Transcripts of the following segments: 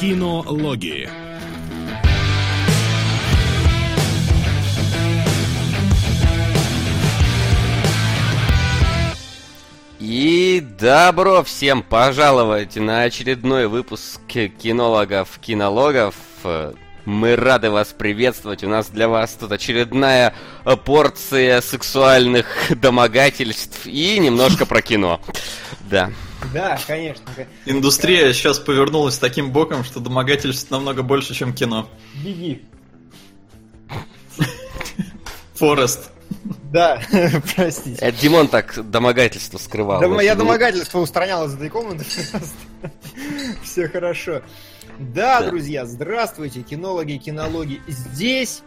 Кинологии. И добро всем пожаловать на очередной выпуск кинологов, кинологов. Мы рады вас приветствовать. У нас для вас тут очередная порция сексуальных домогательств и немножко про кино. Да. Да, конечно. Индустрия сейчас повернулась таким боком, что домогательств намного больше, чем кино. Беги. Форест. Да, простите. Это Димон так домогательство скрывал. Да, я домогательство устранял из этой комнаты. Все хорошо. Да, друзья, здравствуйте, кинологи и кинологи здесь.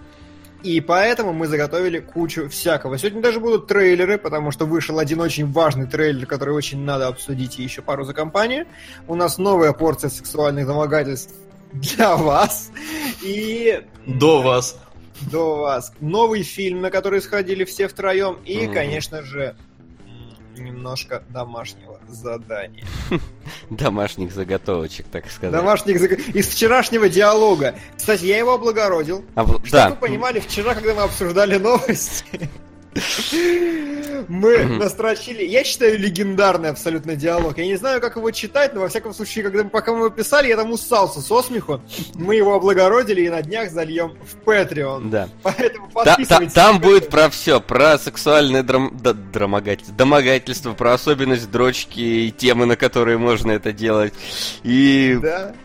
И поэтому мы заготовили кучу всякого. Сегодня даже будут трейлеры, потому что вышел один очень важный трейлер, который очень надо обсудить и еще пару за компанию. У нас новая порция сексуальных домогательств для вас. И... До вас. До вас. Новый фильм, на который сходили все втроем. И, mm-hmm. конечно же, немножко домашнего задания. Домашних заготовочек, так сказать. Домашних заг... Из вчерашнего диалога. Кстати, я его облагородил. А, Чтобы да. вы понимали, вчера, когда мы обсуждали новости, мы настрочили, я считаю, легендарный абсолютно диалог. Я не знаю, как его читать, но во всяком случае, когда мы, пока мы его писали, я там усался со смеху. Мы его облагородили и на днях зальем в Patreon. Да. Поэтому подписывайтесь. Там будет про все, про сексуальное домогательство, про особенность дрочки и темы, на которые можно это делать. И...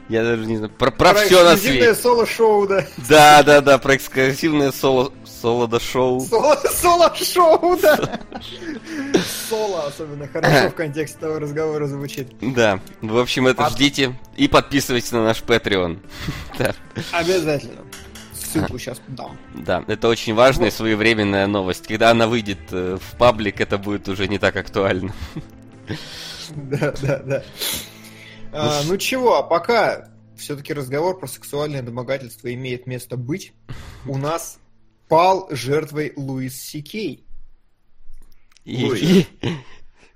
Я даже не знаю, про все на свете. соло-шоу, да. Да, да, да, про эксклюзивное соло Соло-шоу. Соло-шоу, да. Соло особенно хорошо в контексте того разговора звучит. Да, в общем, это ждите и подписывайтесь на наш Patreon. Обязательно. Ссылку сейчас дам. Да, это очень важная и своевременная новость. Когда она выйдет э, в паблик, это будет уже не так актуально. Да, да, да. А, ну чего, а пока все-таки разговор про сексуальное домогательство имеет место быть, у нас пал жертвой Луис Сикей. Или,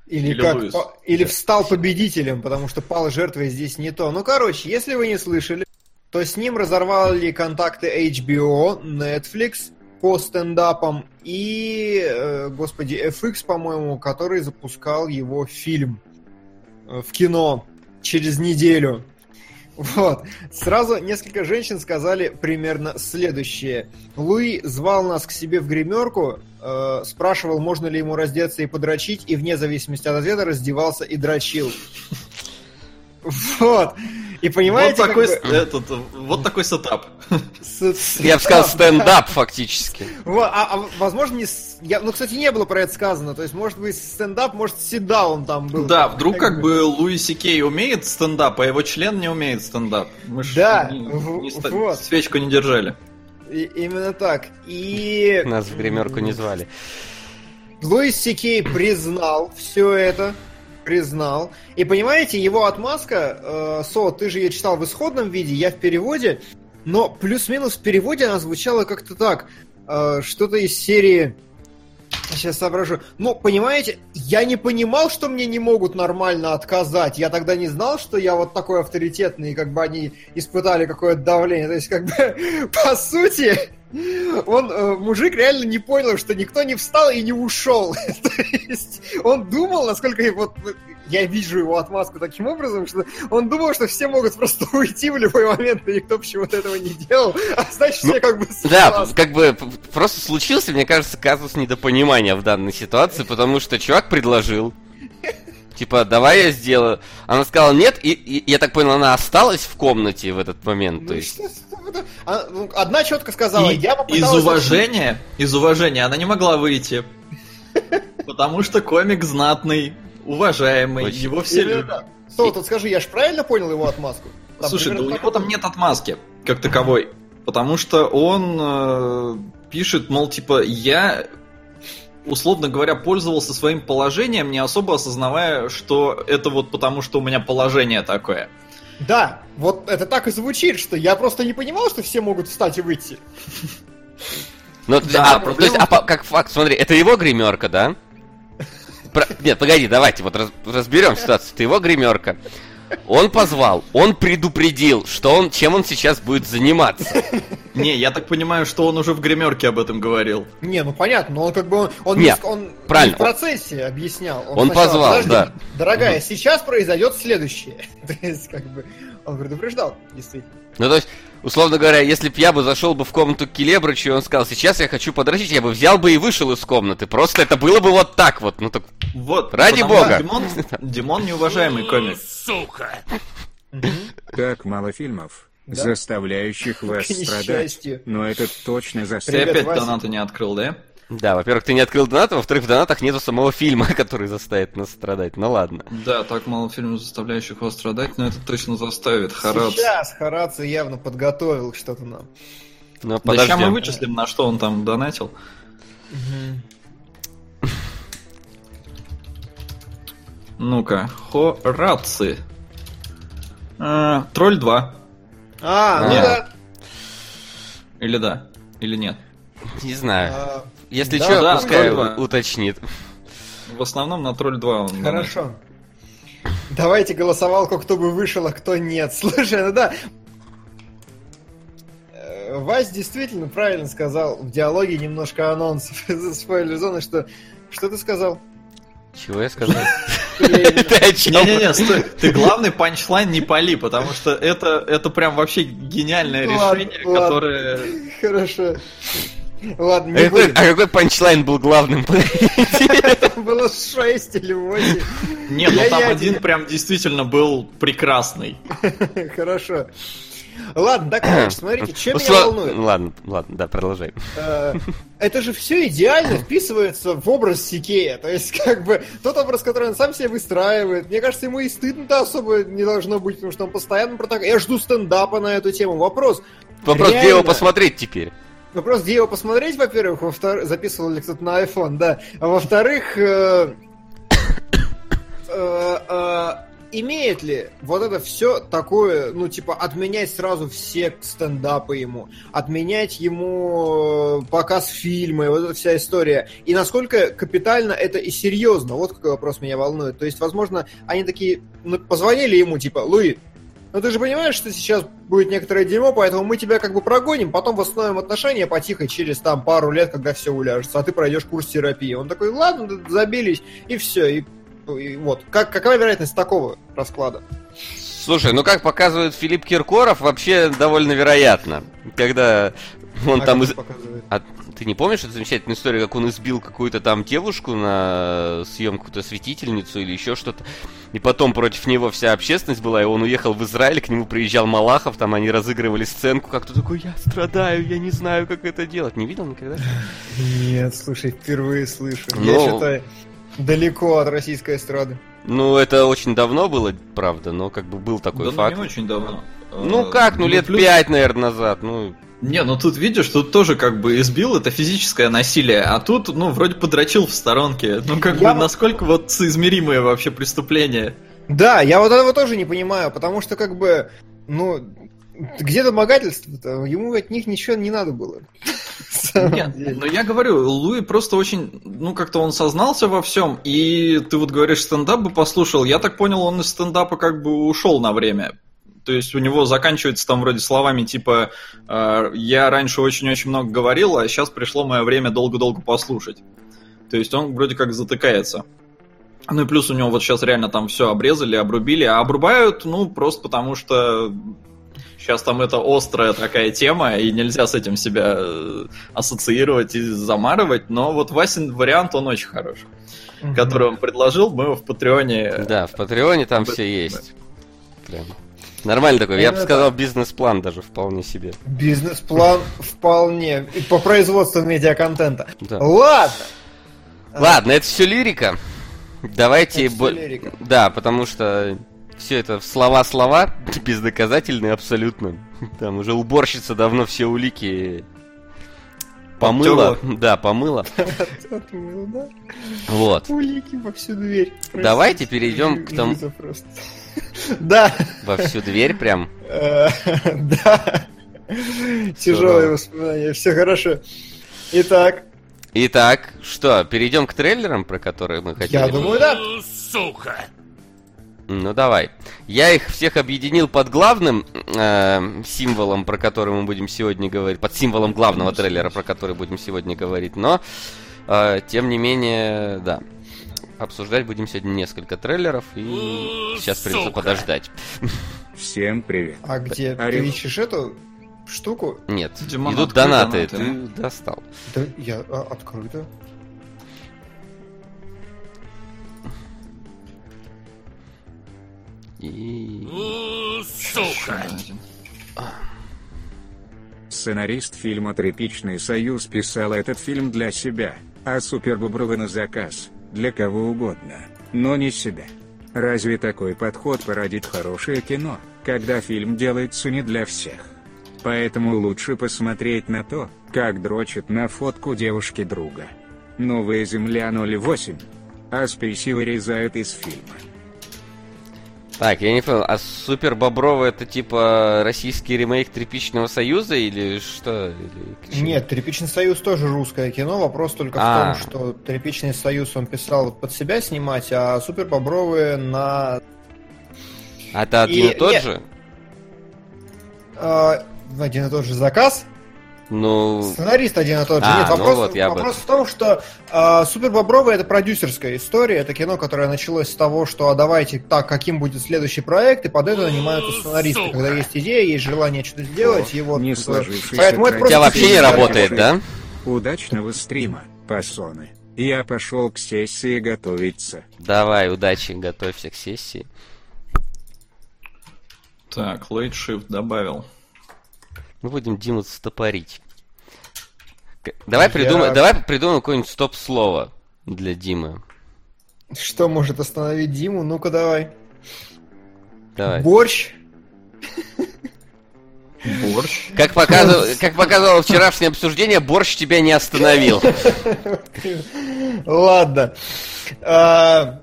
или как, по, или встал победителем, потому что пал жертвой здесь не то. Ну, короче, если вы не слышали, то с ним разорвали контакты HBO, Netflix по стендапам и, э, господи, FX, по-моему, который запускал его фильм э, в кино через неделю. Вот. Сразу несколько женщин сказали примерно следующее. Луи звал нас к себе в гримерку, э, спрашивал, можно ли ему раздеться и подрочить, и вне зависимости от ответа раздевался и дрочил. Вот. И понимаете, вот такой, как бы... этот, вот такой сетап. Я бы сказал стендап фактически. Вот, а, а возможно не, я, ну кстати не было про это сказано, то есть может быть стендап, может сидаун там был. Да, вдруг как бы Луи Кей умеет стендап, а его член не умеет стендап. Мы да, не, не вот. свечку не держали. И, именно так. И нас в гримерку не звали. Луис Сикей признал все это, признал. И понимаете, его отмазка, э, Со, ты же ее читал в исходном виде, я в переводе, но плюс-минус в переводе она звучала как-то так, э, что-то из серии... Сейчас соображу. Ну, понимаете, я не понимал, что мне не могут нормально отказать. Я тогда не знал, что я вот такой авторитетный, и как бы они испытали какое-то давление. То есть, как бы, по сути, он, э, мужик реально не понял, что никто не встал и не ушел. То есть он думал, насколько вот я вижу его отмазку таким образом, что он думал, что все могут просто уйти в любой момент, и никто почему-то этого не делал, а значит, ну, все как бы Да, как бы просто случился, мне кажется, казус недопонимания в данной ситуации, потому что чувак предложил, Типа, давай я сделаю. Она сказала нет, и, и я так понял, она осталась в комнате в этот момент. Ну, то есть... А, ну, одна четко сказала, и, я попыталась... Из уважения, из уважения она не могла выйти. Потому что комик знатный, уважаемый, Очень. его все любят. Что, тут скажи, я же правильно понял его отмазку? Там, Слушай, да у него там нет отмазки, как таковой. Потому что он э, пишет, мол, типа, я условно говоря, пользовался своим положением, не особо осознавая, что это вот потому, что у меня положение такое. Да, вот это так и звучит, что я просто не понимал, что все могут встать и выйти. Ну, да, а, проблема... то есть, а как факт, смотри, это его гримерка, да? Про... Нет, погоди, давайте вот раз, разберем ситуацию. Это его гримерка. Он позвал, он предупредил, что он, чем он сейчас будет заниматься. Не, я так понимаю, что он уже в гримерке об этом говорил. Не, ну понятно, но он как бы он, он, Нет, не, он правильно. не в процессе объяснял. Он сначала, позвал, «Подожди, да. Дорогая, сейчас произойдет следующее. То есть, как бы, он предупреждал, действительно. Ну, то есть, условно говоря, если б я бы зашел бы в комнату к Келебрычу, и он сказал, сейчас я хочу подрочить, я бы взял бы и вышел из комнаты. Просто это было бы вот так вот. Ну, так Вот. Ради бога. Димон, Димон неуважаемый комик. Как мало фильмов, Да. заставляющих вас страдать. Но это точно Ты заставит. Привет, опять донаты не открыл, да? Да, во-первых, ты не открыл донат, а во-вторых, в донатах нету самого фильма, который заставит нас страдать. Ну ладно. Да, так мало фильмов, заставляющих вас страдать, но это точно заставит. Харат. Сейчас Хараци явно подготовил что-то нам. Ну, Да сейчас мы вычислим, на что он там донатил. Ну-ка, Хораци. А, Тролль 2. А, ну А. да. Или да, или нет. Не знаю. А, Если да, что, да, пускай уточнит. В основном на Тролль 2 он. Хорошо. Давайте голосовалку, кто бы вышел, а кто нет. Слушай, ну да. Э, Вась действительно правильно сказал в диалоге немножко анонсов из спойлер зоны, что... Что ты сказал? Чего я сказал? Не-не-не, стой, ты главный панчлайн не пали, потому что это, это прям вообще гениальное Ладно, решение, которое... Хорошо. Ладно, А не какой, будем. а какой панчлайн был главным? Там было 6 или 8. Не, ну Я там один прям действительно был прекрасный. Хорошо. Ладно, так, короче, смотрите, что меня Услов- волнует. Ладно, ладно, да, продолжай. Э, Это же все идеально вписывается в образ Сикея. То есть, как бы, тот образ, который он сам себе выстраивает. Мне кажется, ему и стыдно-то особо не должно быть, потому что он постоянно про так. Я жду стендапа на эту тему. Вопрос. Вопрос, где его посмотреть теперь? Вопрос, где его посмотреть, во-первых, во-вторых, записывал ли кто-то на iPhone, да. А во-вторых, э, э, э, имеет ли вот это все такое, ну, типа, отменять сразу все стендапы ему, отменять ему показ фильма, вот эта вся история. И насколько капитально это и серьезно, вот какой вопрос меня волнует. То есть, возможно, они такие, ну, позвонили ему, типа, Луи, ну ты же понимаешь, что сейчас будет некоторое дерьмо, поэтому мы тебя как бы прогоним, потом восстановим отношения потихо через там пару лет, когда все уляжется, а ты пройдешь курс терапии. Он такой, ладно, забились, и все, и, и вот. Как, какова вероятность такого расклада? Слушай, ну как показывает Филипп Киркоров, вообще довольно вероятно. Когда он А там из... А ты не помнишь эту замечательную историю, как он избил какую-то там девушку на съемку, какую-то светительницу или еще что-то? И потом против него вся общественность была, и он уехал в Израиль, к нему приезжал Малахов, там они разыгрывали сценку, как-то такой, я страдаю, я не знаю, как это делать. Не видел никогда? Нет, слушай, впервые слышу. Я Ну- что-то далеко от российской эстрады. Ну, это очень давно было, правда, но как бы был такой Да ну, факт. не очень давно. Ну Э, как, ну лет плюс- пять, наверное, назад, ну... Не, ну тут видишь, тут тоже как бы избил, это физическое насилие, а тут, ну, вроде подрочил в сторонке. Ну, как Я бы, насколько вот соизмеримое вообще преступление. Да, я вот этого тоже не понимаю, потому что как бы, ну, где домогательство-то? Ему от них ничего не надо было. Нет, но я говорю, Луи просто очень, ну, как-то он сознался во всем, и ты вот говоришь, стендап бы послушал, я так понял, он из стендапа как бы ушел на время. То есть у него заканчивается там вроде словами типа э, «я раньше очень-очень много говорил, а сейчас пришло мое время долго-долго послушать». То есть он вроде как затыкается. Ну и плюс у него вот сейчас реально там все обрезали, обрубили, а обрубают, ну, просто потому что сейчас там это острая такая тема, и нельзя с этим себя э, ассоциировать и замарывать, но вот Васин вариант, он очень хороший, Мгм. который он предложил, мы его в Патреоне... Да, в Патреоне там все есть. Прям. Нормально такой, я бы сказал, бизнес-план даже вполне себе. Бизнес-план вполне. И по производству медиаконтента. Да. Ладно. Ладно, это все лирика. Давайте... Это бо- лирика. Да, потому что все это слова-слова, бездоказательные абсолютно. Там уже уборщица давно все улики помыла. Да, помыла. Да? Вот. Улики во всю дверь. Давайте перейдем к тому-. Да. Во всю дверь прям. Э, Да. Тяжелые воспоминания. Все хорошо. Итак, Итак, что, перейдем к трейлерам, про которые мы хотели? я думаю, да. Ну давай. Я их всех объединил под главным э, символом, про который мы будем сегодня говорить, под символом главного трейлера, про который будем сегодня говорить. Но, э, тем не менее, да. Обсуждать будем сегодня несколько трейлеров, и сейчас придется подождать. Всем привет. А где? Ты ищешь эту штуку? Нет, идут донаты, донаты, ты достал. Да я а, открыто. И... Сценарист фильма «Тряпичный союз» писал этот фильм для себя, а Супербобровы на заказ, для кого угодно, но не себя. Разве такой подход породит хорошее кино, когда фильм делается не для всех? Поэтому лучше посмотреть на то, как дрочит на фотку девушки друга. Новая Земля 08. А Спейси вырезают из фильма. Так, я не понял, а Супер Бобровы это типа российский ремейк Тряпичного Союза или что? Или? Нет, Тряпичный союз тоже русское кино. Вопрос только А. в том, что Тряпичный союз он писал под себя снимать, а Супер Бобровы на А это один и, И- тот нет. же? э, один и тот же заказ. Ну, Сценарист один и тот же. А, Нет, ну вопрос, вот, я вопрос в том, что э, Супер Бобровы это продюсерская история. Это кино, которое началось с того, что а давайте так, каким будет следующий проект, и под это нанимаются сценаристы. Когда есть идея, есть желание что-то сделать, и вот. Не Поэтому это у проект. тебя просто вообще не работает, да? Удачного стрима, пассоны. Я пошел к сессии готовиться. Давай, удачи, готовься к сессии. Так, Late Shift добавил. Мы будем Диму стопорить. Давай Я- придумаем, давай придумаем какое-нибудь стоп-слово для Димы. Что может остановить Диму? Ну-ка давай. Давай. Борщ. Борщ. Как, показывал, как показывало вчерашнее обсуждение, борщ тебя не остановил. Ладно. А,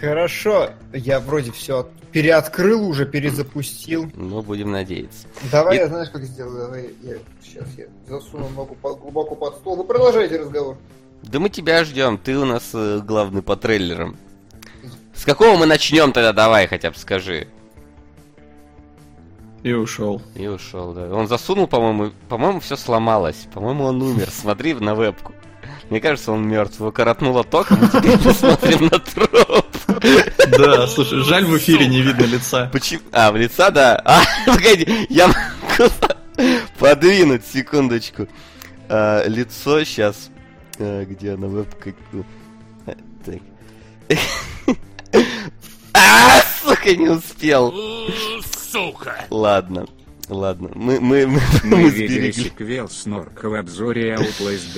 хорошо. Я вроде все переоткрыл уже, перезапустил. Ну, будем надеяться. Давай, И- я знаешь, как сделаю? Давай, я сейчас я засуну ногу под- глубоко под стол. Вы продолжайте разговор. Да мы тебя ждем, ты у нас э, главный по трейлерам. С какого мы начнем тогда, давай хотя бы скажи. И ушел. И ушел, да. Он засунул, по-моему, по-моему, все сломалось. По-моему, он умер. Смотри на вебку. Мне кажется, он мертв. Его коротнуло током, и теперь мы смотрим на троп. Да, слушай, жаль в эфире не видно лица. Почему? А, в лица, да. А, погоди, я могу подвинуть, секундочку. А, лицо сейчас. где она вебка? А, Так. А, сука, не успел. Сука! Ладно, ладно. Мы, мы, мы, Мы мы видели сиквел Снорка в обзоре Outlast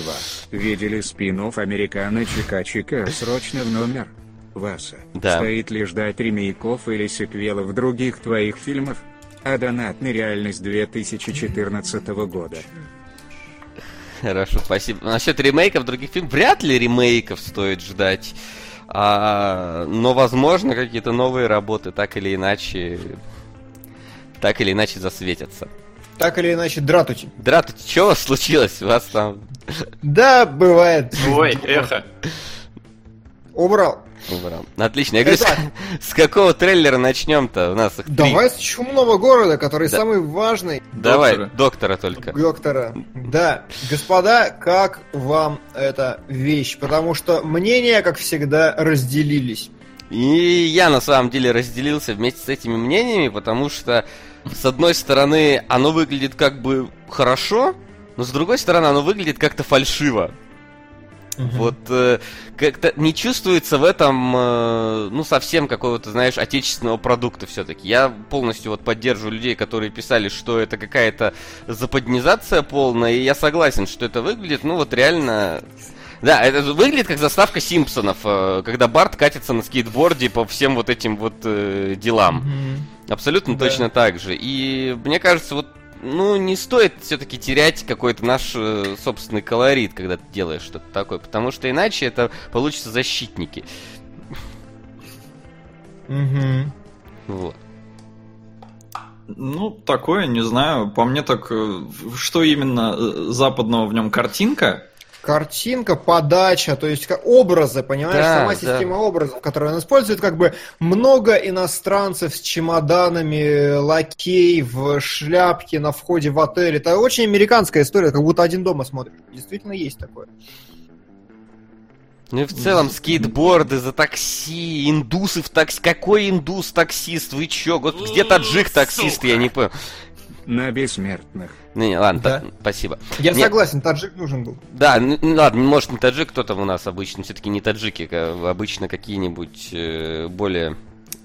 2. Видели спин-офф Американо Чика-Чика срочно в номер. Васа, Да. стоит ли ждать ремейков или сиквелов других твоих фильмов? А донатный реальность 2014 года. Хорошо, спасибо. Насчет ремейков других фильмов, вряд ли ремейков стоит ждать. А, но, возможно, какие-то новые работы так или иначе так или иначе засветятся. Так или иначе, дратути. Драту, что у вас случилось? У вас там Да, бывает. Ой, эхо. Убрал. Убрал. Отлично. Я говорю, с, Итак. с какого трейлера начнем-то? У нас их три. Давай с чумного города, который Да. самый важный. Давай, Доктора. доктора только. Доктора. Да. Господа, как вам эта вещь? Потому что мнения, как всегда, разделились. И я на самом деле разделился вместе с этими мнениями, потому что, с одной стороны, оно выглядит как бы хорошо, но с другой стороны, оно выглядит как-то фальшиво. Вот э, как-то не чувствуется в этом, э, ну, совсем какого-то, знаешь, отечественного продукта все-таки. Я полностью вот поддерживаю людей, которые писали, что это какая-то западнизация полная, и я согласен, что это выглядит, ну, вот реально... Да, это выглядит как заставка Симпсонов, э, когда Барт катится на скейтборде по всем вот этим вот э, делам. Абсолютно Да. точно так же. И мне кажется, вот ну, не стоит все-таки терять какой-то наш э, собственный колорит, когда ты делаешь что-то такое, потому что иначе это получится защитники. Мгм. Вот. Ну, такое, не знаю. По мне так, э, что именно э, западного в нем картинка? Картинка, подача, то есть как образы, понимаешь, Да, сама да. система образов, которую он использует, как бы много иностранцев с чемоданами, лакей в шляпке на входе в отель. Это очень американская история, как будто один дома смотришь. Действительно есть такое. Ну и в целом скейтборды за такси, индусы в такси. Какой индус таксист? Вы чё? Год- Где таджик таксист? Я не понял. На бессмертных. Ну, не, ладно, Да. та- спасибо. Я Не- согласен, таджик нужен был. Да, ну, ну ладно, может не таджик, кто там у нас обычно, все-таки не таджики, а обычно какие-нибудь э, более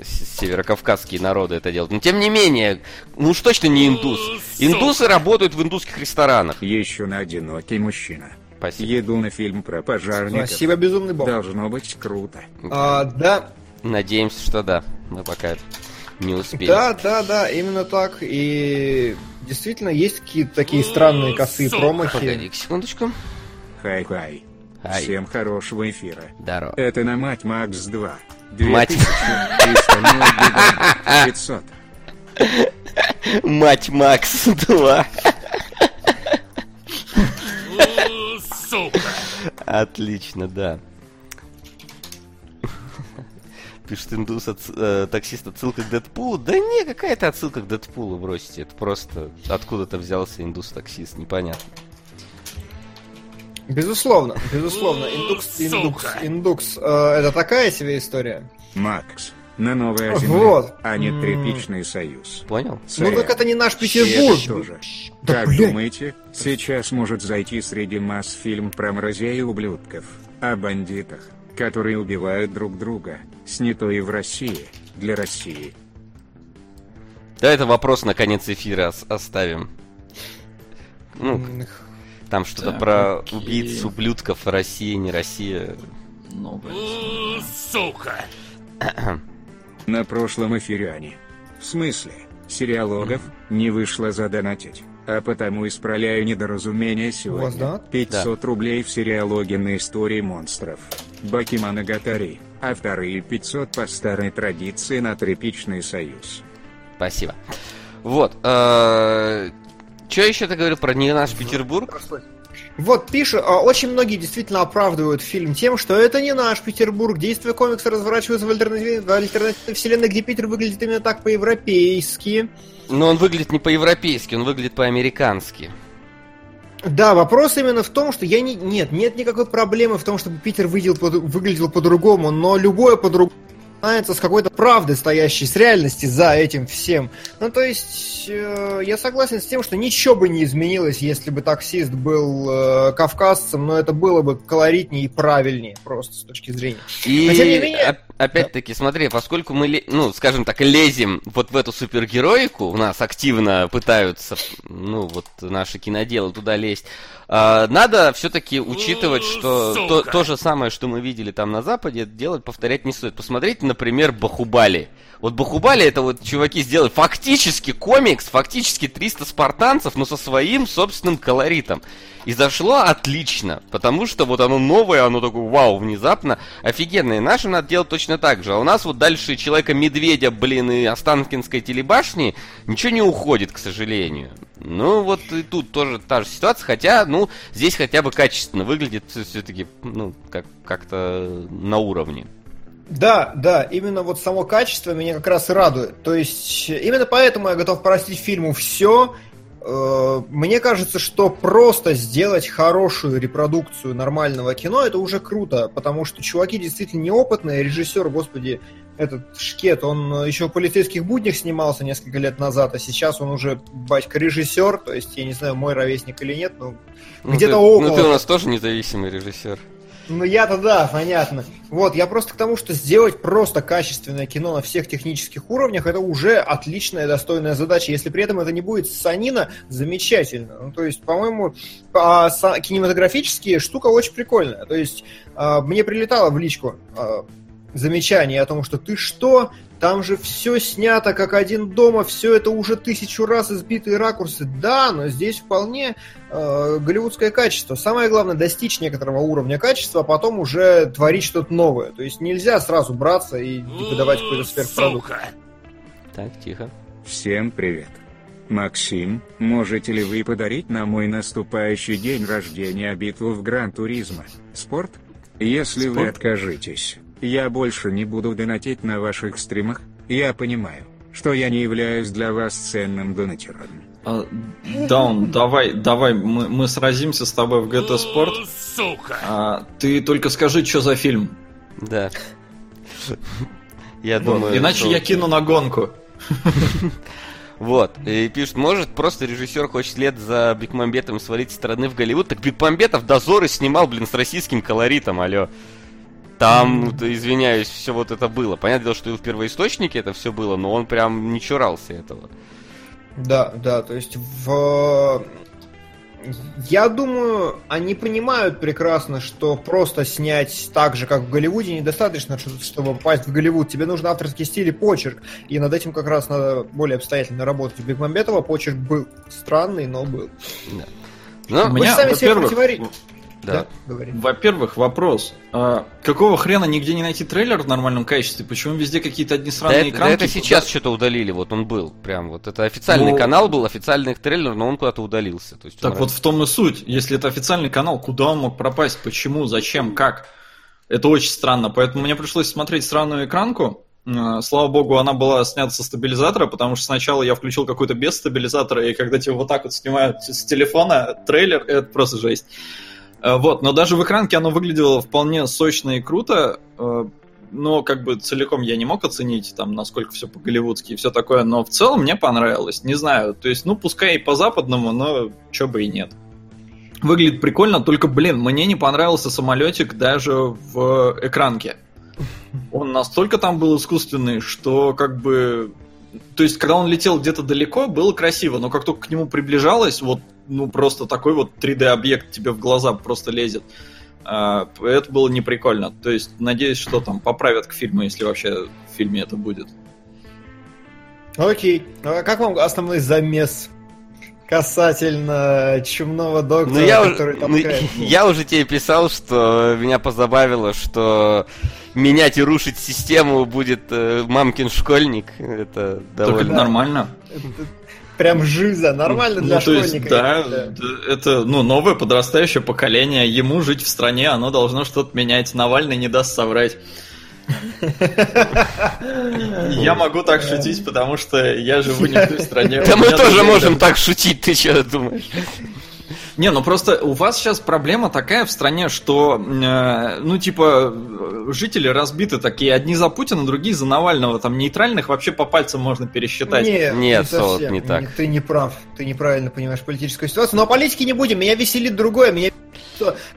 северокавказские народы это делают. Но тем не менее, ну уж точно не индус. Индусы работают в индусских ресторанах. Еще на одинокий мужчина. Спасибо. Еду на фильм про пожарников. Спасибо, безумный бог. Должно быть круто. А, да, Надеемся, что да. Мы пока не успели. да, да, да, именно так. И действительно есть какие-то такие странные косые Сука. промахи. Погоди секундочку. Хай-хай. Ай. Всем хорошего эфира. Здорово. Это на мать Макс 2. Мать. 500. Мать Макс 2. Сука! Отлично, да. Пишет индус, отс- э, таксист отсылка к Дэдпулу. Да не, какая-то отсылка к Дэдпулу, бросьте. Это просто откуда-то взялся индус-таксист, непонятно. Безусловно, безусловно. Индукс, индукс, индукс. э, это такая себе история. Макс. На новой земле, Вот. а не тряпичный союз. Понял? Ну так это не наш Петербург. это тоже. Да, как блядь. думаете, сейчас может зайти среди масс фильм про мразей и ублюдков, о бандитах, которые убивают друг друга, снятое в России, для России. Да, это вопрос на конец эфира ос- оставим. Ну, там что-то Так, про окей. убийц, ублюдков, Россия, не Россия. Новая. Сука! На прошлом эфире они. В смысле, сериалогов не вышло задонатить, а потому исправляю недоразумение сегодня. донат? 500 рублей в сериалоге на истории монстров. Бакимана Гатари, а вторые 500 по старой традиции на тряпичный союз. Спасибо. Вот. Что еще ты говорил про не наш Петербург? Вот пишут, а, очень многие действительно оправдывают фильм тем, что это не наш Петербург, действия комикса разворачиваются в альтернативной, в альтернативной вселенной, где Питер выглядит именно так по-европейски. Но он выглядит не по-европейски, он выглядит по-американски. Да, вопрос именно в том, что я не... Нет, нет никакой проблемы в том, чтобы Питер выглядел, по- выглядел по-другому, но любое по-другому начинается с какой-то правды, стоящей с реальности за этим всем. Ну, то есть, э, я согласен с тем, что ничего бы не изменилось, если бы таксист был э, кавказцем, но это было бы колоритнее и правильнее, просто с точки зрения. И менее- опять-таки, смотри, поскольку мы, ну, скажем так, лезем вот в эту супергероику, у нас активно пытаются, ну, вот наши киноделы туда лезть, а, надо все-таки учитывать, что то, Сука. то же самое, что мы видели там на Западе, делать, повторять не стоит. Посмотрите, например, Бахубали. Вот Бахубали это вот чуваки сделали фактически комикс, фактически 300 спартанцев, но со своим собственным колоритом. И зашло отлично, потому что вот оно новое, оно такое, вау, внезапно, офигенное. Нашим надо делать точно так же. А у нас вот дальше Человека-медведя, блин, и Останкинской телебашни ничего не уходит, к сожалению. Ну, вот и тут тоже та же ситуация, хотя, ну, здесь хотя бы качественно выглядит все-таки, ну, как- как-то на уровне. Да, да, именно вот само качество меня как раз и радует. То есть, именно поэтому я готов простить фильму все. Мне кажется, что просто сделать хорошую репродукцию нормального кино, это уже круто, потому что чуваки действительно неопытные, режиссер, господи, этот Шкет, он еще в полицейских буднях снимался несколько лет назад, а сейчас он уже, батька, режиссер, то есть, я не знаю, мой ровесник или нет, но Ну, где-то ты- около. Ну, ты у нас тоже независимый режиссер. Ну я-то да, понятно. Вот, я просто к тому, что сделать просто качественное кино на всех технических уровнях, это уже отличная, достойная задача. Если при этом это не будет санина, замечательно. Ну, то есть, по-моему, по- са- кинематографически штука очень прикольная. То есть, а, мне прилетало в личку а, замечание о том, что ты что, там же все снято как один дома, все это уже тысячу раз избитые ракурсы. Да, но здесь вполне э, голливудское качество. Самое главное достичь некоторого уровня качества, а потом уже творить что-то новое. То есть нельзя сразу браться и типа, давать какой-то сверхпродукт. Сука! Так, тихо. Всем привет. Максим, можете ли вы подарить на мой наступающий день рождения битву в Гран-туризмо? Спорт? Если вы Спорт? откажетесь, я больше не буду донатить на ваших стримах, я понимаю, что я не являюсь для вас ценным донатером. А, Даун, давай, давай, мы, мы сразимся с тобой в GT Sport. Сука! А, ты только скажи, что за фильм. Да. Я думаю... Иначе я кину на гонку. Вот, и пишет, может, просто режиссер хочет след за Бекмамбетом свалить страны в Голливуд? Так Бекмамбетов дозоры снимал, блин, с российским колоритом, алё. Там, ну, извиняюсь, все вот это было. Понятное дело, что и в первоисточнике это все было, но он прям не чурался этого. Да, да, то есть в... Я думаю, они понимают прекрасно, что просто снять так же, как в Голливуде, недостаточно, чтобы попасть в Голливуд. Тебе нужен авторский стиль и почерк. И над этим как раз надо более обстоятельно работать. У Бекмамбетова почерк был странный, но был. Ну, У Вы меня, же сами себе противоречите. Да. говори. Во-первых, вопрос. А, какого хрена нигде не найти трейлер в нормальном качестве? Почему везде какие-то одни Да сраные это, да экранки? это сейчас что-то удалили, вот он был, прям вот это официальный Ну- канал был, официальный трейлер, но он куда-то удалился. То есть Так вот в том и суть. Если это официальный канал, куда он мог пропасть? Почему? Зачем? Как? Это очень странно. Поэтому мне пришлось смотреть странную экранку. Э, Слава богу, она была снята со стабилизатора, потому что сначала я включил какой-то без стабилизатора, и когда тебя вот так вот снимают с телефона трейлер, это просто жесть. Э, Вот, но даже в экранке оно выглядело вполне сочно и круто, э, но как бы целиком я не мог оценить, там, насколько все по-голливудски и все такое, но в целом мне понравилось, не знаю, то есть, ну, пускай и по-западному, но чё бы и нет. Выглядит прикольно, только, блин, мне не понравился самолетик даже в экранке. Он настолько там был искусственный, что как бы... То есть, когда он летел где-то далеко, было красиво, но как только к нему приближалось, вот, ну, просто такой вот 3D-объект тебе в глаза просто лезет. А, Это было неприкольно. То есть, надеюсь, что там поправят к фильму, если вообще в фильме это будет. Окей. А как вам основной замес касательно чумного доктора, Ну, я, уже, который ну, я уже тебе писал, что меня позабавило, что менять и рушить систему будет э, мамкин школьник. Это Только это довольно... нормально. Прям жиза, нормально для ну, то есть, школьника. да, Да. это ну, новое подрастающее поколение. Ему жить в стране, оно должно что-то менять. Навальный не даст соврать. Я могу так шутить, потому что я живу не в той стране. Да мы тоже можем так шутить, ты что думаешь? Не, ну просто у вас сейчас проблема такая в стране, что, э, ну, типа, жители разбиты такие, одни за Путина, другие за Навального. Там нейтральных вообще по пальцам можно пересчитать. Нет, Нет, не Солод, совсем. не так. Ты не прав. Ты неправильно понимаешь политическую ситуацию. Но о политике не будем. Меня веселит другое. Меня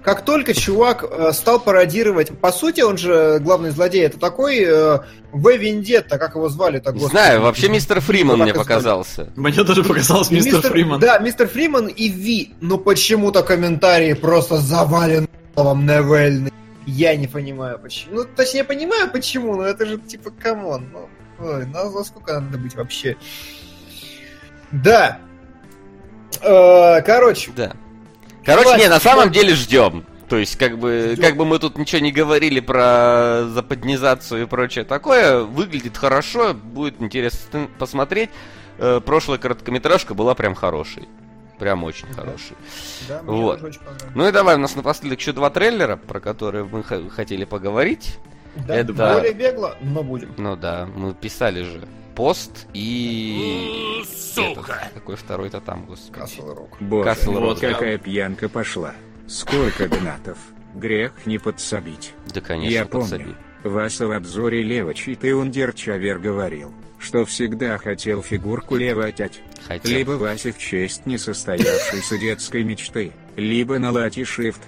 как только чувак э, стал пародировать, по сути, он же главный злодей, это такой э, В. Вендетта, как его звали-то, Не господи. знаю, вообще мистер Фриман Ну, мне так показался. Мне тоже показалось И мистер, Фриман. Да, мистер Фриман и V. Но почему-то комментарии просто завалены словом Навальный. Я не понимаю, почему. Ну, точнее, понимаю, почему, но это же типа, come on. Ну, ой, ну, а сколько надо быть вообще? Да. Э, короче, Да. Короче, Хватит, не, на самом деле ждем. То есть, как бы, Ждем. как бы мы тут ничего не говорили про западнизацию и прочее такое, выглядит хорошо, будет интересно посмотреть. Э, прошлая короткометражка была прям хорошей. Прям очень да, мне Вот. тоже очень понравилось. Ну и давай, у нас напоследок еще два трейлера, про которые мы х- хотели поговорить. Да, это- более бегло, но будем. Ну да, мы писали же пост и... Сука! этот, какой второй-то там, господи. Касл Рок. Боже, Касл вот Рок. какая пьянка пошла. Сколько донатов. Грех не подсобить. Да, конечно, Я подсоби. помню, Васа в обзоре Левочи ты Ундерчавер говорил, что всегда хотел фигурку левотять. Хотел. Либо Васе в честь несостоявшейся детской мечты, либо на лати шифт.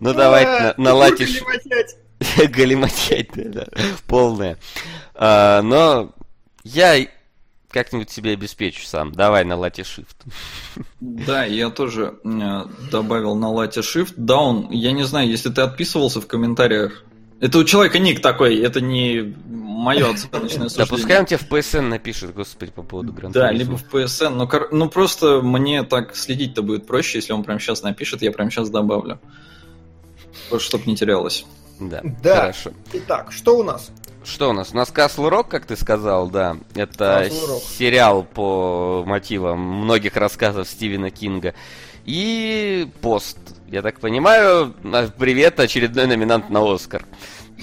Ну давай А, на, левотять. галиматять, да, да, полная. А, но я как-нибудь себе обеспечу сам. Давай на лате shift. Да, я тоже э, добавил на лате Shift. Down, я не знаю, если ты отписывался в комментариях. Это у человека ник такой, это не мое оценочное Да суждение. пускай он тебе в PSN напишет, господи, по поводу гран Да, либо в PSN. Ну, кор- ну, просто мне так следить-то будет проще, если он прям сейчас напишет, я прям сейчас добавлю. Просто чтоб не терялось. Да, Да. хорошо. Итак, что у нас? Что у нас? У нас Castle Rock, как ты сказал, да. Это сериал по мотивам многих рассказов Стивена Кинга. И пост. Я так понимаю, привет, очередной номинант на Оскар.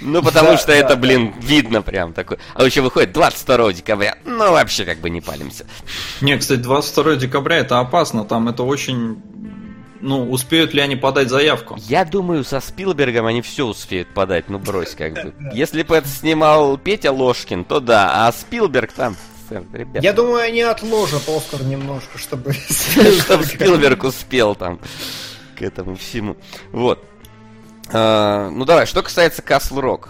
Ну, потому Да, что да, это, да. блин, видно прям такой. А еще выходит 22 декабря. Ну, вообще как бы не палимся. Не, кстати, 22 декабря это опасно, там это очень... Ну, успеют ли они подать заявку? Я думаю, со Спилбергом они все успеют подать, ну брось как бы. Если бы это снимал Петя Ложкин, то да, а Спилберг там... сэр, Ребята, Я думаю, они отложат Оскар немножко, чтобы... чтобы Спилберг успел там к этому всему. Вот. А, Ну давай, что касается Castle Rock.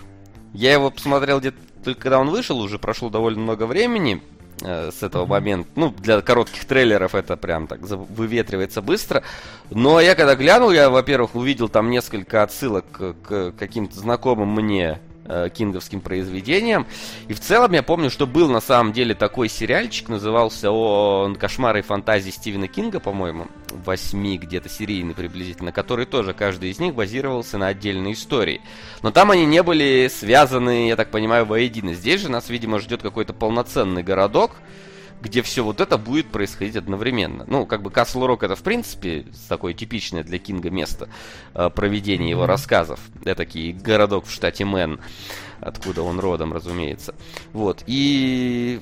Я его посмотрел где-то только когда он вышел, уже прошло довольно много времени э, с этого момента. Ну, для коротких трейлеров это прям так выветривается быстро. Но я когда глянул, я, во-первых, увидел там несколько отсылок к, к каким-то знакомым мне э, кинговским произведениям. И в целом я помню, что был на самом деле такой сериальчик, назывался он «Кошмары и фантазии Стивена Кинга», по-моему, восьми где-то серийный приблизительно, который тоже каждый из них базировался на отдельной истории. Но там они не были связаны, я так понимаю, воедино. Здесь же нас, видимо, ждет какой-то полноценный городок, где все вот это будет происходить одновременно. Ну, как бы Castle Rock это, в принципе, такое типичное для Кинга место э, проведения его рассказов. Этакий городок в штате Мэн, откуда он родом, разумеется. Вот, и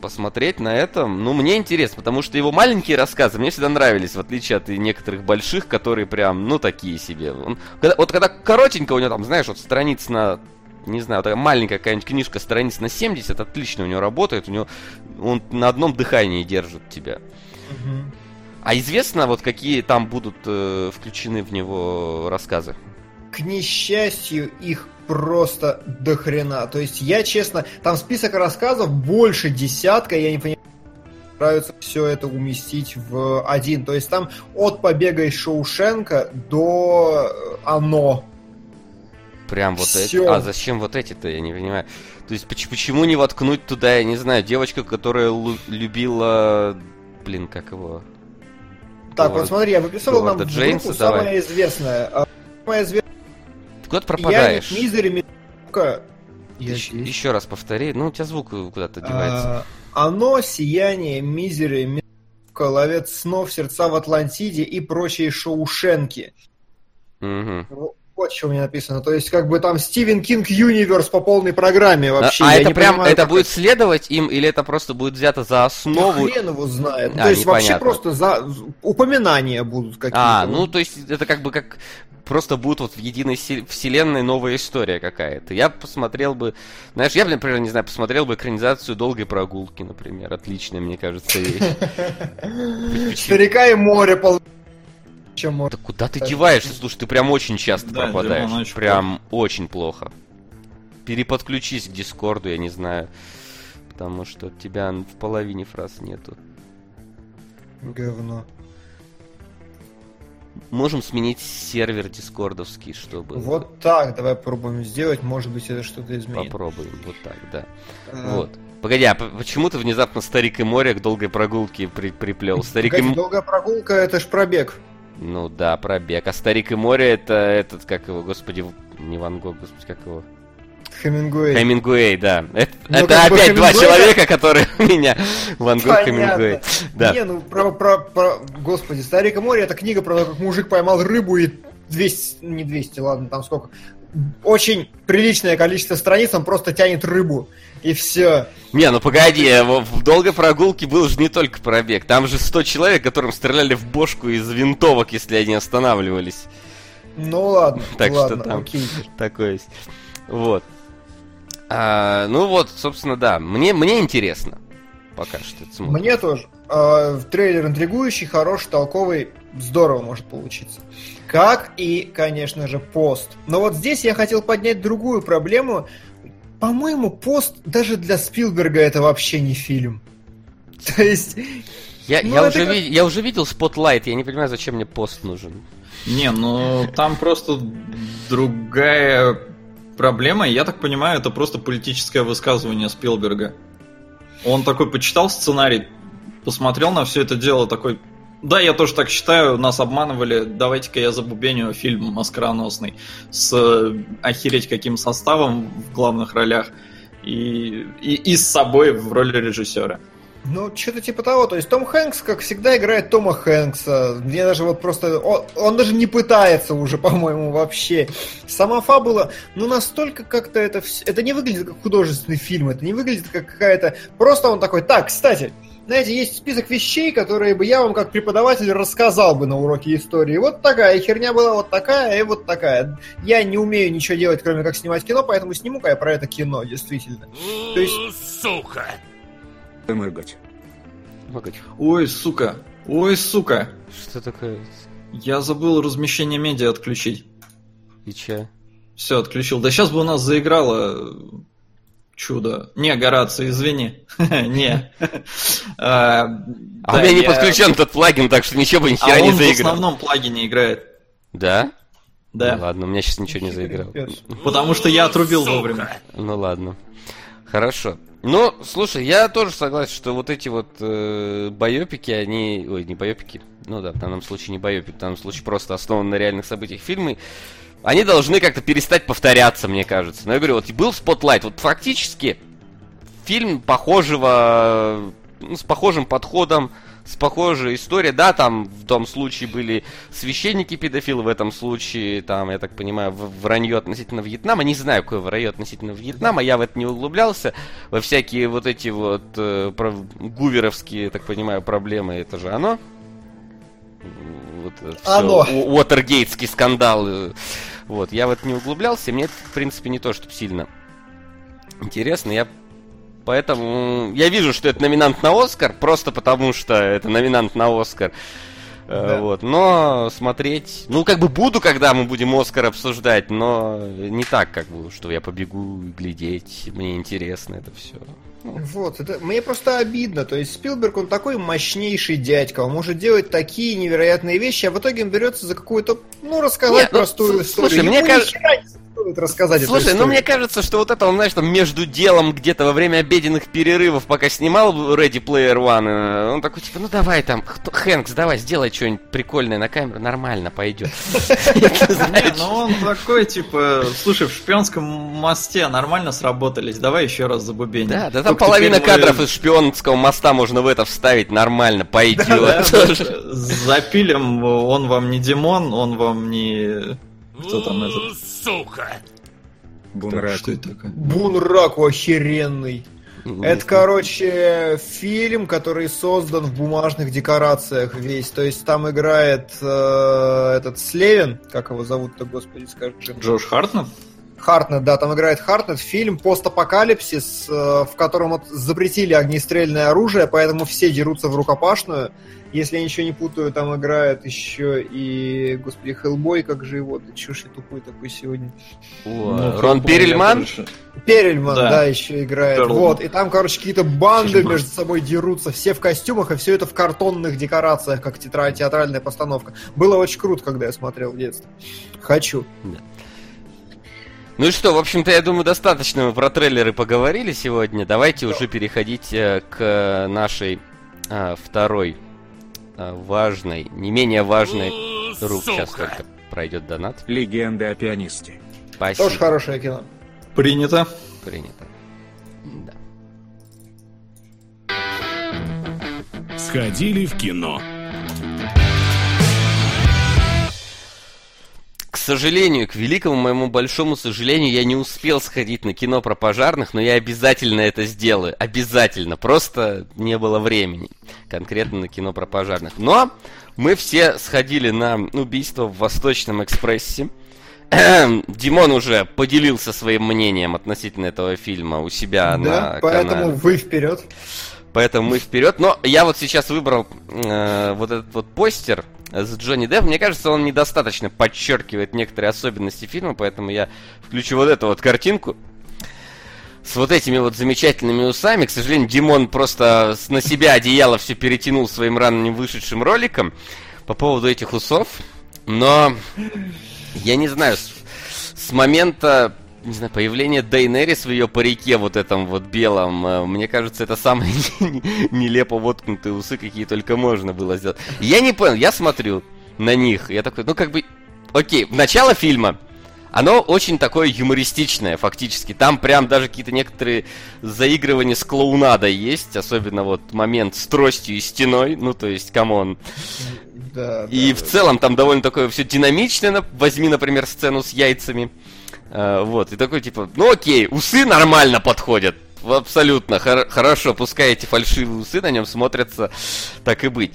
посмотреть на это, ну, мне интересно, потому что его маленькие рассказы мне всегда нравились, в отличие от некоторых больших, которые прям, ну, такие себе. Он- когда- вот когда коротенько у него там, знаешь, вот страниц на не знаю, такая маленькая какая-нибудь книжка, страниц на 70, отлично у него работает, у него он на одном дыхании держит тебя. А известно, вот какие там будут э, включены в него рассказы? К несчастью, их просто до хрена. То есть я, честно, там список рассказов больше десятка, я не понимаю, нравится все это уместить в один. То есть там от побега из Шоушенка до э, Оно. Прям вот эти. Всё. А зачем вот эти-то, я не понимаю. То есть поч- почему не воткнуть туда, я не знаю, девочка, которая лу- любила... Блин, как его? Так, Говард- вот смотри, я выписывал нам Говарда в Джеймса, группу давай. самое известное. А, Самое известное Ты куда-то пропадаешь. Яник, Мизери. Я Еще, еще раз повтори. Ну, у тебя звук куда-то девается. А, Оно, Сияние, Мизери, Медовка, Ловец снов, Сердца в Атлантиде и прочие шоушенки. Мгм. Вот что у меня написано. То есть, как бы там Стивен Кинг Юниверс по полной программе вообще. а Я это прям, понимаю, это будет следовать им, или это просто будет взято за Да основу? хрен его знает. А, То есть вообще непонятно. просто за упоминания будут какие-то. А, ну то есть это как бы как просто будет вот в единой се- вселенной новая история какая-то. Я посмотрел бы, знаешь, я, например, не знаю, посмотрел бы экранизацию «Долгой прогулки», например. Отличная, мне кажется, вещь. Старика и море пол... Чем море. Да куда ты деваешься? Слушай, ты прям очень часто Да, пропадаешь. Димон, очень прям очень плохо. Переподключись к Дискорду, я не знаю. Потому что тебя в половине фраз нету. Говно. Можем сменить сервер дискордовский, чтобы... Вот так, давай попробуем сделать, может быть это что-то изменит. Попробуем, вот так, да. А, Вот. Погоди, а почему ты внезапно Старик и море к долгой прогулке при- приплел? Старик и... погоди, М- долгая прогулка, это ж пробег. Ну да, пробег. А Старик и море это этот, как его, господи, не Ван Гог, господи, как его? Хемингуэй. Хемингуэй, да. Это, Ну, это бы опять два Хемингуэй- человека, которые у меня. Ван Гог. Хемингуэй. Да. Не, ну про, про, про... Господи, Старик и море, это книга про то, как мужик поймал рыбу и 200, не 200, ладно, там сколько. Очень приличное количество страниц, он просто тянет рыбу. И все. Не, ну погоди, в в долгой прогулке был же не только пробег. Там же 100 человек, которым стреляли в бошку из винтовок, если они останавливались. Ну ладно, Так что ладно, там. окей. Такое есть. Вот. А, ну вот, собственно, да. Мне, мне интересно. Пока что это смотрим. Мне тоже. А, трейлер интригующий, хороший, толковый, здорово может получиться. Как и, конечно же, пост. Но вот здесь я хотел поднять другую проблему. По-моему, пост даже для Спилберга это вообще не фильм. То есть, Я, Ну, я, это уже как- я уже видел Spotlight, я не понимаю, зачем мне пост нужен. Не, ну там просто другая проблема. Я так понимаю, это просто политическое высказывание Спилберга. Он такой почитал сценарий, посмотрел на все это дело, такой, Да, я тоже так считаю, нас обманывали. Давайте-ка я забубеню фильм «Оскароносный» с э, охереть каким составом в главных ролях и, и, и с собой в роли режиссера. Ну, что-то типа того. То есть Том Хэнкс, как всегда, играет Тома Хэнкса. Мне даже вот просто... Он, он даже не пытается уже, по-моему, вообще. Сама фабула, ну, настолько как-то это... Это не выглядит как художественный фильм. Это не выглядит как какая-то... Просто он такой, так, кстати, знаете, есть список вещей, которые бы я вам как преподаватель рассказал бы на уроке истории. Вот такая херня была, вот такая и вот такая. Я не умею ничего делать, кроме как снимать кино, поэтому сниму-ка я про это кино, действительно. То есть Сука! Мыргать. Погодь, Ой, сука, ой, сука. Что такое? Я забыл размещение медиа отключить. И че? Все, отключил. Да сейчас бы у нас заиграло чудо. Не, Гораций, извини. Не. А А у меня не подключен этот плагин, так что ничего бы ни А хера не он в заиграл. основном плагине играет. Да? Ну Да. ладно, у меня сейчас ничего не заиграл. Потому что я отрубил вовремя. Ну ладно. Хорошо. Ну, слушай, я тоже согласен, что вот эти вот э, байопики, они... Ой, не байопики. Ну да, в данном случае не байопик, в данном случае просто основан на реальных событиях фильмы. Они должны как-то перестать повторяться, мне кажется. Но я говорю, вот был Spotlight, вот фактически фильм похожего, ну, с похожим подходом, с похожей историей. Да, там в том случае были священники педофилы, в этом случае, там, я так понимаю, вранье относительно Вьетнама. Не знаю, какое вранье относительно Вьетнама, я в это не углублялся. Во всякие вот эти вот э, про- гуверовские, так понимаю, проблемы, это же оно. Вот, это Оно. Уотергейтский скандал. Вот, я в это не углублялся, и мне это, в принципе, не то, чтобы сильно интересно. Я Поэтому я вижу, что это номинант на Оскар, просто потому что это номинант на Оскар. Э, Да. Вот. Но смотреть. Ну, как бы буду, когда мы будем Оскар обсуждать, но не так, как бы, что я побегу глядеть. Мне интересно это все. Вот, это мне просто обидно. То есть Спилберг, он такой мощнейший дядька, он может делать такие невероятные вещи, а в итоге он берется за какую-то, ну, рассказать Нет, ну, простую с- историю. слушай, мне Ему кажется- рассказать Слушай, ну мне кажется, что вот это он, знаешь, там между делом где-то во время обеденных перерывов, пока снимал Ready Player One, э, он такой, типа, ну давай там, Хэнкс, давай, сделай что-нибудь прикольное на камеру, нормально, пойдет. Ну он такой, типа, слушай, в шпионском мосте нормально сработались, давай еще раз забубеним. Да, да там половина кадров из шпионского моста можно в это вставить, нормально, пойдет. Запилим, он вам не Димон, он вам не... Кто там этот? Сука! Бунрак. Что это такое? Бунрак охеренный. Это, короче, фильм, который создан в бумажных декорациях весь. То есть там играет э, этот Слевин, как его зовут-то, господи, скажи. Джош Хартнет? Хартнет, да, там играет Хартнет. Фильм постапокалипсис, э, в котором вот запретили огнестрельное оружие, поэтому все дерутся в рукопашную. Если я ничего не путаю, там играет еще и, господи, Хеллбой, как же его, да чё ж я тупой такой сегодня. О, Ну, Рон Перельман? Перельман, Да. да, еще играет. Перлман. Вот, и там, короче, какие-то банды между собой дерутся, все в костюмах, и все это в картонных декорациях, как тетра- театральная постановка. Было очень круто, когда я смотрел в детстве. Хочу. Ну и что, в общем-то, я думаю, достаточно мы про трейлеры поговорили сегодня. Давайте уже переходить э, к нашей а, второй важной, не менее важной рук. Сейчас Сука! только пройдет донат. Легенда о пианисте. Спасибо. Тоже хорошее кино. Принято. Принято. Да. Сходили в кино. К сожалению, к великому моему большому сожалению, я не успел сходить на кино про пожарных, но я обязательно это сделаю. Обязательно. Просто не было времени. Конкретно на кино про пожарных. Но мы все сходили на убийство в Восточном экспрессе. Димон уже поделился своим мнением относительно этого фильма у себя да, на поэтому канале. вы вперед. Поэтому мы вперед. Но я вот сейчас выбрал э, вот этот вот постер с Джонни Деппом. Мне кажется, он недостаточно подчеркивает некоторые особенности фильма, поэтому я включу вот эту вот картинку с вот этими вот замечательными усами. К сожалению, Димон просто на себя одеяло все перетянул своим рано не вышедшим роликом по поводу этих усов. Но я не знаю, с, с момента не знаю, появление Дейнерис в ее парике вот этом вот белом, э, мне кажется, это самые нелепо воткнутые усы, какие только можно было сделать. Я не понял, я смотрю на них, я такой, ну как бы, окей, начало фильма, оно очень такое юмористичное, фактически. Там прям даже какие-то некоторые заигрывания с клоунадой есть, особенно вот момент с тростью и стеной, ну то есть, come on. Да, и да, в да. целом там довольно такое все динамичное. Возьми, например, сцену с яйцами. А, вот, и такой типа, ну окей, усы нормально подходят. Абсолютно хор- хорошо, пускай эти фальшивые усы на нем смотрятся, так и быть.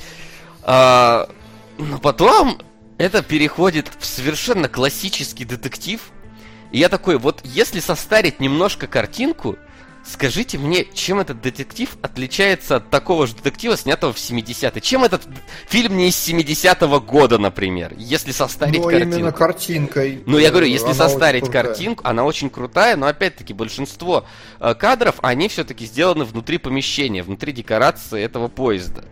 А, но потом это переходит в совершенно классический детектив. И я такой, вот если состарить немножко картинку, Скажите мне, чем этот детектив отличается от такого же детектива, снятого в 70-е? Чем этот фильм не из 70-го года, например, если состарить но картинку? именно картинкой. Ну, я говорю, если состарить картинку, она очень крутая, но опять-таки большинство э, кадров, они все-таки сделаны внутри помещения, внутри декорации этого поезда.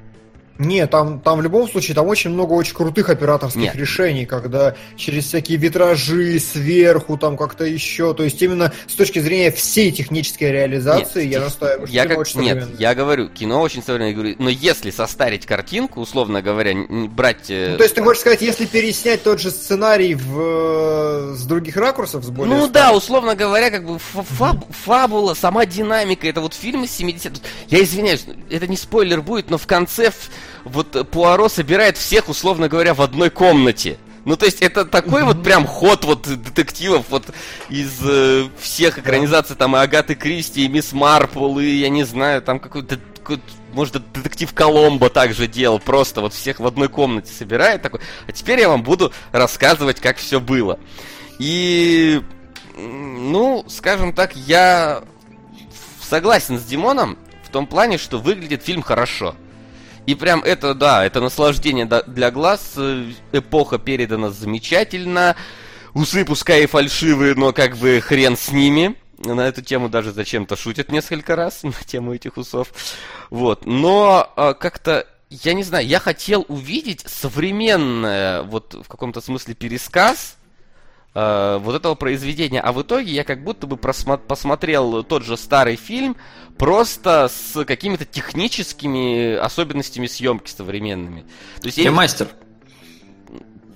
Не, там, там в любом случае, там очень много очень крутых операторских Нет. решений, когда через всякие витражи сверху, там как-то еще, то есть именно с точки зрения всей технической реализации, Нет, я настаиваю, что я как... очень Нет, я говорю, кино очень современное, говорю, но если состарить картинку, условно говоря, брать... Э, ну, то есть ты хочешь сказать, если переснять тот же сценарий в... Э, с других ракурсов, с более... Ну да, условно говоря, как бы фаб... фабула, сама динамика, это вот фильм из 70-х. Я извиняюсь, это не спойлер будет, но в конце вот Пуаро собирает всех, условно говоря, в одной комнате. Ну, то есть, это такой вот прям ход вот детективов вот из э, всех экранизаций, там, и Агаты Кристи, и Мисс Марпл, и, я не знаю, там какой-то, какой может, детектив Коломбо также делал, просто вот всех в одной комнате собирает такой. А теперь я вам буду рассказывать, как все было. И, ну, скажем так, я согласен с Димоном в том плане, что выглядит фильм хорошо. И прям это, да, это наслаждение для глаз. Э, эпоха передана замечательно. Усы пускай и фальшивые, но как бы хрен с ними. На эту тему даже зачем-то шутят несколько раз, на тему этих усов. Вот. Но а, как-то, я не знаю, я хотел увидеть современное, вот в каком-то смысле пересказ э, вот этого произведения. А в итоге я как будто бы просмо- посмотрел тот же старый фильм, просто с какими-то техническими особенностями съемки современными. То есть я мастер.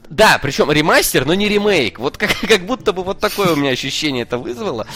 Да, причем ремастер, но не ремейк. Вот как, как будто бы вот такое у меня ощущение это вызвало.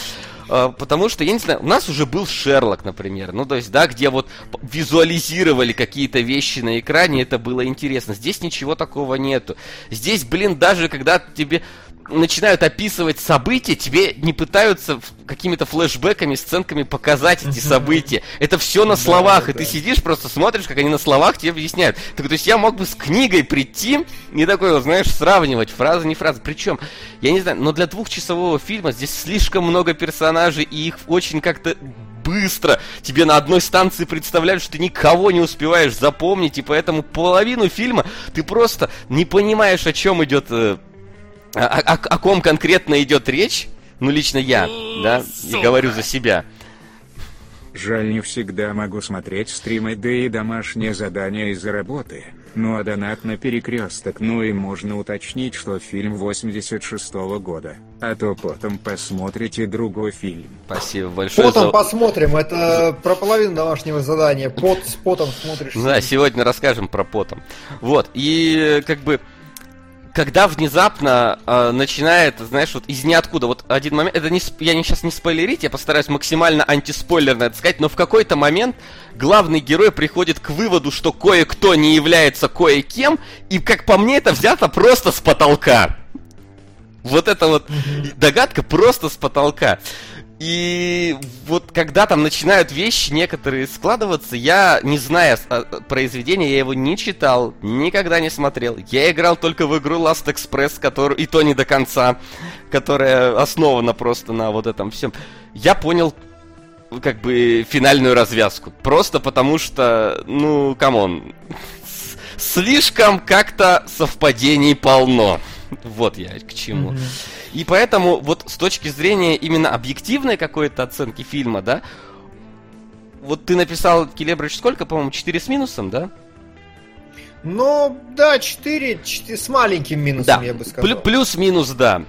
А, потому что, я не знаю, у нас уже был Шерлок, например. Ну, то есть, да, где вот визуализировали какие-то вещи на экране, это было интересно. Здесь ничего такого нету. Здесь, блин, даже когда тебе начинают описывать события, тебе не пытаются какими-то флешбеками, сценками показать эти события. Это все на словах, да, и да. ты сидишь, просто смотришь, как они на словах тебе объясняют. Так, то есть я мог бы с книгой прийти и такой, вот, знаешь, сравнивать фразы, не фразы. Причем, я не знаю, но для двухчасового фильма здесь слишком много персонажей, и их очень как-то быстро. Тебе на одной станции представляют, что ты никого не успеваешь запомнить, и поэтому половину фильма ты просто не понимаешь, о чем идет э, о, о, о ком конкретно идет речь? Ну, лично я, да, и говорю за себя. Жаль, не всегда могу смотреть стримы, да и домашние задания из-за работы. Ну а донат на перекресток, ну и можно уточнить, что фильм 86 -го года. А то потом посмотрите другой фильм. Спасибо большое. Потом за... посмотрим, это про половину домашнего задания. Пот с потом смотришь. Да, сегодня расскажем про потом. Вот, и как бы когда внезапно э, начинает, знаешь, вот из ниоткуда, вот один момент, это не, я не, сейчас не спойлерить, я постараюсь максимально антиспойлерно это сказать, но в какой-то момент главный герой приходит к выводу, что кое-кто не является кое-кем, и, как по мне, это взято просто с потолка. Вот эта вот догадка просто с потолка. И вот когда там начинают вещи некоторые складываться, я, не зная произведения, я его не читал, никогда не смотрел. Я играл только в игру Last Express, которую, и то не до конца, которая основана просто на вот этом всем. Я понял как бы финальную развязку. Просто потому что, ну, come on, слишком как-то совпадений полно. Вот я к чему. Mm-hmm. И поэтому вот с точки зрения именно объективной какой-то оценки фильма, да, вот ты написал, Келебрич, сколько, по-моему, 4 с минусом, да? Ну, да, 4, 4 с маленьким минусом, да. я бы сказал. Плюс-минус, да.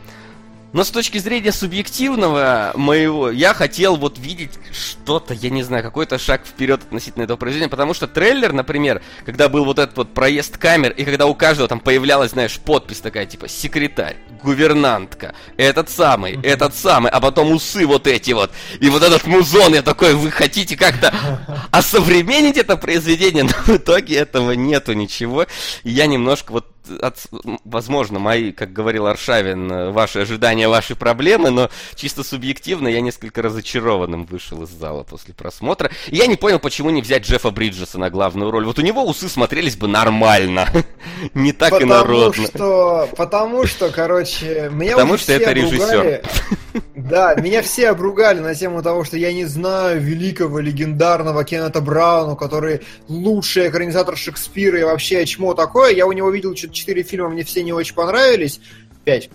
Но с точки зрения субъективного моего, я хотел вот видеть что-то, я не знаю, какой-то шаг вперед относительно этого произведения, потому что трейлер, например, когда был вот этот вот проезд камер, и когда у каждого там появлялась, знаешь, подпись такая, типа, секретарь, гувернантка, этот самый, этот самый, а потом усы вот эти вот, и вот этот музон, я такой, вы хотите как-то осовременить это произведение, но в итоге этого нету ничего, и я немножко вот от, возможно, мои, как говорил Аршавин, э, ваши ожидания, ваши проблемы, но чисто субъективно я несколько разочарованным вышел из зала после просмотра. И я не понял, почему не взять Джеффа Бриджеса на главную роль. Вот у него усы смотрелись бы нормально. не так потому инородно. Что, потому что, короче, меня Потому что это режиссер. Да, меня все обругали на тему того, что я не знаю великого, легендарного Кеннета Брауна, который лучший экранизатор Шекспира и вообще чмо такое. Я у него видел что-то четыре фильма, мне все не очень понравились. Пять.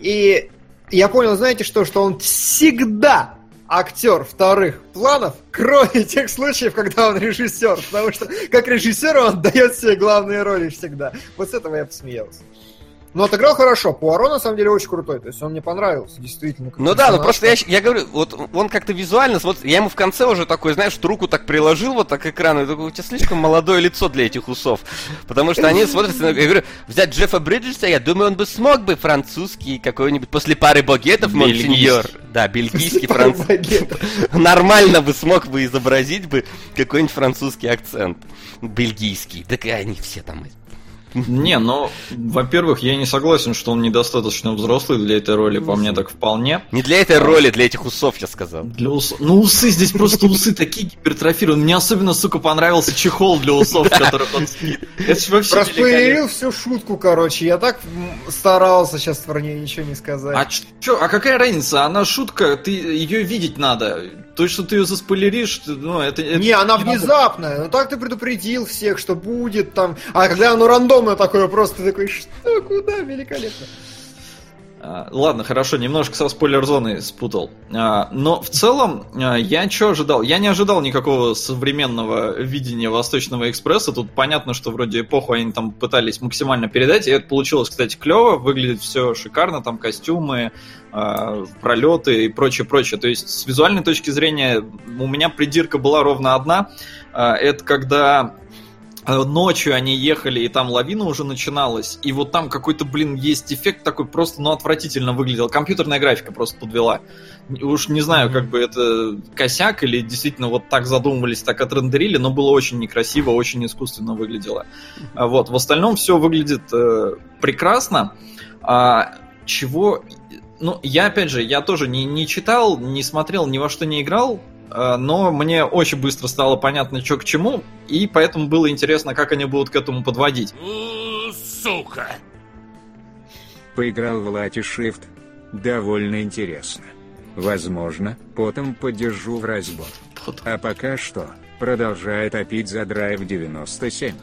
И я понял, знаете что, что он всегда актер вторых планов, кроме тех случаев, когда он режиссер. Потому что как режиссер он дает себе главные роли всегда. Вот с этого я посмеялся. Но отыграл хорошо. Пуаро, на самом деле, очень крутой. То есть он мне понравился, действительно. как Ну да, ну просто я, я говорю, вот он как-то визуально, вот я ему в конце уже такой, знаешь, руку так приложил вот так к экрану, и такой, у тебя слишком молодое лицо для этих усов. Потому что они смотрятся, на- я говорю, взять Джеффа Бриджеса, я думаю, он бы смог бы французский какой-нибудь после пары багетов, монсеньор. Да, бельгийский, французский. Нормально бы смог бы изобразить бы какой-нибудь французский акцент. Бельгийский. Так и они все там. Не, ну, во-первых, я не согласен, что он недостаточно взрослый для этой роли, по мне так вполне. Не для этой роли, для этих усов, я сказал. Для ус... Ну, усы здесь просто усы такие гипертрофированы. Мне особенно, сука, понравился чехол для усов, в которых он спит. Это вообще. Проспойлерил всю шутку, короче. Я так старался сейчас про нее ничего не сказать. А чё, а какая разница? Она шутка, ты ее видеть надо. То, что ты ее заспойлеришь, ну, это... это Не, она надо. внезапная. Ну так ты предупредил всех, что будет там. А когда оно рандомно такое, просто такой, что, куда, великолепно. А, Ладно, хорошо, немножко со спойлер-зоной спутал. А, Но в целом, а, я что ожидал? Я не ожидал никакого современного видения Восточного экспресса. Тут понятно, что вроде эпоху они там пытались максимально передать, и это получилось, кстати, клево, выглядит все шикарно, там костюмы, пролеты и прочее, прочее. То есть с визуальной точки зрения у меня придирка была ровно одна. А, Это когда э, ночью они ехали, и там лавина уже начиналась, и вот там какой-то, блин, есть эффект такой просто, ну, отвратительно выглядел. Компьютерная графика просто подвела. Уж не знаю, как бы это косяк или действительно вот так задумывались, так отрендерили, но было очень некрасиво, очень искусственно выглядело. Вот, в остальном все выглядит э, прекрасно. А, чего... Ну, я, опять же, я тоже не, не читал, не смотрел, ни во что не играл, э, но мне очень быстро стало понятно, что к чему, и поэтому было интересно, как они будут к этому подводить. Сука! Поиграл в Лати Shift. Довольно интересно. Возможно, потом поддержу в разбор. Вот. А пока что, продолжай топить за драйв 97.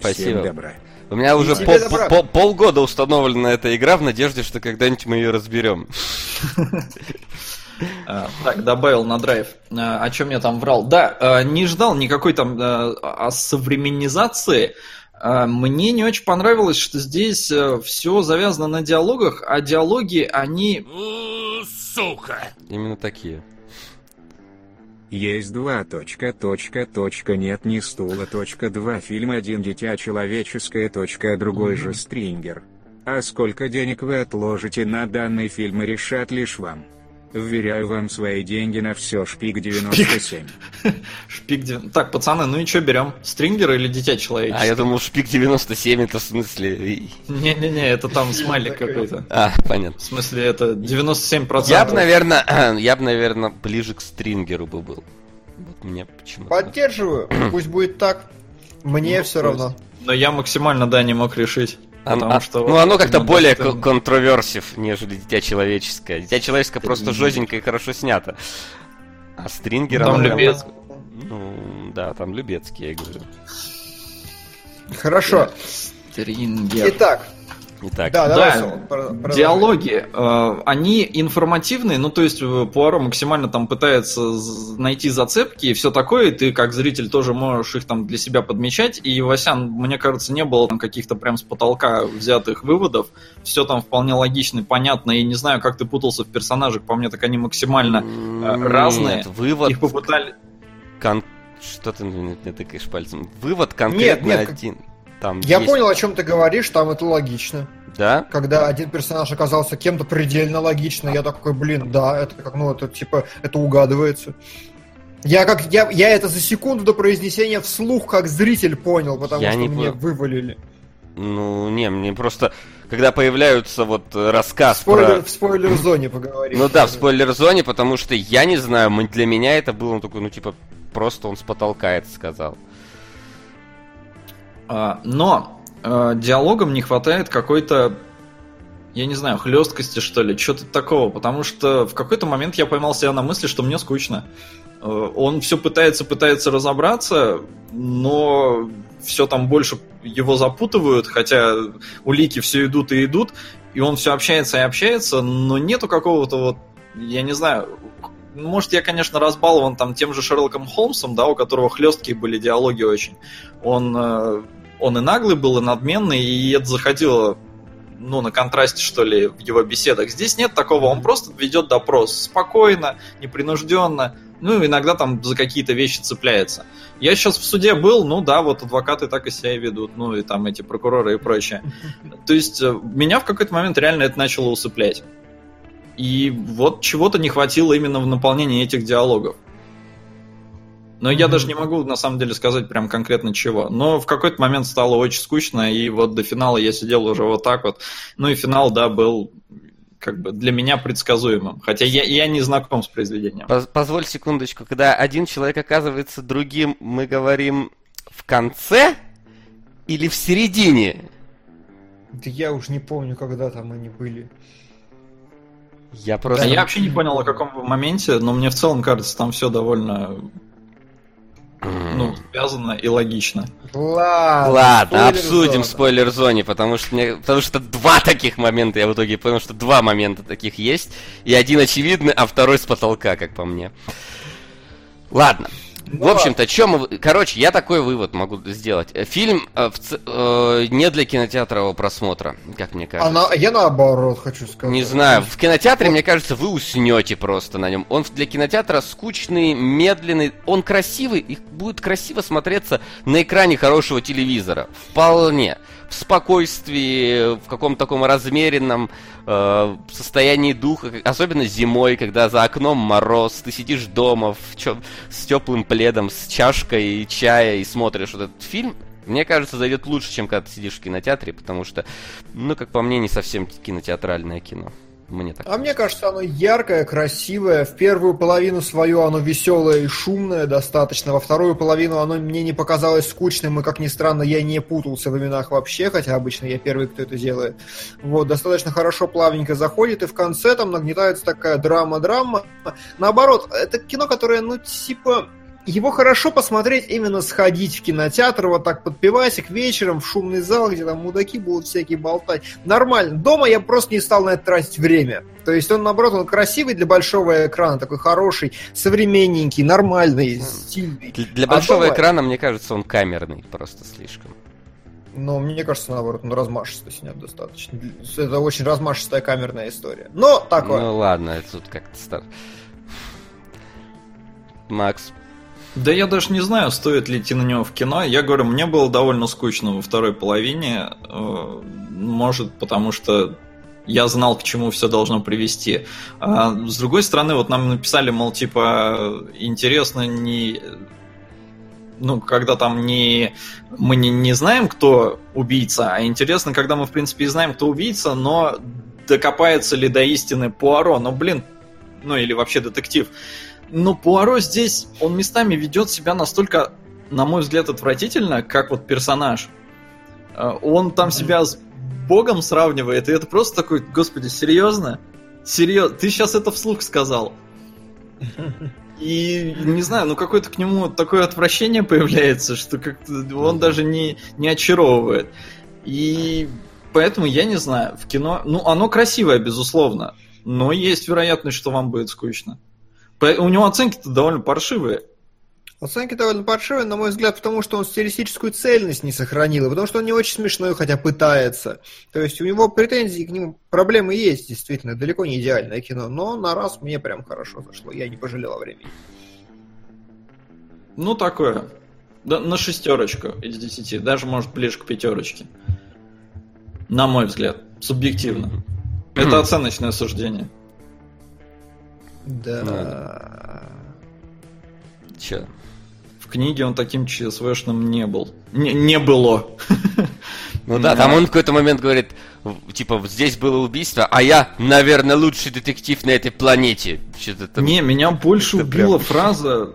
Спасибо. Всем добра. У меня уже пол- пол- полгода установлена эта игра в надежде, что когда-нибудь мы ее разберем. А, Так, добавил на драйв. А, О чем я там врал? Да, а, не ждал никакой там осовременизации. А, Мне не очень понравилось, что здесь все завязано на диалогах, а диалоги, они... У, Сука! Именно такие. Есть два точка, точка, точка, нет не стула, точка, два фильм один дитя человеческое, точка, другой же стрингер. А сколько денег вы отложите на данный фильм решат лишь вам. Вверяю вам свои деньги на все шпик 97. Шпик дев- Так, пацаны, ну и что берем? Стрингер или дитя А человеческое? я думал, шпик 97 это в смысле... Не-не-не, это там смайлик какой-то. А, понятно. В смысле, это 97%. Я бы, наверное, я бы, наверное, ближе к стрингеру бы был. Вот мне почему-то. Поддерживаю. Пусть будет так. Мне Ну, все равно. Но я максимально, да, не мог решить. Потому а- что... ну, оно как-то более достойно. ко- контроверсив, нежели Дитя Человеческое. Дитя Человеческое просто жестенько и хорошо снято. А стрингер... Там оно прям- любец. Ну, да, там Любецкий, я говорю. Хорошо. Стрингер. Итак, Итак, Да, Да, давай. Диалоги, э, они информативные, ну то есть э, Пуаро максимально там пытается найти зацепки и все такое, и ты как зритель тоже можешь их там для себя подмечать, и Васян, мне кажется, не было там каких-то прям с потолка взятых выводов, все там вполне логично и понятно, и не знаю, как ты путался в персонажах, по мне так они максимально Нет, разные. Вывод. их попытали... кон- Что ты меня тыкаешь пальцем? Вывод конкретно нет, как- один. Там Я есть- понял, о чем ты говоришь, там это логично. Да? Когда один персонаж оказался кем-то предельно логично, я такой, блин, да, это как, ну, это типа, это угадывается. Я как я, я это за секунду до произнесения вслух как зритель понял, потому Я что не мне понял. вывалили. Ну, не, мне просто, когда появляются вот рассказ Спойлер, про... В спойлер-зоне поговорим. Ну да, в спойлер-зоне, потому что я не знаю, для меня это было ну, такой, ну типа, просто он с потолка это сказал. А, Но э, диалогам не хватает какой-то, я не знаю, хлесткости, что ли, что-то такого, потому что в какой-то момент я поймал себя на мысли, что мне скучно. Э, Он все пытается, пытается разобраться, но все там больше его запутывают, хотя улики все идут и идут, и он все общается и общается, но нету какого-то вот, я не знаю, может, я, конечно, разбалован там тем же Шерлоком Холмсом, да, у которого хлесткие были диалоги очень. Он, э, он и наглый был, и надменный, и это заходило ну, на контрасте, что ли, в его беседах. Здесь нет такого, он просто ведет допрос спокойно, непринужденно, ну, иногда там за какие-то вещи цепляется. Я сейчас в суде был, ну да, вот адвокаты так и себя и ведут, ну и там эти прокуроры и прочее. То есть э, меня в какой-то момент реально это начало усыплять. И вот чего-то не хватило именно в наполнении этих диалогов. Но я даже не могу на самом деле сказать прям конкретно чего. Но в какой-то момент стало очень скучно, и вот до финала я сидел уже вот так вот. Ну и финал, да, был как бы для меня предсказуемым. Хотя я, я не знаком с произведением. Поз- Позволь секундочку, когда один человек оказывается другим, мы говорим в конце или в середине? Да я уж не помню, когда там они были. Я Да, просто... я вообще не понял, о каком моменте, но мне в целом кажется, там все довольно ну, связано и логично. Ладно, Ладно, обсудим в спойлер-зоне, потому что мне, потому что два таких момента, я в итоге понял, что два момента таких есть, и один очевидный, а второй с потолка, как по мне. Ладно. В общем-то, чем мы... Короче, я такой вывод могу сделать. Фильм э, в ц- э, не для кинотеатрового просмотра, как мне А кажется. на- я наоборот хочу сказать. Не знаю, в кинотеатре, мне кажется, вы уснете просто на нем. Он для кинотеатра скучный, медленный, он красивый, и будет красиво смотреться на экране хорошего телевизора. Вполне. В спокойствии, в каком-то таком размеренном э, состоянии духа, особенно зимой, когда за окном мороз, ты сидишь дома в чё- с теплым пледом, с чашкой чая и смотришь вот этот фильм. Мне кажется, зайдет лучше, чем когда ты сидишь в кинотеатре, потому что, ну, как по мне, не совсем кинотеатральное кино. Мне так А мне кажется, оно яркое, красивое. В первую половину свою оно веселое и шумное достаточно. Во вторую половину оно мне не показалось скучным, и, как ни странно, я не путался в именах вообще, хотя обычно я первый, кто это делает. Вот, достаточно хорошо, плавненько заходит, и в конце там нагнетается такая драма-драма. Наоборот, это кино, которое, ну, типа... Его хорошо посмотреть, именно сходить в кинотеатр, вот так под пивасик вечером в шумный зал, где там мудаки будут всякие болтать. Нормально. Дома я просто не стал на это тратить время. То есть он, наоборот, он красивый для большого экрана, такой хороший, современненький, нормальный, стильный. Для, для А большого дома- экрана, мне кажется, он камерный просто слишком. Но мне кажется, наоборот, он размашисто снят достаточно. Это очень размашистая камерная история. Но такое. Ну ладно, это тут как-то стар. Макс, Да я даже не знаю, стоит ли идти на него в кино. Я говорю, мне было довольно скучно во второй половине. э, Может, потому что я знал, к чему все должно привести. А с другой стороны, вот нам написали, мол, типа, интересно не... Ну, когда там не... Мы не, не знаем, кто убийца, а интересно, когда мы, в принципе, и знаем, кто убийца, но докопается ли до истины Пуаро. Ну, блин, ну или вообще детектив. Но Пуаро здесь, он местами ведет себя настолько, на мой взгляд, отвратительно, как вот персонаж. Э, Он там себя с Богом сравнивает, и это просто такой, господи, серьезно? Серьезно? Ты сейчас это вслух сказал. И не знаю, ну какое-то к нему такое отвращение появляется, что как-то он даже не, не очаровывает. И поэтому я не знаю, в кино... Ну, оно красивое, безусловно, но есть вероятность, что вам будет скучно. У него оценки-то довольно паршивые. Оценки довольно паршивые, на мой взгляд, потому что он стилистическую цельность не сохранил, и потому что он не очень смешной, хотя пытается. То есть у него претензии к нему, проблемы есть, действительно, далеко не идеальное кино, но на раз мне прям хорошо зашло, я не пожалел о времени. Ну, такое. Да, на шестерочку из десяти, даже, может, ближе к пятерочке. На мой взгляд, субъективно. Это оценочное суждение. Да. Че? В книге он таким ЧСВшным не был. Не, не было. Ну да, там он в какой-то момент говорит, типа, вот здесь было убийство, а я, наверное, лучший детектив на этой планете. Там... Не, меня больше Это убила прям- фраза...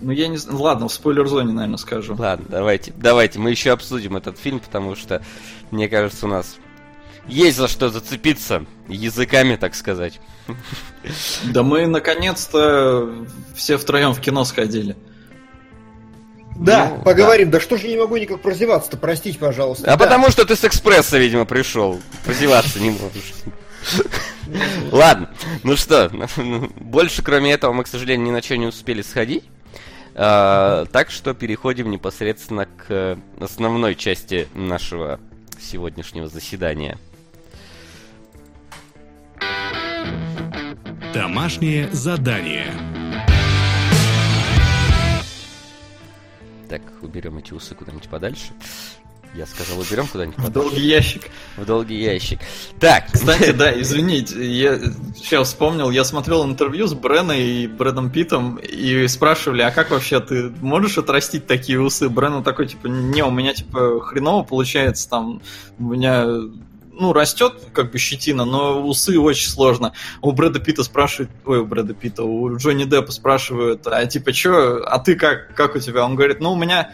Ну, я не знаю. Ладно, в спойлер-зоне, наверное, скажу. Ладно, давайте, давайте, мы еще обсудим этот фильм, потому что, мне кажется, у нас есть за что зацепиться языками, так сказать. Да мы, наконец-то, все втроем в кино сходили. Да, Ну, поговорим. Да. что же я не могу никак прозеваться-то, простите, пожалуйста. А Да. потому что ты с экспресса, видимо, пришел. Позеваться не можешь. Ладно, ну что, больше кроме этого мы, к сожалению, ни на что не успели сходить. А, так что переходим непосредственно к основной части нашего сегодняшнего заседания. Домашнее задание. Так, уберем эти усы куда-нибудь подальше. Я сказал, уберем куда-нибудь В подальше. долгий ящик. В долгий ящик. Так, Кстати, да, извините, я сейчас вспомнил, я смотрел интервью с Бреной и Брэдом Питом, и спрашивали, а как вообще ты можешь отрастить такие усы? Брена такой, типа, не, у меня, типа, хреново получается, там, у меня, ну, растет, как бы, щетина, но усы очень сложно. У Брэда Питта спрашивают, ой, у Брэда Питта, у Джонни Деппа спрашивают, а типа, чё, а ты как, как у тебя? Он говорит, ну, у меня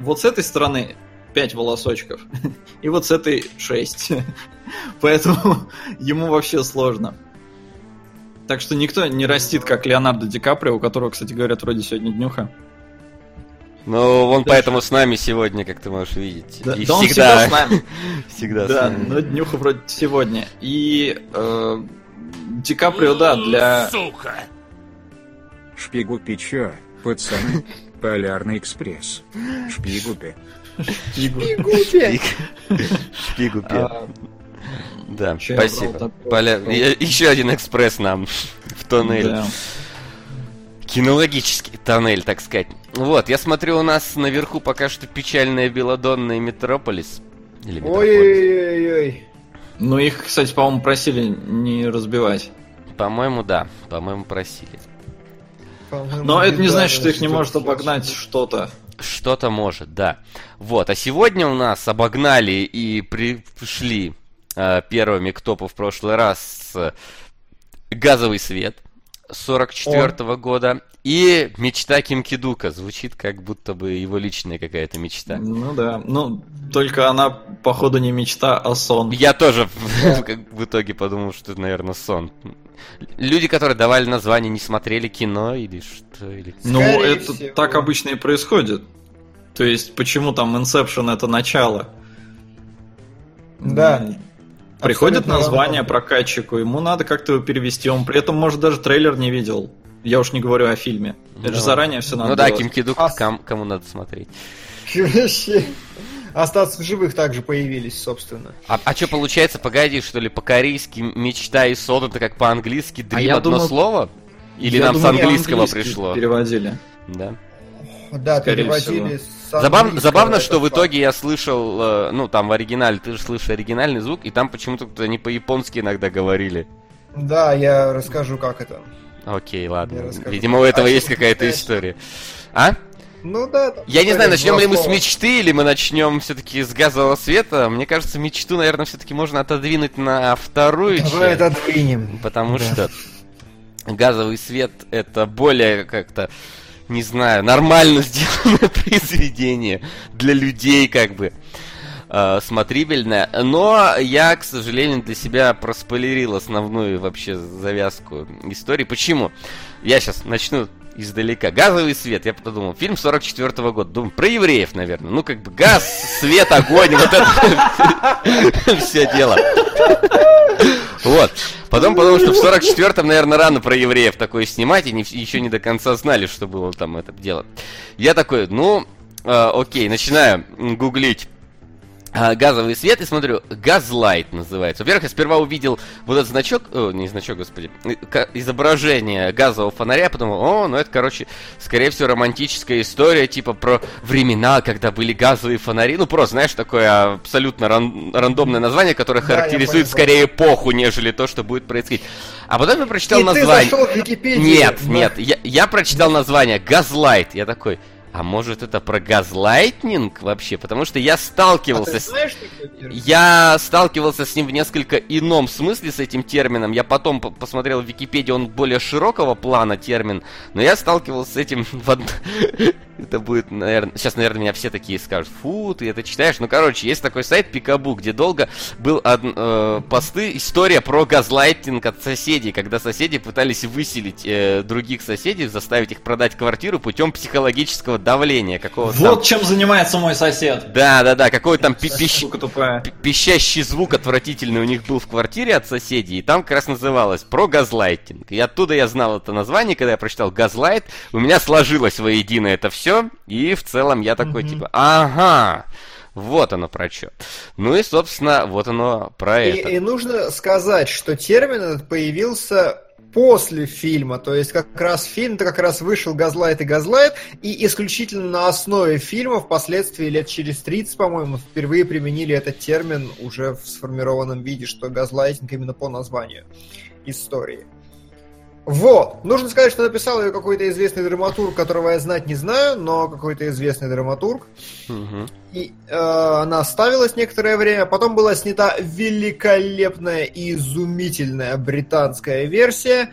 вот с этой стороны 5 волосочков, и вот с этой 6. Поэтому ему вообще сложно. Так что никто не растит, как Леонардо Ди Каприо, у которого, кстати, говорят, вроде сегодня днюха. Ну он поэтому с нами сегодня, как ты можешь видеть. Да, И да он всегда с нами. Всегда с Да, нами. но днюха вроде сегодня. И э, Ди Каприо, да, для... Сука. Шпигу Пичо, пацаны, Полярный экспресс. Шпигупе. Фигупе. Шпигу пе. а, Да, спасибо. Еще один экспресс нам в тоннель. да. Кинологический тоннель, так сказать. Вот, я смотрю, у нас наверху пока что печальная Беладонна и Метрополис. Или. Ой-ой-ой. Ну, их, кстати, по-моему, просили не разбивать. По-моему, да. По-моему, просили. По-моему, Но это не значит, что их не может обогнать что-то. Что-то может, да. Вот, а сегодня у нас обогнали и пришли э, первыми к топу в прошлый раз э, «Газовый свет» 44 года и «Мечта Ким Кидука». Звучит как будто бы его личная какая-то мечта. Ну да. Ну, только она, походу, не мечта, а сон. Я тоже в итоге подумал, что это, наверное, сон. Люди, которые давали название, не смотрели кино или что? Или... Ну, Скорее это всего. так обычно и происходит. То есть, почему там Inception это начало? Да. М, Приходит Абсолютно название равно. прокатчику, ему надо как-то его перевести, он при этом, может, даже трейлер не видел. Я уж не говорю о фильме. Это же Ну, заранее все надо Ну да. Ким Кидук, А- ком- кому надо смотреть. Вообще. Остаться в живых также появились, собственно. А, а что получается, погоди, что ли, по-корейски мечта и сон это как по-английски дрим А одно думал- слово? Или Я нам думаю, с английского пришло? Переводили. Да. Да, переводили забавно, это что в факт. итоге я слышал, э, ну там в оригинале, ты же слышишь оригинальный звук, и там почему-то кто-то не по-японски иногда говорили. Да, я расскажу, как это. Окей, ладно. расскажу. Видимо, у этого А есть какая-то история. А? Ну да. там Я не знаю, начнем ли мы с мечты, или мы начнем все-таки с газового света. Мне кажется, мечту, наверное, все-таки можно отодвинуть на вторую Давай часть. отодвинем. Потому Да. что газовый свет это более как-то, не знаю, нормально сделанное произведение для людей, как бы э, смотрибельное. Но я, к сожалению, для себя проспойлерил основную вообще завязку истории. Почему? Я сейчас начну издалека. Газовый свет, я подумал, фильм 44 -го года. Думаю, про евреев, наверное. Ну, как бы газ, свет, огонь, вот это все дело. Вот. Потом подумал, что в 44-м, наверное, рано про евреев такое снимать, и не, еще не до конца знали, что было там это дело. Я такой, ну, э, окей, начинаю гуглить газовый свет и смотрю, газлайт называется. Во-первых, я сперва увидел вот этот значок, о, не значок, господи, э, изображение газового фонаря, я подумал, о, ну это, короче, скорее всего, романтическая история, типа про времена, когда были газовые фонари. Ну, просто, знаешь, такое абсолютно ран- рандомное название, которое да, характеризует скорее эпоху, нежели то, что будет происходить. А потом я прочитал и название. Ты зашел в Википедию, нет, да. нет, я, я прочитал название Газлайт. Я такой, а может это про газлайтнинг вообще? Потому что я сталкивался а с... Знаешь, я сталкивался с ним в несколько ином смысле, с этим термином. Я потом посмотрел в Википедии, он более широкого плана термин, но я сталкивался с этим в, это будет, наверное... Сейчас, наверное, меня все такие скажут, фу, ты это читаешь. Ну, короче, есть такой сайт Пикабу, где долго был од... э, посты, история про газлайтинг от соседей, когда соседи пытались выселить э, других соседей, заставить их продать квартиру путем психологического давления какого-то. Вот там... чем занимается мой сосед. Да, да, да, какой там пи- пищ... пищащий звук отвратительный у них был в квартире от соседей, и там как раз называлось про газлайтинг. И оттуда я знал это название, когда я прочитал газлайт, у меня сложилось воедино это все. И в целом я такой, mm-hmm. типа, ага, вот оно про что. Ну и, собственно, вот оно про и, это. И нужно сказать, что термин этот появился после фильма, то есть как раз фильм-то как раз вышел «Газлайт» и «Газлайт», и исключительно на основе фильма впоследствии лет через 30, по-моему, впервые применили этот термин уже в сформированном виде, что газлайтинг именно по названию истории. Вот. Нужно сказать, что написал ее какой-то известный драматург, которого я знать не знаю, но какой-то известный драматург. Угу. И э, она ставилась некоторое время. Потом была снята великолепная и изумительная британская версия,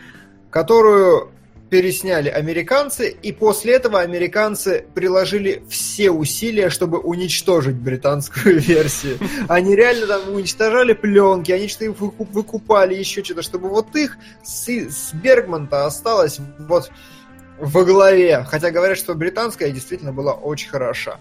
которую пересняли американцы, и после этого американцы приложили все усилия, чтобы уничтожить британскую версию. Они реально там уничтожали пленки, они что-то выкупали, еще что-то, чтобы вот их с, с Бергман-то осталось вот во главе. Хотя говорят, что британская действительно была очень хороша.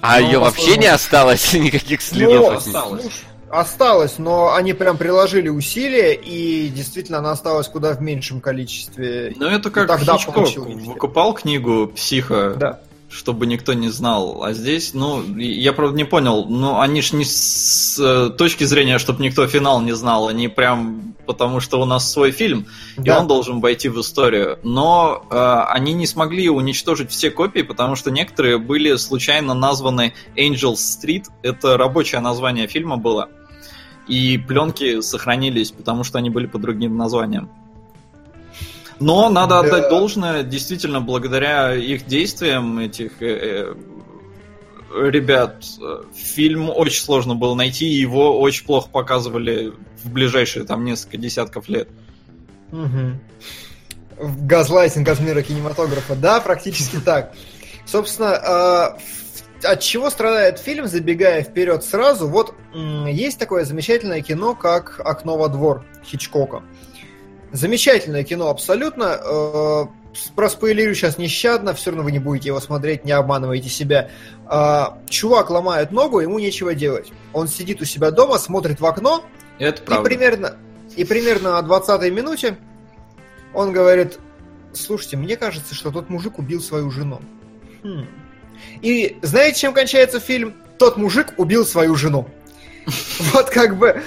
А Но, ее вообще не осталось никаких следов? Ну, осталось осталось, но они прям приложили усилия, и действительно она осталась куда в меньшем количестве. Ну это как тогда Хичкок выкупал книгу «Психа», да. чтобы никто не знал, а здесь, ну, я правда не понял, но они ж не с э, точки зрения, чтобы никто финал не знал, они прям потому что у нас свой фильм, да. и он должен войти в историю. Но э, они не смогли уничтожить все копии, потому что некоторые были случайно названы Angel Street, это рабочее название фильма было и пленки сохранились, потому что они были под другим названием. Но надо да. отдать должное, действительно, благодаря их действиям, этих э, э, ребят, э, фильм очень сложно было найти, и его очень плохо показывали в ближайшие там несколько десятков лет. Угу. Газлайтинг от мира кинематографа, да, практически так. Собственно, э, от чего страдает фильм, забегая вперед сразу, вот есть такое замечательное кино, как «Окно во двор» Хичкока. Замечательное кино абсолютно. Э, проспойлерю сейчас нещадно, все равно вы не будете его смотреть, не обманывайте себя. Э, чувак ломает ногу, ему нечего делать. Он сидит у себя дома, смотрит в окно, Это правда. и примерно, и примерно на 20-й минуте он говорит, слушайте, мне кажется, что тот мужик убил свою жену. Хм, и знаете, чем кончается фильм? Тот мужик убил свою жену. Вот как бы...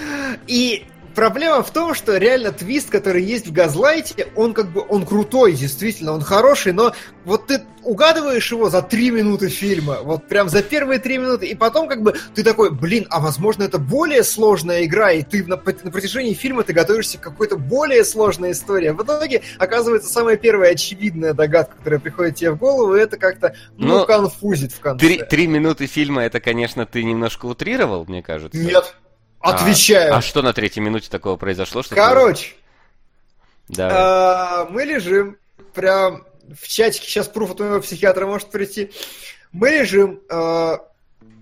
И проблема в том, что реально твист, который есть в Газлайте, он как бы, он крутой, действительно, он хороший, но вот ты угадываешь его за три минуты фильма, вот прям за первые три минуты, и потом как бы ты такой, блин, а возможно это более сложная игра, и ты на, на протяжении фильма ты готовишься к какой-то более сложной истории. А в итоге оказывается самая первая очевидная догадка, которая приходит тебе в голову, это как-то, ну, ну конфузит в конце. Три, три минуты фильма, это, конечно, ты немножко утрировал, мне кажется. Нет, Отвечаю. А, а что на третьей минуте такого произошло? Что Короче, да. А, мы лежим прям в чатике, сейчас пруф от моего психиатра может прийти. Мы лежим, а,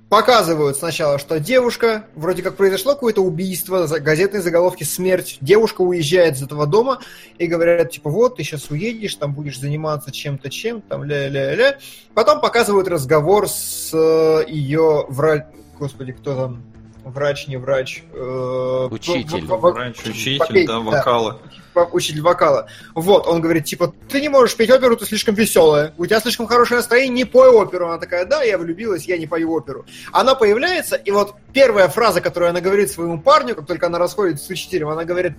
показывают сначала, что девушка, вроде как произошло какое-то убийство, газетные заголовки «Смерть», девушка уезжает из этого дома и говорят, типа, вот, ты сейчас уедешь, там будешь заниматься чем-то, чем, там, ля-ля-ля. Потом показывают разговор с э, ее врач... Господи, кто там? Врач, не врач. э, Учитель. в- в- в- Раньше учитель, попей, да, вокала. по- учитель вокала. Вот, он говорит, типа, ты не можешь петь оперу, ты слишком веселая, у тебя слишком хорошее настроение, не пой оперу. Она такая, да, я влюбилась, я не пою оперу. Она появляется, и вот первая фраза, которую она говорит своему парню, как только она расходится с учителем, она говорит,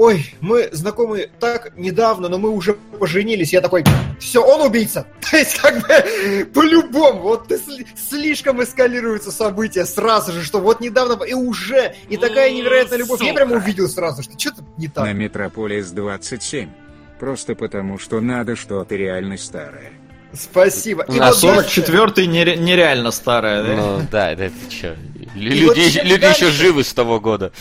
ой, мы знакомы так недавно, но мы уже поженились. Я такой, все, он убийца. То есть, как бы, по-любому, вот ты сли- слишком эскалируются события сразу же, что вот недавно, и уже, и такая невероятная любовь. Я прям увидел сразу, что что-то не так. На Метрополис 27. Просто потому, что надо что-то реально старое. Спасибо. И А вот дальше- 44-й нере- нереально старая, да? Ну да, это что? И вот Люди, люди еще дальше- живы с того года.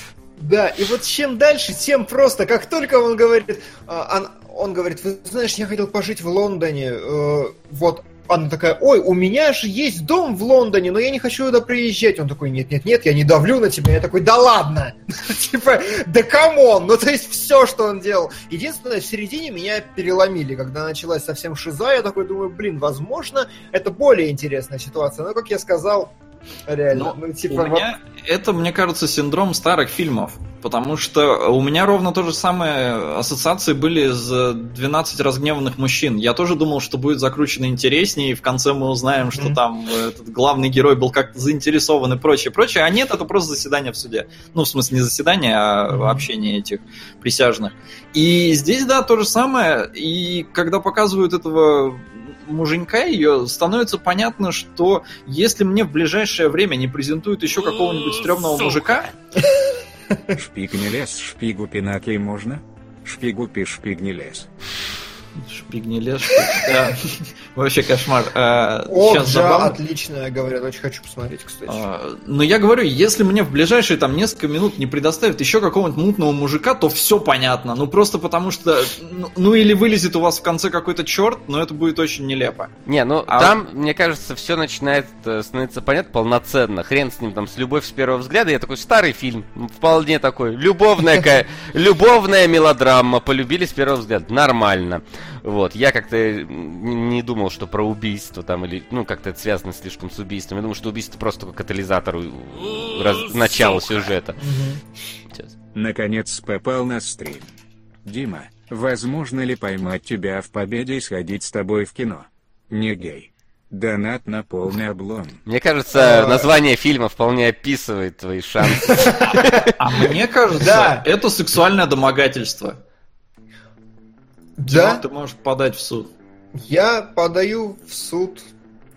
Да, и вот чем дальше, тем просто, как только он говорит, а, он, он говорит, вы знаешь, я хотел пожить в Лондоне, э, вот, она такая, ой, у меня же есть дом в Лондоне, но я не хочу туда приезжать. Он такой, нет-нет-нет, я не давлю на тебя. Я такой, да ладно! Типа, да come on! Ну, то есть, все, что он делал. Единственное, в середине меня переломили. Когда началась совсем шиза, я такой думаю, блин, возможно, это более интересная ситуация. Но, как я сказал, реально, Ну, ну, типа... У меня это, мне кажется, синдром старых фильмов. Потому что у меня ровно то же самое ассоциации были с 12 разгневанных мужчин. Я тоже думал, что будет закручено интереснее, и в конце мы узнаем, что там э, этот главный герой был как-то заинтересован и прочее, прочее. А нет, это просто заседание в суде. Ну, в смысле, не заседание, а общение этих присяжных. И здесь, да, то же самое. И когда показывают этого муженька ее, становится понятно, что если мне в ближайшее время не презентуют еще какого-нибудь стрёмного мужика, Шпик не лез, шпигу пинакей можно? Шпигу пи шпиг не лез. Шпиг не лез, вообще кошмар. А, О, Сейчас да, забавно. отличная, говорят, очень хочу посмотреть, кстати. А, Но я говорю, если мне в ближайшие там несколько минут не предоставят еще какого-нибудь мутного мужика, то все понятно. Ну просто потому что, ну, ну или вылезет у вас в конце какой-то черт, но это будет очень нелепо. Не, ну А там, мне кажется, все начинает э, становиться понятно полноценно. Хрен с ним там с любовь с первого взгляда. Я такой старый фильм, вполне такой любовная, любовная мелодрама. Полюбили с первого взгляда, нормально. Вот, я как-то э, не думал, что про убийство там или, ну, как-то это связано слишком с убийством. Я думал, что убийство просто такой катализатор у- раз- начала сюжета. Сейчас. Наконец попал на стрим. Дима, возможно ли поймать тебя в победе и сходить с тобой в кино? Не гей. Донат на полный облом. Мне кажется, А. название фильма вполне описывает твои шансы. А мне кажется, Да. это сексуальное домогательство. Да, Ты можешь подать в суд. я подаю в суд,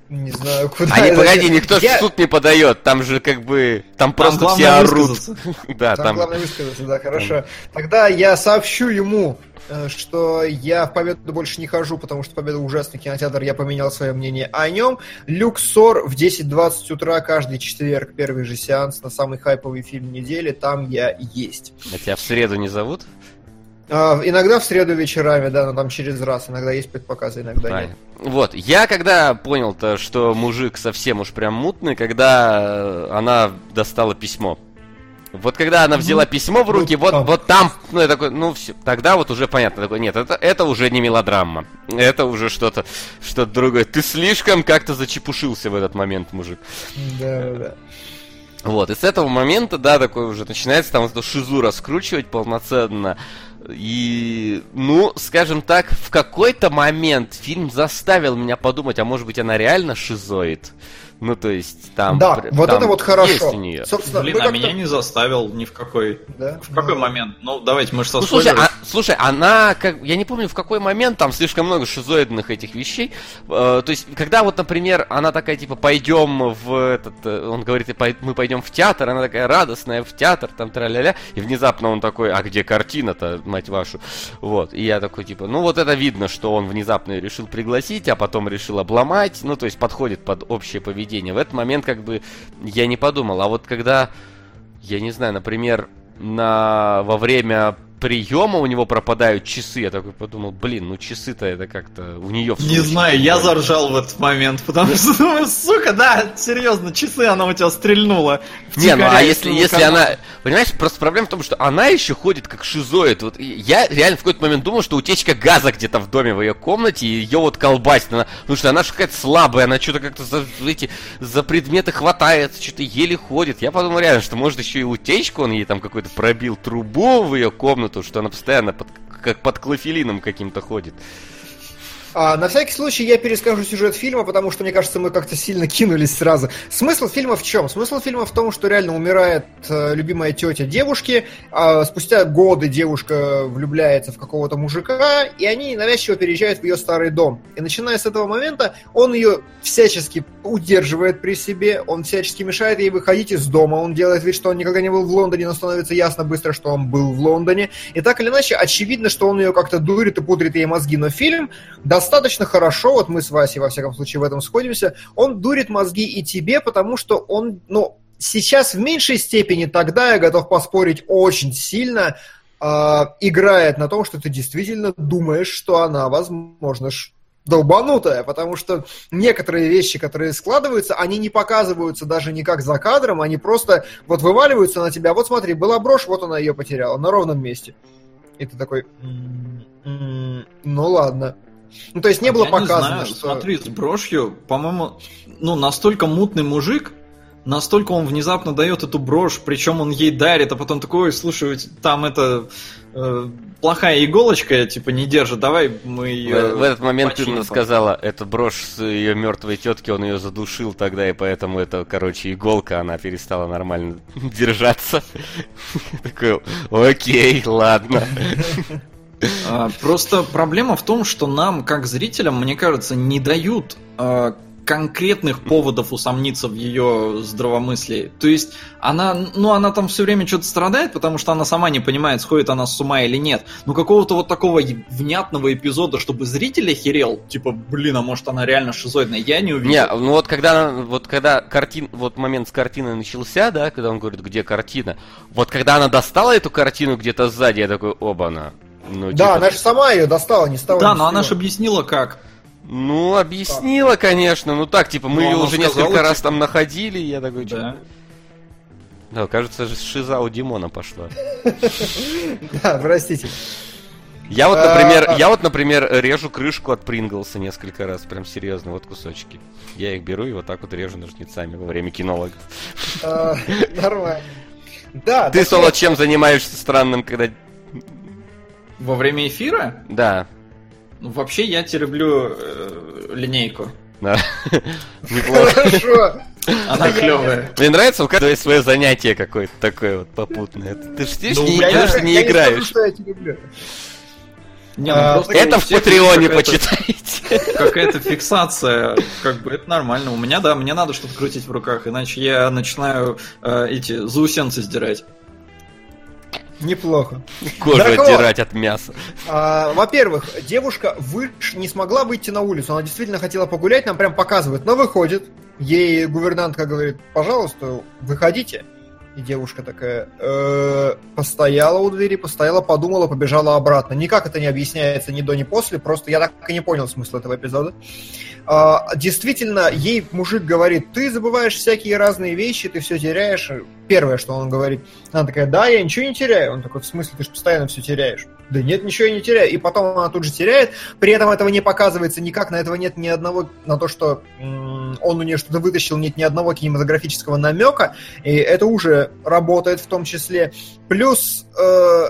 не знаю, куда. А не, погоди, никто ж Я- в суд не подает. Там же как бы... Там Там просто все главное орут. высказаться. Да, Там там... главное высказаться, да, хорошо. Тогда я сообщу ему, э, что я в Победу больше не хожу, потому что Победа ужасный кинотеатр, я поменял свое мнение о нем. Люксор в 10.20 утра каждый четверг, первый же сеанс на самый хайповый фильм недели, там я есть. А тебя в среду не зовут? А, иногда в среду вечерами, да, но там через раз. Иногда есть предпоказы, иногда нет. Правильно. Вот, я когда понял-то, что мужик совсем уж прям мутный, когда э, она достала письмо. Вот когда она взяла письмо в руки, Ну, вот, там. вот там, ну я такой, ну все, тогда вот уже понятно, такой, нет, это, это уже не мелодрама, это уже что-то, что-то другое. Ты слишком как-то зачепушился в этот момент, мужик. Да, да, да. Вот, и с этого момента, да, такой уже начинается там вот эту шизу раскручивать полноценно. И, ну, скажем так, в какой-то момент фильм заставил меня подумать, а может быть она реально шизоид? Ну, то есть там... да, пр- вот там это вот хорошо. Есть у нее. Собственно, Блин, а меня не заставил ни в какой. Да? В какой Ну, момент? Ну, давайте, мы же со Ну, слушай, а- слушай, она, как, я не помню, в какой момент, там слишком много шизоидных этих вещей. Э, то есть, когда вот, например, она такая, типа, пойдем в этот, э, он говорит, мы пойдем в театр, она такая радостная в театр, там, тра-ля-ля, и внезапно он такой, а где картина-то, мать вашу? Вот, и я такой, типа, ну, вот это видно, что он внезапно решил пригласить, а потом решил обломать, ну, то есть, подходит под общее поведение. В этот момент, как бы, я не подумал, а вот когда я не знаю, например, на, во время приема у него пропадают часы. Я такой подумал, блин, ну часы-то это как-то у нее Не знаю, я заржал в этот момент, потому что, думаю, сука, да, серьезно, часы она у тебя стрельнула. Не, ну а если, если она... Понимаешь, просто проблема в том, что она еще ходит как шизоид. Вот я реально в какой-то момент думал, что утечка газа где-то в доме в ее комнате, и ее вот колбасит. Она, потому что она же какая-то слабая, она что-то как-то за эти за предметы хватается, что-то еле ходит. Я подумал реально, что может еще и утечку, он ей там какой-то пробил трубу в ее комнату, что она постоянно под, как под клофелином каким-то ходит. А, на всякий случай я перескажу сюжет фильма, потому что, мне кажется, мы как-то сильно кинулись сразу. Смысл фильма в чем? Смысл фильма в том, что реально умирает э, любимая тетя девушки, а спустя годы девушка влюбляется в какого-то мужика, и они навязчиво переезжают в ее старый дом. И начиная с этого момента, он ее всячески удерживает при себе, он всячески мешает ей выходить из дома, он делает вид, что он никогда не был в Лондоне, но становится ясно быстро, что он был в Лондоне. И так или иначе, очевидно, что он ее как-то дурит и пудрит ей мозги. Но фильм достаточно хорошо, вот мы с Васей, во всяком случае, в этом сходимся, он дурит мозги и тебе, потому что он, ну, сейчас в меньшей степени, тогда я готов поспорить очень сильно, э, играет на том, что ты действительно думаешь, что она, возможно, долбанутая, потому что некоторые вещи, которые складываются, они не показываются даже никак за кадром, они просто вот вываливаются на тебя. Вот смотри, была брошь, вот она ее потеряла на ровном месте. И ты такой, «М, м, ну ладно. Ну, то есть не было Я показано, знаю, что... Смотри, с брошью, по-моему, ну, настолько мутный мужик, настолько он внезапно дает эту брошь, причем он ей дарит, а потом такой, «Ой, слушай, там это э, плохая иголочка, типа, не держит, давай мы ее в, в этот момент починим Ирна сказала, это брошь с ее мертвой тетки, он ее задушил тогда, и поэтому это, короче, иголка, она перестала нормально держаться. Такой, окей, ладно. А, Просто проблема в том, что нам, как зрителям, мне кажется, не дают а, конкретных поводов усомниться в ее здравомыслии. То есть она, ну, она там все время что-то страдает, потому что она сама не понимает, сходит она с ума или нет. Но какого-то вот такого внятного эпизода, чтобы зритель охерел, типа, блин, а может она реально шизоидная, я не увидел. Не, ну вот когда, она- вот когда картин, вот момент с картиной начался, да, когда он говорит, где картина, вот когда она достала эту картину где-то сзади, я такой, оба-на. Ну, Да, типа, она же сама ее достала, не стала. Да, но она же объяснила как. Ну, объяснила, конечно, ну так, типа, мы Ну, ее уже сказала, несколько раз типа- там находили, я такой, Да. Да, кажется, же шиза у Димона пошла. Да, простите. Я вот, А, например, а- я вот, например, режу крышку от Принглса несколько раз, прям серьезно, вот кусочки. Я их беру и вот так вот режу ножницами во время кинологов. А, Нормально. Да, Ты, так Соло, чем занимаешься странным, когда... Во время эфира? Да, Ну, вообще, я терплю э, линейку. да. Неплохо. Хорошо. Она клевая. Мне нравится, у каждого есть свое занятие какое-то такое вот попутное. Ты же Ну, не, играешь. Не, А, ну просто Это в Патреоне какая-то- почитайте. Какая-то фиксация, как бы это нормально. У меня, да, мне надо что-то крутить в руках, иначе я начинаю э, эти заусенцы сдирать. Неплохо. Кожу Так вот. отдирать от мяса. А, Во-первых, девушка выш... не смогла выйти на улицу. Она действительно хотела погулять, нам прям показывают. Но выходит. Ей гувернантка говорит, пожалуйста, выходите. И девушка такая «Э, постояла у двери, постояла, подумала, побежала обратно. Никак это не объясняется ни до, ни после, просто я так и не понял смысл этого эпизода. А, действительно, ей мужик говорит, ты забываешь всякие разные вещи, ты все теряешь. Первое, что он говорит, она такая, да, я ничего не теряю. Он такой, в смысле, ты же постоянно все теряешь. Да нет, ничего я не теряю. И потом она тут же теряет. При этом этого не показывается никак, на этого нет ни одного, на то, что он у нее что-то вытащил, нет ни одного кинематографического намека. И это уже работает в том числе. Плюс э,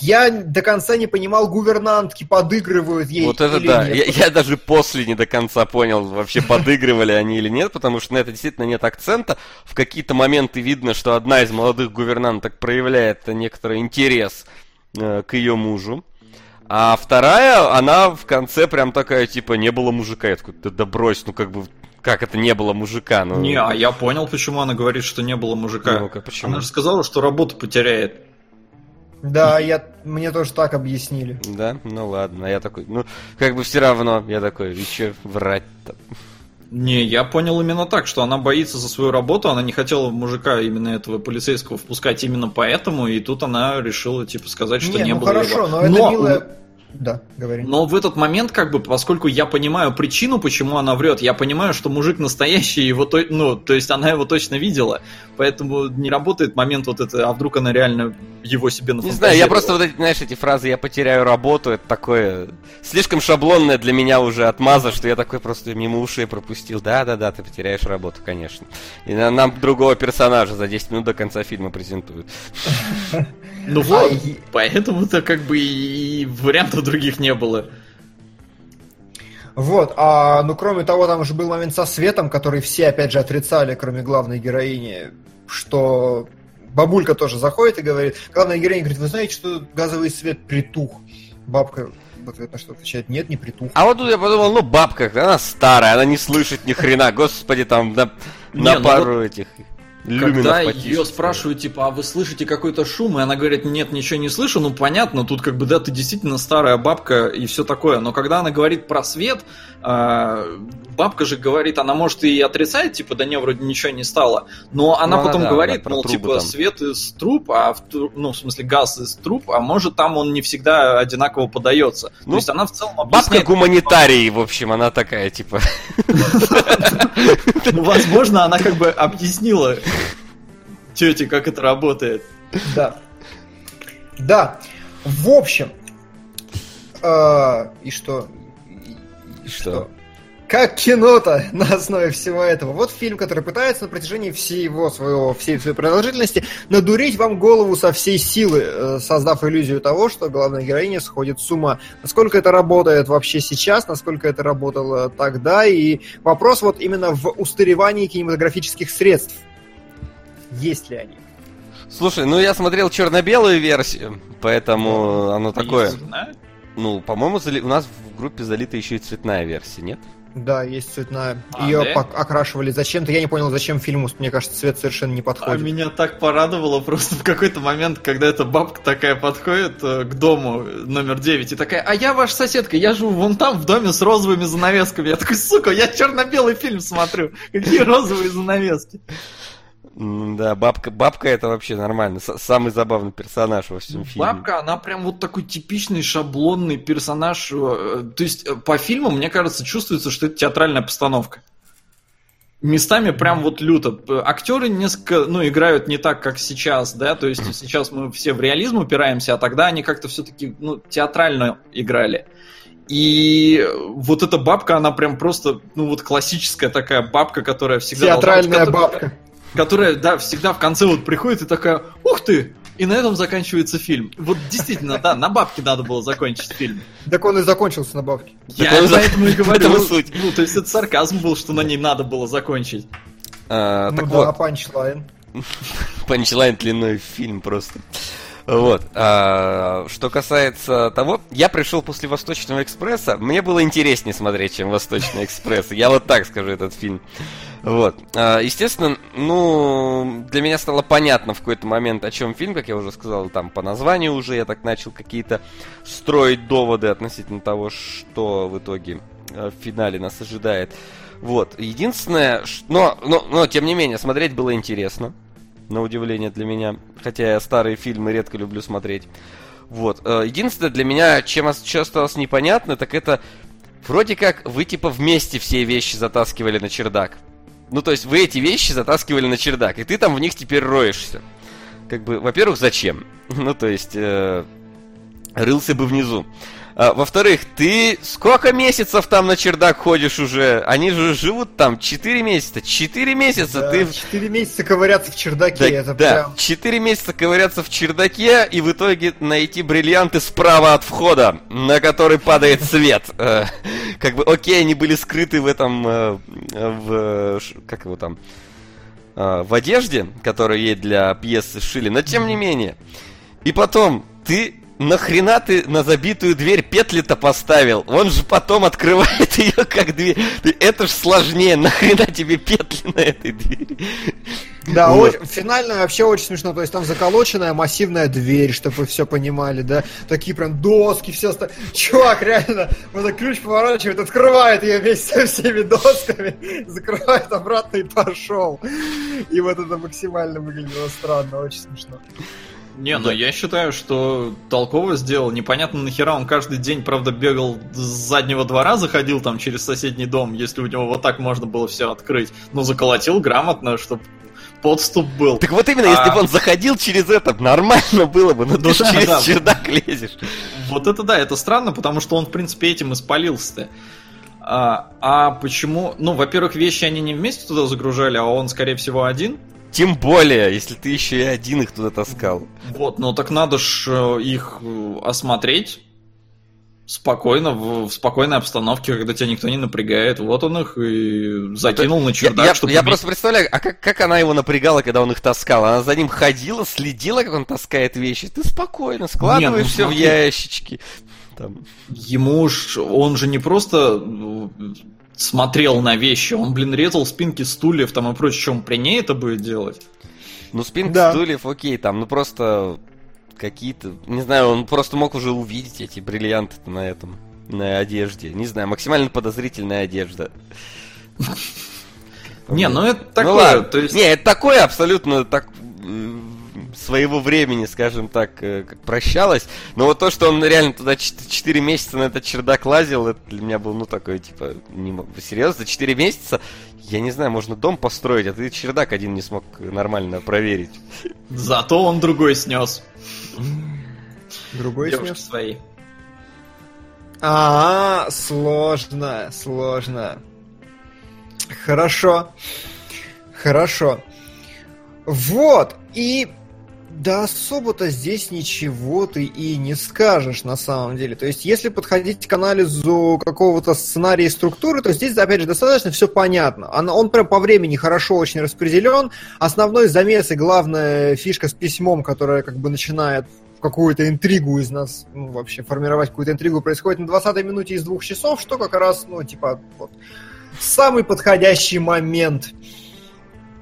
я до конца не понимал, гувернантки подыгрывают ей Вот это да. нет. Я, я даже после не до конца понял, вообще подыгрывали они или нет, потому что на это действительно нет акцента. В какие-то моменты видно, что одна из молодых гувернанток проявляет некоторый интерес э, к ее мужу. А вторая, она в конце прям такая, типа, не было мужика. Я такой, да, да брось, ну как бы, как это не было мужика? Ну, Не, а я понял, почему она говорит, что не было мужика. Ну-ка, почему? Она же сказала, что работу потеряет. Да, я, мне тоже так объяснили. Да, ну ладно, а я такой, ну, как бы все равно, я такой, и че врать-то? Не, я понял именно так, что она боится за свою работу, она не хотела мужика именно этого полицейского впускать именно поэтому, и тут она решила, типа, сказать, что не, не ну было хорошо, его. но это Но- милая... Да, говори. Но в этот момент, как бы, поскольку я понимаю причину, почему она врет, я понимаю, что мужик настоящий, его то, ну, то есть она его точно видела, поэтому не работает момент вот это, а вдруг она реально его себе Не знаю, я просто вот эти, знаешь, эти фразы «я потеряю работу», это такое слишком шаблонное для меня уже отмаза, что я такой просто мимо ушей пропустил. Да-да-да, ты потеряешь работу, конечно. И на- нам другого персонажа за 10 минут до конца фильма презентуют. Ну вот, Ай. поэтому-то как бы и вариантов других не было. Вот, а ну кроме того, там же был момент со светом, который все опять же отрицали, кроме главной героини, что бабулька тоже заходит и говорит, главная героиня говорит, вы знаете, что газовый свет притух? Бабка в ответ на что отвечает, нет, не притух. А вот тут я подумал, ну бабка, она старая, она не слышит ни хрена, господи, там на, на Не, ну пару этих люминов Когда ее спрашивают, типа, а вы слышите какой-то шум? И она говорит, нет, ничего не слышу. Ну, понятно, тут как бы, да, ты действительно старая бабка и все такое. Но когда она говорит про свет, а, бабка же говорит, она может и отрицает, типа, да не, вроде ничего не стало. Но она Ну, потом да, говорит, да, мол, типа, там. свет из труб, а в тру- ну, в смысле, газ из труб, а может там он не всегда одинаково подается. Ну, То есть она в целом Бабка объясняет, гуманитарий, в общем, она такая, типа... ну, возможно, она как бы объяснила тете, как это работает. Да. Да. В общем. э, и что? И, и Что? Как кино-то на основе всего этого. Вот фильм, который пытается на протяжении всего своего, всей своей продолжительности надурить вам голову со всей силы, э, создав иллюзию того, что главная героиня сходит с ума. Насколько это работает вообще сейчас, насколько это работало тогда, и вопрос вот именно в устаревании кинематографических средств. Есть ли они? Слушай, ну я смотрел черно-белую версию, поэтому оно такое... Ну, по-моему, зали- у нас в группе залита еще и цветная версия, нет? Да, есть цветная. А, Ее да? окрашивали зачем-то. Я не понял, зачем фильму. Мне кажется, цвет совершенно не А подходит. меня так порадовало просто в какой-то момент, когда эта бабка такая подходит э, к дому номер 9 и такая, а я ваша соседка, я живу вон там в доме с розовыми занавесками. Я такой, сука, я черно-белый фильм смотрю. Какие розовые занавески? Да, бабка, бабка это вообще нормально. С- самый забавный персонаж во всем фильме. Бабка, она прям вот такой типичный шаблонный персонаж. э, То есть э, по фильму, мне кажется, чувствуется, что это театральная постановка. Местами прям вот люто. П- Актеры несколько, ну, играют не так, как сейчас, да, то есть сейчас мы все в реализм упираемся, а тогда они как-то все-таки, ну, театрально играли. И вот эта бабка, она прям просто, ну, вот классическая такая бабка, которая всегда... должна быть, Театральная которая- бабка. Которая, да, всегда в конце вот приходит и такая, ух ты! И на этом заканчивается фильм. Вот действительно, да, на бабке надо было закончить фильм. Так он и закончился на бабке. Я поэтому и говорю, этом и ну, суть. ну, то есть это сарказм был, что на ней надо было закончить. А, ну да, панчлайн. панчлайн длиной в фильм просто. Вот. а, что касается того, я пришел после Восточного экспресса. Мне было интереснее смотреть, чем Восточный экспресс. Я вот так скажу этот фильм. Вот. А, естественно, ну, для меня стало понятно в какой-то момент, о чем фильм, как я уже сказал, там по названию уже я так начал какие-то строить доводы относительно того, что в итоге э, в финале нас ожидает. Вот. Единственное, но, но, но тем не менее, смотреть было интересно на удивление для меня. Хотя я старые фильмы редко люблю смотреть. Вот. Э, Единственное для меня, чем осталось непонятно, так это вроде как вы типа вместе все вещи затаскивали на чердак. Ну, то есть вы эти вещи затаскивали на чердак, и ты там в них теперь роешься. Как бы, во-первых, зачем? Ну, то есть, э, рылся бы внизу. А, во-вторых, ты сколько месяцев там на чердак ходишь уже? Они же живут там 4 месяца. 4 месяца Да, ты... Четыре месяца ковыряться в чердаке, Да, это да, прям... 4 месяца ковыряться в чердаке и в итоге найти бриллианты справа от входа, на который падает свет. Э, Как бы, окей, они были скрыты в этом, э, в, как его там, э, в одежде, которую ей для пьесы шили, но тем не менее. И потом, ты нахрена ты на забитую дверь петли-то поставил? Он же потом открывает ее как дверь. Это ж сложнее, нахрена тебе петли на этой двери? Да, Вот. очень- финально вообще очень смешно. То есть там заколоченная массивная дверь, чтобы вы все понимали, да. Такие прям доски, все оста- Чувак, реально, вот этот ключ поворачивает, открывает ее вместе со всеми досками, закрывает обратно и пошел. И вот это максимально выглядело странно, очень смешно. Не, ну я считаю, что толково сделал. Непонятно нахера он каждый день, правда, бегал с заднего двора, заходил там через соседний дом, если у него вот так можно было все открыть. Но заколотил грамотно, чтобы подступ был. Так вот именно, если А. бы он заходил через этот, нормально было бы, но ты Ну да, через да. чердак лезешь. Вот это да, это странно, потому что он, в принципе, этим испалился-то. А, а почему? Ну, во-первых, вещи они не вместе туда загружали, а он, скорее всего, один. Тем более, если ты еще и один их туда таскал. Вот, ну так надо ж э, их э, осмотреть спокойно, в, в спокойной обстановке, когда тебя никто не напрягает. Вот он их и закинул на Я, чердак, я- чтобы я иметь- просто представляю, а как, как она его напрягала, когда он их таскал? Она за ним ходила, следила, как он таскает вещи. Ты спокойно складываешь ну все в смотри. ящички. Там. Ему ж, он же не просто смотрел на вещи, он, блин, резал спинки стульев там и прочее, он при ней это будет делать? Ну, спинка Да. стульев, окей, там, ну просто какие-то... Не знаю, он просто мог уже увидеть эти бриллианты на этом, на одежде. Не знаю, максимально подозрительная одежда. Не, ну это Ну такое, то есть... Не, это такое абсолютно так своего времени, скажем так, э, как прощалось. Но вот то, что он реально туда 4 месяца на этот чердак лазил, это для меня был, ну, такой, типа, не мо- серьезно, за 4 месяца, я не знаю, можно дом построить, а ты чердак один не смог нормально проверить. Зато он другой снес. Другой Девушки снес. своей. А, сложно, сложно. Хорошо. Хорошо. Вот, и да особо-то здесь ничего ты и не скажешь на самом деле. То есть, если подходить к анализу какого-то сценария и структуры, то здесь, опять же, достаточно все понятно. Он, он прям по времени хорошо очень распределен. Основной замес и главная фишка с письмом, которая как бы начинает какую-то интригу из нас, ну, вообще формировать какую-то интригу, происходит на 20 минуте из двух часов, что как раз, ну, типа, вот, самый подходящий момент.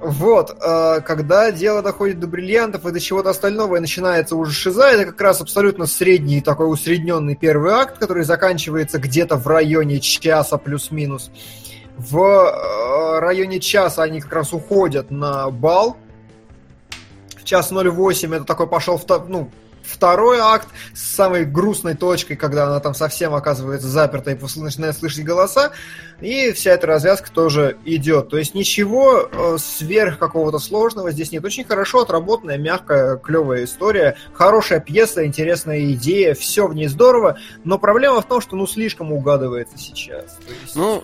Вот, э, когда дело доходит до бриллиантов и до чего-то остального, и начинается уже шиза, это как раз абсолютно средний, такой усредненный первый акт, который заканчивается где-то в районе часа плюс-минус. В э, районе часа они как раз уходят на бал. В час 08 это такой пошел, ну, второй акт с самой грустной точкой, когда она там совсем оказывается заперта и начинает слышать голоса. И вся эта развязка тоже идет. То есть ничего э, сверх какого-то сложного здесь нет. Очень хорошо отработанная, мягкая, клевая история. Хорошая пьеса, интересная идея. Все в ней здорово. Но проблема в том, что ну слишком угадывается сейчас. Есть- Ну,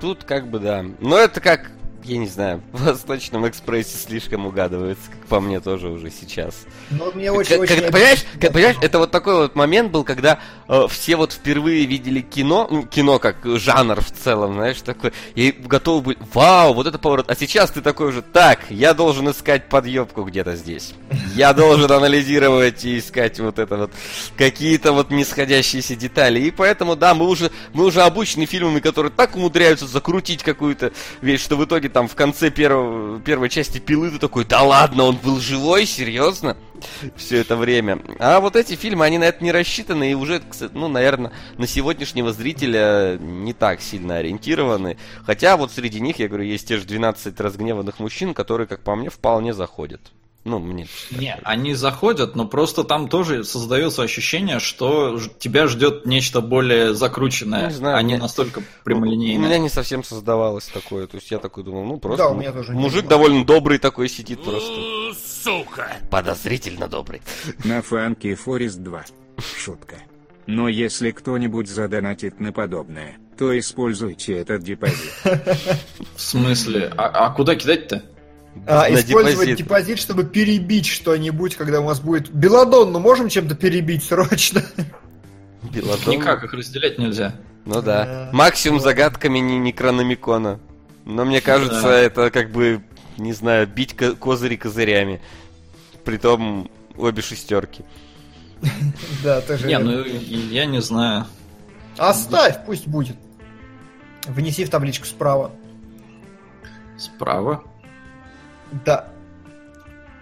тут как бы да. Но это как, я не знаю, в Восточном экспрессе слишком угадывается, как по мне тоже уже сейчас. ну, мне Как- очень, очень когда- понимаешь, как- понимаешь, это вот такой вот момент был, когда э, все вот впервые видели кино, ну, кино как жанр в целом, знаешь, такой, и готовы были, вау, вот это поворот. А сейчас ты такой уже, так, я должен искать подъебку где-то здесь. Я должен анализировать и искать вот это вот, какие-то вот нисходящиеся детали. И поэтому, да, мы уже, мы уже обучены фильмами, которые так умудряются закрутить какую-то вещь, что в итоге там в конце первого, первой части пилы ты такой, да ладно, он был живой, серьезно? все это время. А вот эти фильмы, они на это не рассчитаны и уже, ну, наверное, на сегодняшнего зрителя не так сильно ориентированы. Хотя вот среди них, я говорю, есть те же 12 разгневанных мужчин, которые, как по мне, вполне заходят. Ну, мне. Не, они заходят, но просто там тоже создается ощущение, что тебя ждет нечто более закрученное, Не знаю, а не мне- настолько У прямолинейное. меня не совсем создавалось такое. То есть я такой думал, ну просто Да, у меня тоже не мужик было. довольно добрый такой сидит просто. Сука! Подозрительно добрый. На фанке Форест 2. Шутка. Но если кто-нибудь задонатит на подобное, то используйте этот депозит. В смысле? А, а куда кидать-то? А, использовать депозит. депозит. чтобы перебить что-нибудь, когда у вас будет... Беладон, ну можем чем-то перебить срочно? Беладон. Никак, их разделять нельзя. Ну да. Максимум загадками не Некрономикона. Но мне кажется, Да. это как бы, не знаю, бить ко- козыри козырями. Притом обе шестерки. Да, тоже. Не, ну я не знаю. Оставь, пусть будет. Внеси в табличку справа. Справа. Да.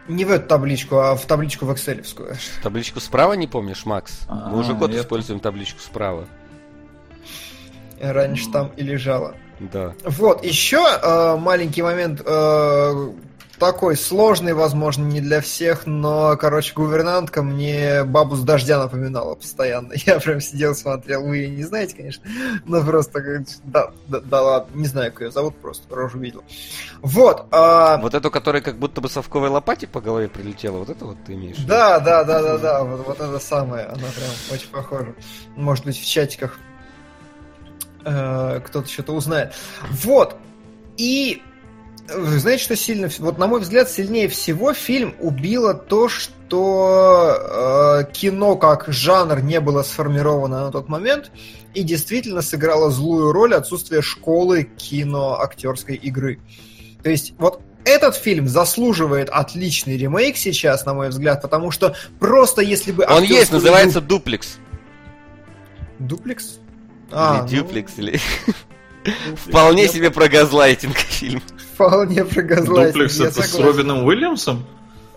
Не в эту табличку, а в табличку в экселевскую. Табличку справа не помнишь, Макс? А, Мы уже год я- используем табличку справа. Раньше там и лежала. Да. Вот, еще э, маленький момент, э, такой сложный, возможно, не для всех, но, короче, гувернантка мне бабу с дождя напоминала постоянно. Я прям сидел, смотрел, вы ее не знаете, конечно, но просто, да, да, да ладно, не знаю, как ее зовут, просто рожу видел. Вот, а, Вот эту, которая как будто бы совковой лопате по голове прилетела, вот это вот ты имеешь? да, да, да, да, да, вот, вот это самое, она прям очень похожа. Может быть, в чатиках э, кто-то что-то узнает. Вот, и знаете, что сильно... Вот, на мой взгляд, сильнее всего фильм убило то, что э, кино как жанр не было сформировано на тот момент и действительно сыграло злую роль отсутствие школы киноактерской игры. То есть вот этот фильм заслуживает отличный ремейк сейчас, на мой взгляд, потому что просто если бы... Он есть, называется Дуплекс. игру- Дуплекс? А, или ну, Дюплекс, или... Дуплекс. Вполне себе про газлайтинг фильм. Вполне прогазлайтинг, Дуплекс я это с. Робином Уильямсом?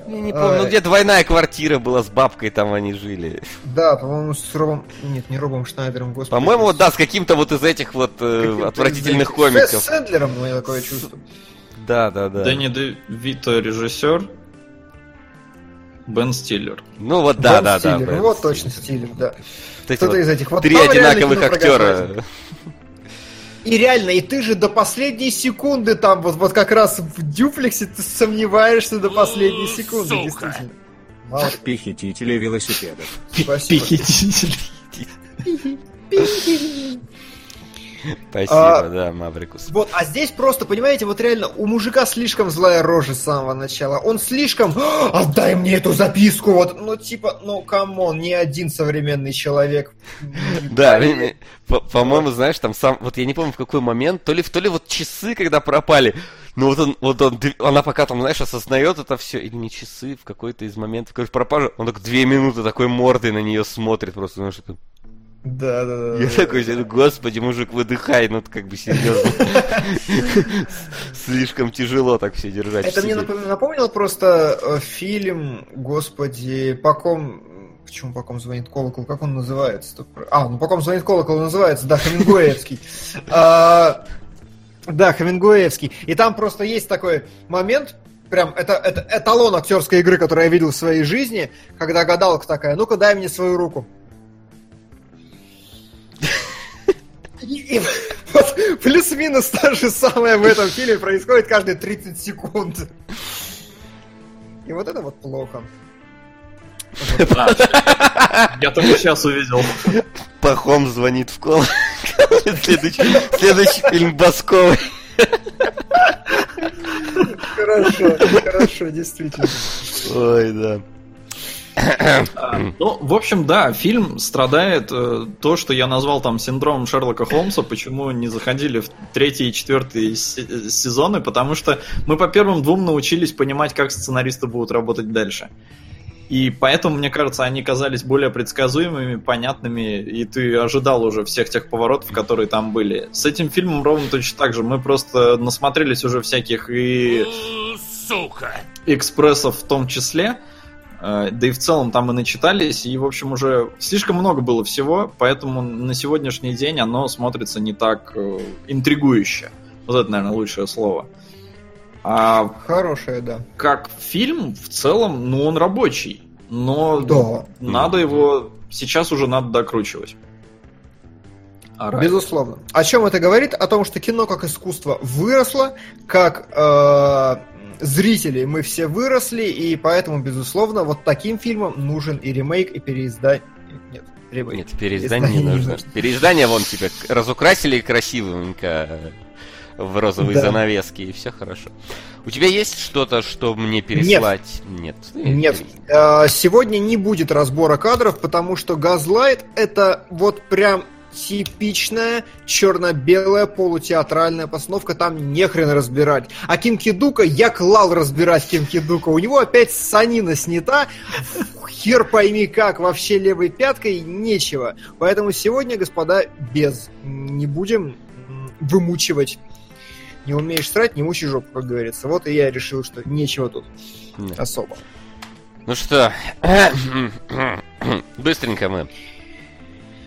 Я не помню, ну Ай. где двойная квартира была с бабкой, там они жили. Да, по-моему, с Робом... Нет, не Робом Шнайдером, господи. По-моему, вот да, с каким-то вот из этих вот э, отвратительных из- комиков. С Сэндлером у меня такое чувство. Да, да, да. Дэнни Де Вито режиссер. Бен Стиллер. Ну вот да, Бен да, да. Стиллер, Бен Вот Стиллер. точно Стиллер, да. Вот Кто-то вот из этих. Вот Три одинаковых актера. И реально, и ты же до последней секунды там, вот, вот как раз в дюплексе ты сомневаешься до последней секунды, действительно. Мало- Похитители велосипедов. Спасибо. Спасибо, А, да, Маврикус. Вот, а здесь просто, понимаете, вот реально у мужика слишком злая рожа с самого начала. Он слишком «А, отдай мне эту записку, вот, ну типа, ну come on, ни один современный человек. не Да, по-моему, знаешь, там сам, вот я не помню в какой момент, то ли, то ли вот часы, когда пропали, ну вот он, вот он, она пока там, знаешь, осознает это все, или не часы, в какой-то из моментов, короче, пропажа, он так две минуты такой мордой на нее смотрит, просто, знаешь, это- Да, да, да. я да, такой, да. господи, мужик, выдыхай, ну как бы серьезно. Слишком тяжело так все держать. Это мне напомнило просто э, фильм, господи, по ком... Почему по ком звонит колокол? Как он называется? А, ну по ком звонит колокол называется, да, Хемингуэевский. А, Да, Хемингуэевский. И там просто есть такой момент, прям это, это эталон актерской игры, который я видел в своей жизни, когда гадалка такая, ну-ка дай мне свою руку. И, и вот плюс-минус то же самое в этом фильме происходит каждые 30 секунд. И вот это вот плохо. Я только сейчас увидел. Пахом звонит в колокол. Следующий фильм Басковой. Хорошо, хорошо, действительно. Ой, да. Ну, в общем, да, фильм страдает э, то, что я назвал там синдромом Шерлока Холмса, почему не заходили в третий и четвертый се- сезоны, потому что мы по первым двум научились понимать, как сценаристы будут работать дальше. И поэтому, мне кажется, они казались более предсказуемыми, понятными, и ты ожидал уже всех тех поворотов, которые там были. С этим фильмом ровно точно так же. Мы просто насмотрелись уже всяких и Сука! экспрессов в том числе, э, да и в целом там и начитались, и, в общем, уже слишком много было всего, поэтому на сегодняшний день оно смотрится не так э, интригующе. Вот это, наверное, лучшее слово. А Хорошая, да. как фильм, в целом, ну, он рабочий, но Да. надо его... Сейчас уже надо докручивать. А раньше- Безусловно. О чем это говорит? О том, что кино как искусство выросло, как э, зрители мы все выросли, и поэтому, безусловно, вот таким фильмам нужен и ремейк, и переиздание. Нет, ремейк. Нет, переиздание не нужно. Переиздание вон тебя разукрасили красивенько в розовые Да. занавески, и все хорошо. У тебя есть что-то, что мне переслать? Нет. Нет, э, сегодня не будет разбора кадров, потому что Газлайт это вот прям типичная черно-белая полутеатральная постановка, там не хрен разбирать. А Ким Кидука, я клал разбирать Ким Кидука, у него опять санина снята, хер пойми как, вообще левой пяткой нечего. Поэтому сегодня, господа, без, не будем вымучивать Не умеешь срать, не мучи жопу, как говорится. Вот и я решил, что нечего тут Да. особо. Ну что, быстренько мы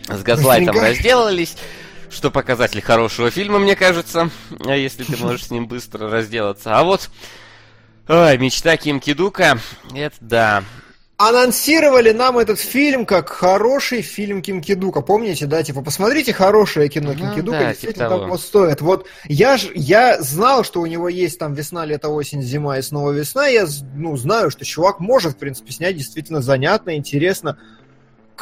с Газлайтом разделались. Что показатель хорошего фильма, мне кажется, а если ты можешь с ним быстро разделаться. А вот ой, мечта Ким Кидука, это да. Анонсировали нам этот фильм как хороший фильм Ким Кидука. Помните, да? Типа, посмотрите хорошее кино Ким Ну Кидука, да, действительно типа того. стоит. Вот я ж, я знал, что у него есть там весна, лето, осень, зима и снова весна. Я ну, знаю, что чувак может, в принципе, снять действительно занятно, интересно.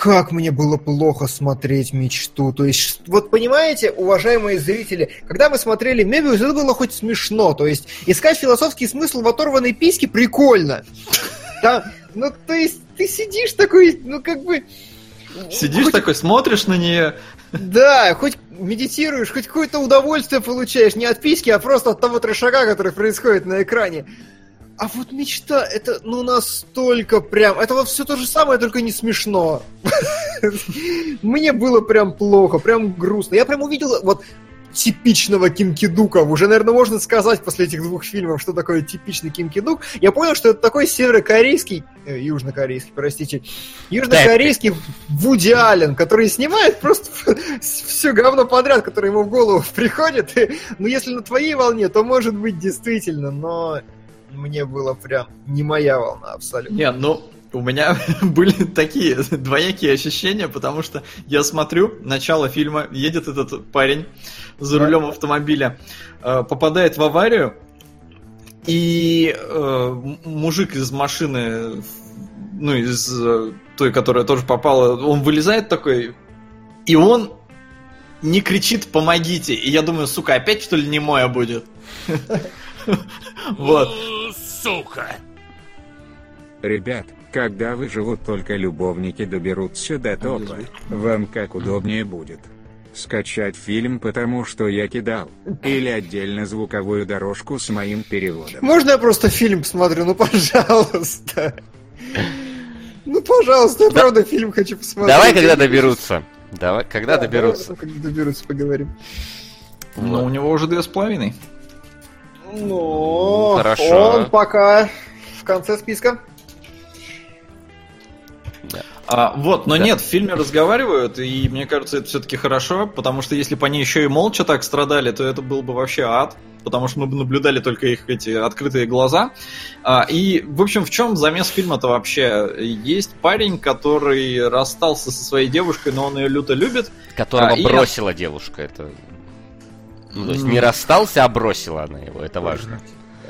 Как мне было плохо смотреть мечту. То есть, вот понимаете, уважаемые зрители, когда мы смотрели Мебиус, это было хоть смешно. То есть, искать философский смысл в оторванной письке прикольно. Там, ну, то есть, ты сидишь такой, ну, как бы... Сидишь хоть- такой, смотришь на нее. Да, хоть медитируешь, хоть какое-то удовольствие получаешь, не от письки, а просто от того трешака, который происходит на экране. А вот мечта, это, ну, настолько прям... Это вот все то же самое, только не смешно. Мне было прям плохо, прям грустно. Я прям увидел вот типичного Ким Кидука. Уже, наверное, можно сказать после этих двух фильмов, что такое типичный Ким Кидук. Я понял, что это такой северокорейский, э, южнокорейский, простите, южнокорейский Вуди Аллен, который снимает просто все говно подряд, которое ему в голову приходит. И, ну, если на твоей волне, то может быть действительно, но мне было прям не моя волна абсолютно. Не, ну, у меня были такие двоякие ощущения, потому что я смотрю начало фильма, едет этот парень за рулем автомобиля, э, попадает в аварию, и э, мужик из машины, ну, из э, той, которая тоже попала, он вылезает такой, и он не кричит «помогите!» И я думаю, сука, опять что ли немое будет? Вот. Сука! Ребят, когда выживут только любовники доберутся до топа, вам как удобнее будет. Скачать фильм потому что я кидал, или отдельно звуковую дорожку с моим переводом. Можно я просто фильм посмотрю? Ну, пожалуйста. Ну, пожалуйста, я Да. правда фильм хочу посмотреть. Давай, когда доберутся. Давай, когда Да, доберутся. давай, Когда доберутся, поговорим. Ну, у него уже две с половиной. Ну, Хорошо. он пока в конце списка. А, вот, но Да. нет, в фильме разговаривают, и мне кажется, это все-таки хорошо, потому что если бы они еще и молча так страдали, то это был бы вообще ад, потому что мы бы наблюдали только их эти открытые глаза. А, и, в общем, в чем замес фильма-то вообще? Есть парень, который расстался со своей девушкой, но он ее люто любит. Которого А, и- бросила девушка. Это. Ну, то есть не расстался, а бросила она его. Это важно.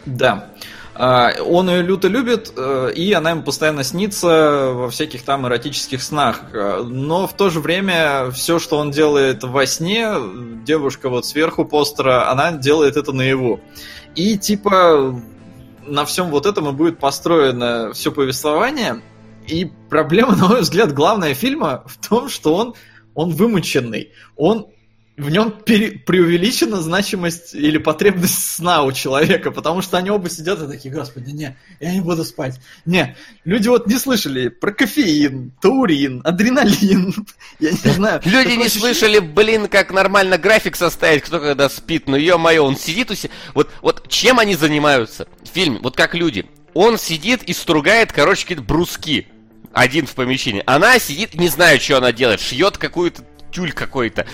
Да. А, Он ее люто любит, э, и она ему постоянно снится во всяких там эротических снах. Э, Но в то же время все, что он делает во сне, девушка вот сверху постера, она делает это наяву. И типа на всем вот этом и будет построено все повествование. И проблема, на мой взгляд, главная фильма в том, что он, он вымученный. Он в нем пере- преувеличена значимость или потребность сна у человека, потому что они оба сидят и такие, господи, не, я не буду спать. Не, люди вот не слышали про кофеин, таурин, адреналин, я не знаю. Люди не слышали, блин, как нормально график составить, кто когда спит. Ну ё-моё, он сидит у себя. Вот, вот чем они занимаются? В фильме, вот как люди. Он сидит и стругает, короче, какие-то бруски. Один в помещении. Она сидит, не знаю, что она делает, шьет какую-то тюль какой-то.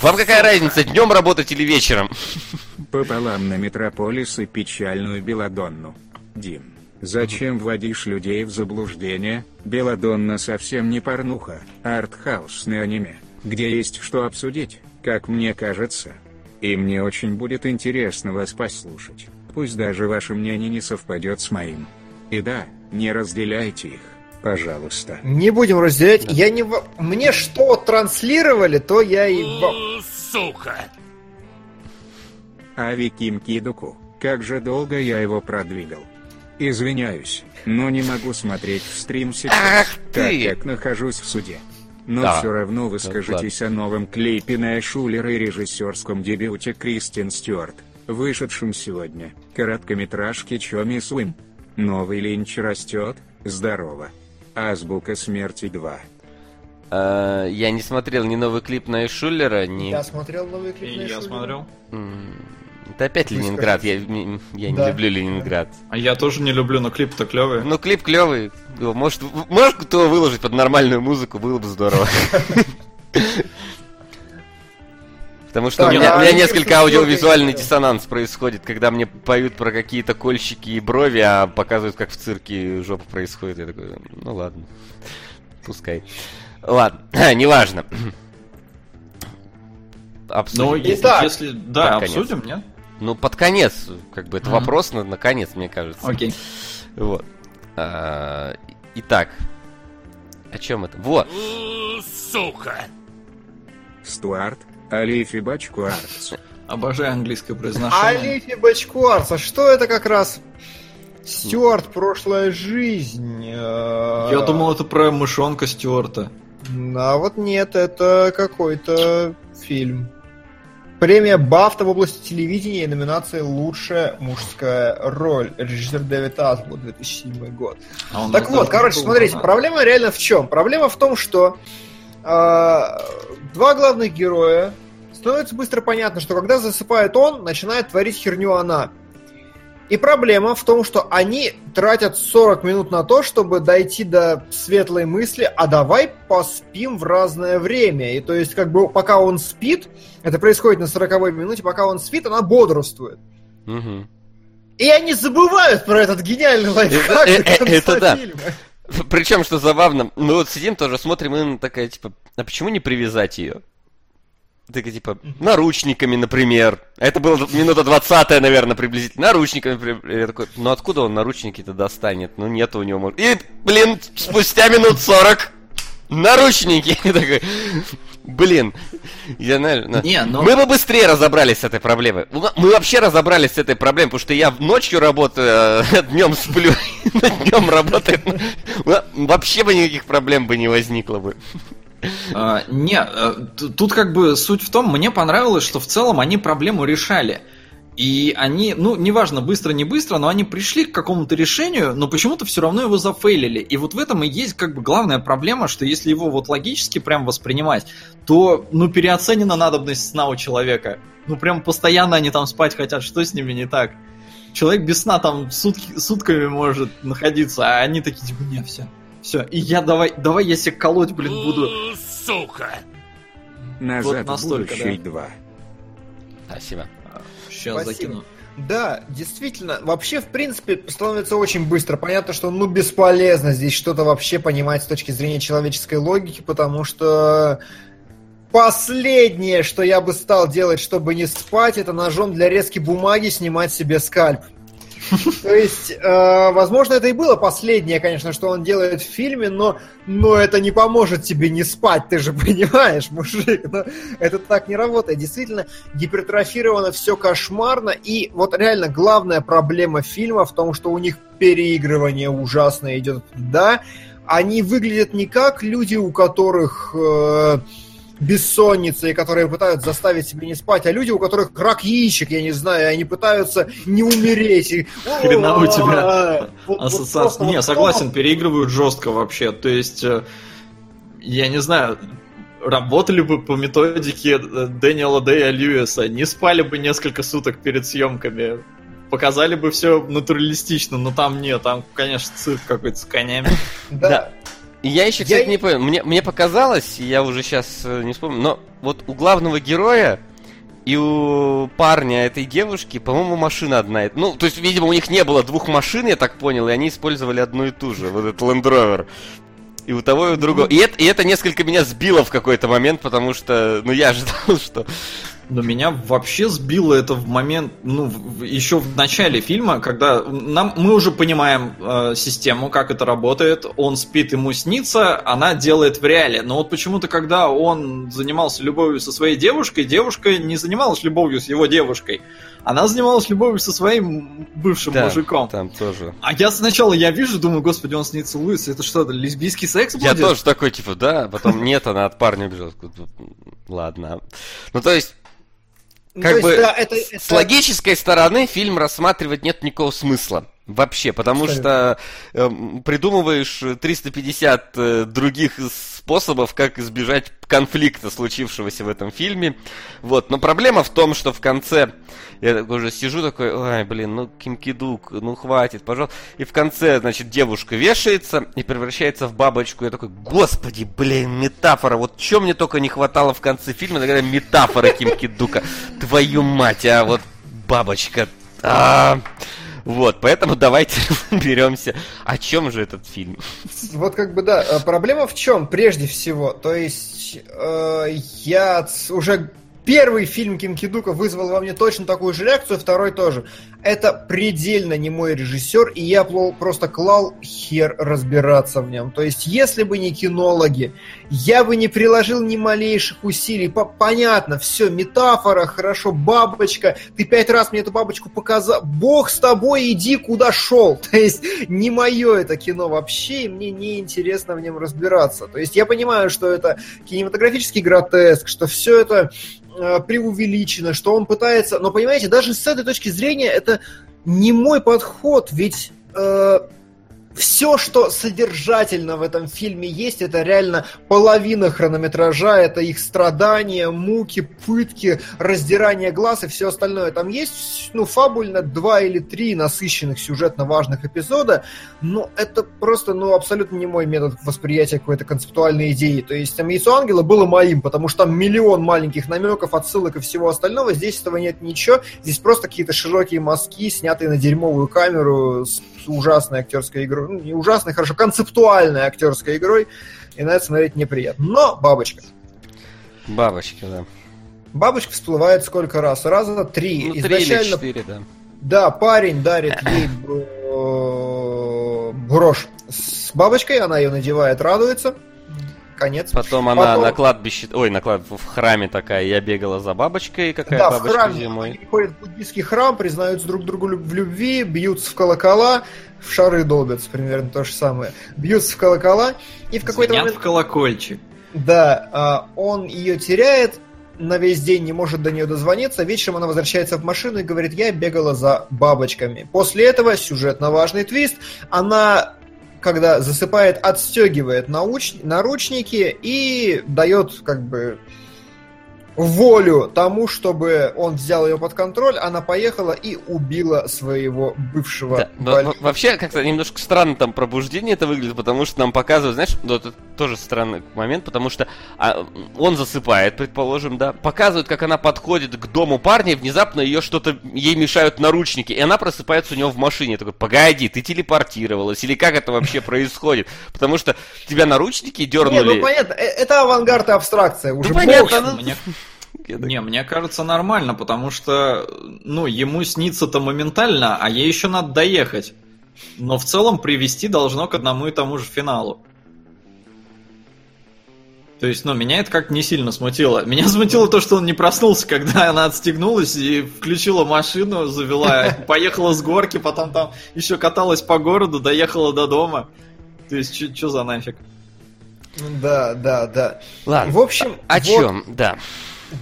Вам какая разница, днем работать или вечером? Пополам на Метрополис и печальную Беладонну. Дим, зачем вводишь людей в заблуждение? Беладонна совсем не порнуха, а артхаусное аниме, где есть что обсудить, как мне кажется. И мне очень будет интересно вас послушать, пусть даже ваше мнение не совпадет с моим. И да, не разделяйте их, пожалуйста. Не будем разделять. Я не... во- Мне что транслировали, то я и... Сука! Ави Ким Кидуку, как же долго я его продвигал. Извиняюсь, но не могу смотреть в стрим сейчас, Ах так ты! как нахожусь в суде. Но Да. все равно выскажитесь о новом клипе на Шулера и режиссерском дебюте Кристин Стюарт, вышедшем сегодня, короткометражке Чоми Суим. Новый линч растет, здорово. Азбука смерти 2. Э, Я не смотрел ни новый клип на Шулера, ни... Я смотрел новый клип И на я Шулера. смотрел. Это опять Вы Ленинград, я, я не Да. люблю Ленинград. А я тоже не люблю, но клип-то клевый. Ну, клип клевый. Может, может кто выложить под нормальную музыку, было бы здорово. Потому что Так, у меня, а у меня они несколько аудиовизуальный диссонанс происходит, когда мне поют про какие-то кольщики и брови, а показывают, как в цирке жопа происходит. Я такой, ну ладно, пускай. Ладно, неважно. Обсудим. Ну, е- Итак, если... Да, под конец. обсудим, нет? Ну, под конец, как бы, это Мгм. вопрос на, на конец, мне кажется. Окей. Вот. А, итак. О чем это? Вот. Стюарт, Алифи Бачкуартс. Обожаю английское произношение. Алифи Бачкуарц, а что это как раз? Стюарт, прошлая жизнь. э, Я думал, это про мышонка Стюарта. А вот нет, это какой-то фильм. Премия Бафта в области телевидения и номинация «Лучшая мужская роль». Режиссер Дэвид Асбуд, 2007 год. А Так вот, короче, был смотрите, проблема реально в чем? Проблема в том, что э, два главных героя становится быстро понятно, что когда засыпает он, начинает творить херню она. И проблема в том, что они тратят 40 минут на то, чтобы дойти до светлой мысли, а давай поспим в разное время. И то есть, как бы, пока он спит, это происходит на 40 минуте, пока он спит, она бодрствует. Мгм. И они забывают про этот гениальный лайфхак Это- до э, конца это да. фильма. Причем, что забавно, мы вот сидим тоже, смотрим, и она такая, типа, а почему не привязать ее? Такая, типа, наручниками, например. Это было минута 20 наверное, приблизительно. Наручниками, например. Я такой, ну откуда он наручники-то достанет? Ну нет у него. И, блин, спустя минут 40 наручники. Такой, блин, я знаю, на- Не, ну- мы бы быстрее разобрались с этой проблемой. Мы вообще разобрались с этой проблемой, потому что я ночью работаю, днем сплю, днем работаю. Вообще бы никаких проблем бы не возникло бы. А, не, э, тут как бы суть в том, мне понравилось, что в целом они проблему решали. И они, ну, неважно, быстро, не быстро, но они пришли к какому-то решению, но почему-то все равно его зафейлили. И вот в этом и есть как бы главная проблема, что если его вот логически прям воспринимать, то, ну, переоценена надобность сна у человека. Ну, прям постоянно они там спать хотят, что с ними не так? Человек без сна там сутки, сутками может находиться, а они такие, типа, не, все, все. И я давай, давай себе колоть, блин, буду. Назад в настолько, будущее да. 2. Спасибо. Сейчас Спасибо. закину. Да, действительно, вообще, в принципе, становится очень быстро. Понятно, что ну бесполезно здесь что-то вообще понимать с точки зрения человеческой логики, потому что последнее, что я бы стал делать, чтобы не спать, это ножом для резки бумаги снимать себе скальп. То есть, э, возможно, это и было последнее, конечно, что он делает в фильме, но, но это не поможет тебе не спать, ты же понимаешь, мужик. Но это так не работает. Действительно, гипертрофировано все кошмарно. И вот реально главная проблема фильма в том, что у них переигрывание ужасное идет. Да, они выглядят не как люди, у которых э, бессонница, и которые пытаются заставить себя не спать, а люди, у которых рак яичек, я не знаю, они пытаются не умереть. Хрена у тебя вот Ассоциация. Не, согласен, переигрывают жестко вообще. То есть, э, я не знаю, работали бы по методике э, Дэниела Дэя Льюиса, не спали бы несколько суток перед съемками, показали бы все натуралистично, но там нет, там, конечно, цирк какой-то с конями. Да. И я еще, Я кстати, и- не понял. Мне, мне показалось, я уже сейчас не вспомню, но вот у главного героя и у парня этой девушки, по-моему, машина одна. Ну, то есть, видимо, у них не было двух машин, я так понял, и они использовали одну и ту же, вот этот Land Rover. И у того, и у другого. И это, и это несколько меня сбило в какой-то момент, потому что, ну, я ожидал, что... Но меня вообще сбило это в момент, ну, еще в начале фильма, когда нам, мы уже понимаем э, систему, как это работает. Он спит, ему снится, она делает в реале. Но вот почему-то, когда он занимался любовью со своей девушкой, девушка не занималась любовью с его девушкой. Она занималась любовью со своим бывшим Да, мужиком. Там тоже. А я сначала, я вижу, думаю, господи, он с ней целуется. Это что, лесбийский секс будет? Я тоже такой, типа, да, потом нет, она от парня убежала. Ладно. Ну, то есть, Как то есть, бы да, это- с это- логической стороны фильм рассматривать нет никакого смысла. Вообще, потому что э, придумываешь 350 э, других способов, как избежать конфликта, случившегося в этом фильме. Вот. Но проблема в том, что в конце я уже сижу такой, ой, блин, ну Ким Кидук, ну хватит, пожалуйста. И в конце, значит, девушка вешается и превращается в бабочку. Я такой, господи, блин, метафора. Вот что мне только не хватало в конце фильма, тогда метафора Ким Кидука. Твою мать, а вот бабочка. А-а-а. Вот, поэтому давайте разберемся, о чем же этот фильм. Вот как бы да, э, проблема в чем, прежде всего, то есть э, я уже Первый фильм Ким Кидука вызвал во мне точно такую же реакцию, второй тоже. Это предельно не мой режиссер, и я просто клал хер разбираться в нем. То есть, если бы не кинологи, я бы не приложил ни малейших усилий. Понятно, все, метафора, хорошо, бабочка, ты пять раз мне эту бабочку показал. Бог с тобой, иди куда шел. То есть, не мое это кино вообще, и мне не интересно в нем разбираться. То есть, я понимаю, что это кинематографический гротеск, что все это преувеличено, что он пытается... Но, понимаете, даже с этой точки зрения это не мой подход, ведь э, все, что содержательно в этом фильме есть, это реально половина хронометража, это их страдания, муки, пытки, раздирание глаз и все остальное. Там есть, ну, фабульно два или три насыщенных сюжетно важных эпизода, но это просто, ну, абсолютно не мой метод восприятия какой-то концептуальной идеи. То есть там «Яйцо ангела» было моим, потому что там миллион маленьких намеков, отсылок и всего остального. Здесь этого нет ничего. Здесь просто какие-то широкие мазки, снятые на дерьмовую камеру с ужасной актерской игрой, ну, не ужасной, хорошо, концептуальной актерской игрой, и на это смотреть неприятно. Но бабочка. Бабочка, да. Бабочка всплывает сколько раз? Раза три. Ну, Изначально... три или четыре, да. Да, парень дарит ей э, брошь с бабочкой, она ее надевает, радуется конец. Потом она Потом... на кладбище, ой, на клад... в храме такая, я бегала за бабочкой, какая да, бабочка в храме, зимой. Они ходят в буддийский храм, признаются друг другу в любви, бьются в колокола, в шары долбятся, примерно то же самое. Бьются в колокола, и в какой-то момент... в колокольчик. Да, а, он ее теряет, на весь день не может до нее дозвониться. Вечером она возвращается в машину и говорит, я бегала за бабочками. После этого сюжетно важный твист. Она когда засыпает, отстегивает науч... наручники и дает как бы волю тому, чтобы он взял ее под контроль, она поехала и убила своего бывшего да, но, Вообще, как-то немножко странно там пробуждение это выглядит, потому что нам показывают, знаешь, ну, это тоже странный момент, потому что а, он засыпает, предположим, да, показывают, как она подходит к дому парня, и внезапно ее что-то, ей мешают наручники, и она просыпается у него в машине, такой, погоди, ты телепортировалась, или как это вообще происходит? Потому что тебя наручники дернули... Не, ну понятно, э, это авангард и абстракция, уже ну, понятно, ну... Не, мне кажется нормально, потому что, ну, ему снится-то моментально, а ей еще надо доехать. Но в целом привести должно к одному и тому же финалу. То есть, ну, меня это как не сильно смутило. Меня смутило то, что он не проснулся, когда она отстегнулась и включила машину, завела, поехала с горки, потом там еще каталась по городу, доехала до дома. То есть, что за нафиг? Да, да, да. Ладно. В общем, о, о вот... чем, да.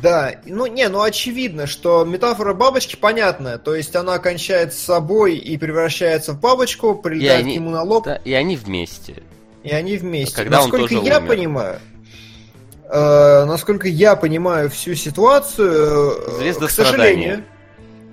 Да, ну не, ну очевидно, что метафора бабочки понятная. То есть она кончает с собой и превращается в бабочку, прилетает они, к нему на лоб. Да, и они вместе. И они вместе. Когда Насколько я умер. понимаю, э, насколько я понимаю всю ситуацию, э, к сожалению,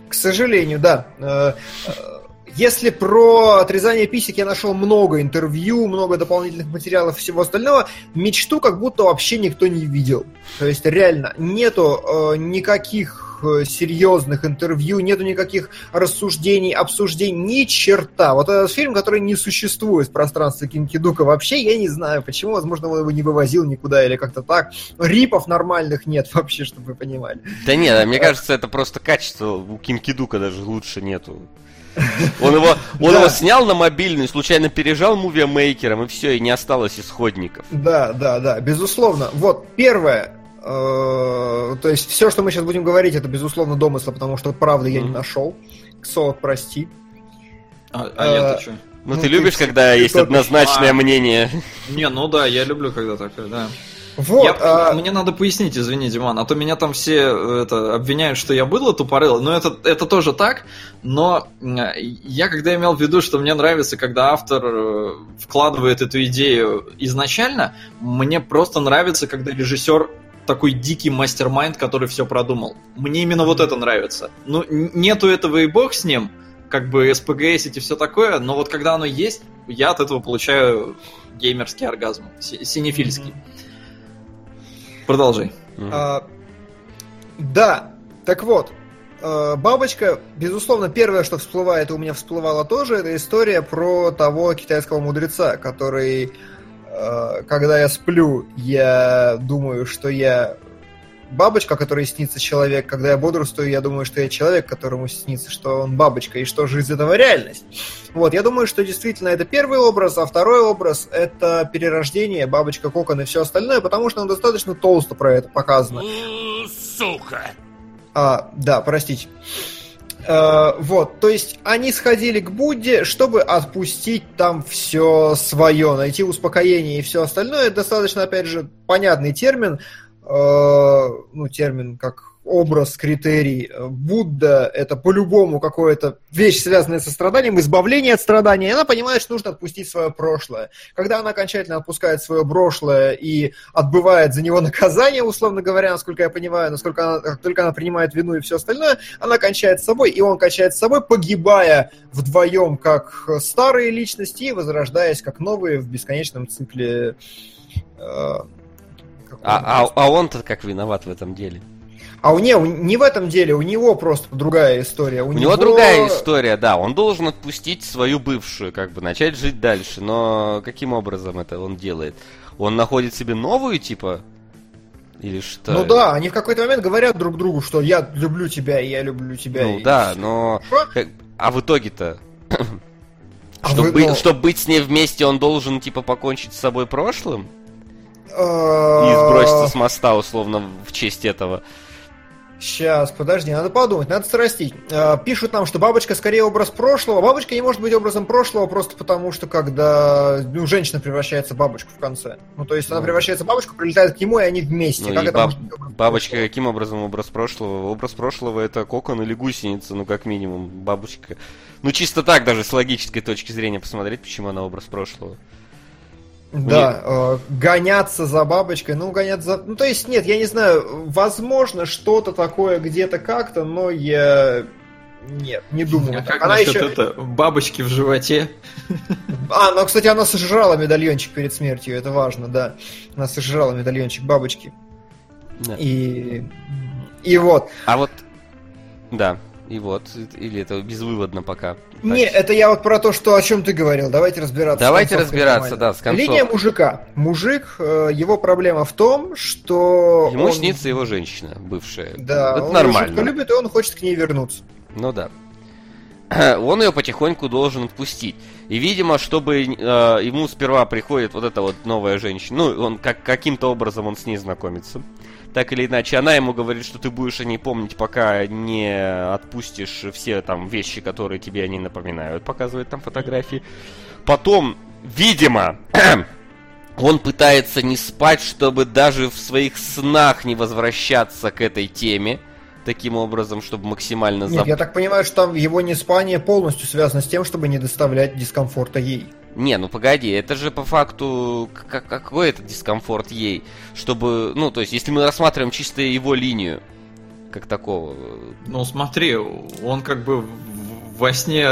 к сожалению, да. Э, э если про отрезание писек я нашел много интервью, много дополнительных материалов и всего остального, мечту как будто вообще никто не видел. То есть реально нету э, никаких э, серьезных интервью, нету никаких рассуждений, обсуждений, ни черта. Вот этот фильм, который не существует в пространстве Кинкидука вообще, я не знаю, почему, возможно, он его не вывозил никуда или как-то так. Рипов нормальных нет вообще, чтобы вы понимали. Да нет, мне кажется, это просто качество у Кинкидука даже лучше нету. Он его, он да. его снял на мобильный, случайно пережал мувиамейкером, и все, и не осталось исходников. Да, да, да, безусловно. Вот, первое, э, то есть все, что мы сейчас будем говорить, это безусловно домысла, потому что правды я не нашел. Ксот, прости. А, а я-то что? Ну, ну ты, ты любишь, когда есть однозначное а, мнение. Не, ну да, я люблю, когда такое, да. Вот, я, а... Мне надо пояснить, извини, Диман, а то меня там все это, обвиняют, что я быдло тупорыло, но это, это тоже так, но я когда имел в виду, что мне нравится, когда автор э, вкладывает эту идею изначально, мне просто нравится, когда режиссер такой дикий мастер-майнд, который все продумал. Мне именно вот это нравится. Ну, нету этого и бог с ним, как бы SPGS и все такое, но вот когда оно есть, я от этого получаю геймерский оргазм, синефильский. Mm-hmm. Продолжай. А, да, так вот, а, Бабочка, безусловно, первое, что всплывает, и у меня всплывало тоже, это история про того китайского мудреца, который, а, когда я сплю, я думаю, что я бабочка, которой снится человек. Когда я бодрствую, я думаю, что я человек, которому снится, что он бабочка, и что же из этого реальность. Вот, я думаю, что действительно это первый образ, а второй образ — это перерождение, бабочка, кокон и все остальное, потому что он достаточно толсто про это показано. Сука! А, да, простите. Uh, вот, то есть они сходили к Будде, чтобы отпустить там все свое, найти успокоение и все остальное. Достаточно, опять же, понятный термин. Э, ну, термин как образ, критерий. Будда – это по-любому какая-то вещь, связанная со страданием, избавление от страдания, и она понимает, что нужно отпустить свое прошлое. Когда она окончательно отпускает свое прошлое и отбывает за него наказание, условно говоря, насколько я понимаю, насколько она, как только она принимает вину и все остальное, она кончает с собой, и он кончает с собой, погибая вдвоем как старые личности и возрождаясь как новые в бесконечном цикле э, а, а, а он-то как виноват в этом деле? А у не, не в этом деле, у него просто другая история. У, у него... него другая история, да. Он должен отпустить свою бывшую, как бы начать жить дальше. Но каким образом это он делает? Он находит себе новую, типа, или что? Ну да, они в какой-то момент говорят друг другу, что я люблю тебя, и я люблю тебя. Ну и... да, но... Как... А в итоге-то... А чтобы, вы, но... чтобы быть с ней вместе, он должен, типа, покончить с собой прошлым? И сброситься с моста, условно, в честь этого. Сейчас, подожди, надо подумать, надо срастить. А, пишут нам, что бабочка скорее образ прошлого. Бабочка не может быть образом прошлого просто потому, что когда ну, женщина превращается в бабочку в конце. Ну, то есть она ну. превращается в бабочку, прилетает к нему, и они вместе. Ну, как это баб... Бабочка прошлого? каким образом образ прошлого? Образ прошлого это кокон или гусеница, ну, как минимум. Бабочка. Ну, чисто так, даже с логической точки зрения посмотреть, почему она образ прошлого. Да, э, гоняться за бабочкой, ну, гоняться за... Ну, то есть, нет, я не знаю, возможно, что-то такое где-то как-то, но я... Нет, не думаю. А как она еще... это? Бабочки в животе? А, ну, кстати, она сожрала медальончик перед смертью, это важно, да. Она сожрала медальончик бабочки. Да. И... И вот. А вот... Да, и вот, или это безвыводно пока. Не, это я вот про то, что о чем ты говорил. Давайте разбираться. Давайте разбираться, да, с концов. Линия мужика. Мужик, э, его проблема в том, что ему он... снится его женщина бывшая. Да, это он нормально. Ее любит и он хочет к ней вернуться. Ну да. Он ее потихоньку должен отпустить. И, видимо, чтобы э, ему сперва приходит вот эта вот новая женщина, ну, он как каким-то образом он с ней знакомится так или иначе, она ему говорит, что ты будешь о ней помнить, пока не отпустишь все там вещи, которые тебе они напоминают, показывает там фотографии. Потом, видимо, он пытается не спать, чтобы даже в своих снах не возвращаться к этой теме таким образом, чтобы максимально... Нет, я так понимаю, что там его неспание полностью связано с тем, чтобы не доставлять дискомфорта ей. Не, ну погоди, это же по факту как, какой это дискомфорт ей, чтобы, ну, то есть, если мы рассматриваем чисто его линию, как такого. Ну, смотри, он как бы во сне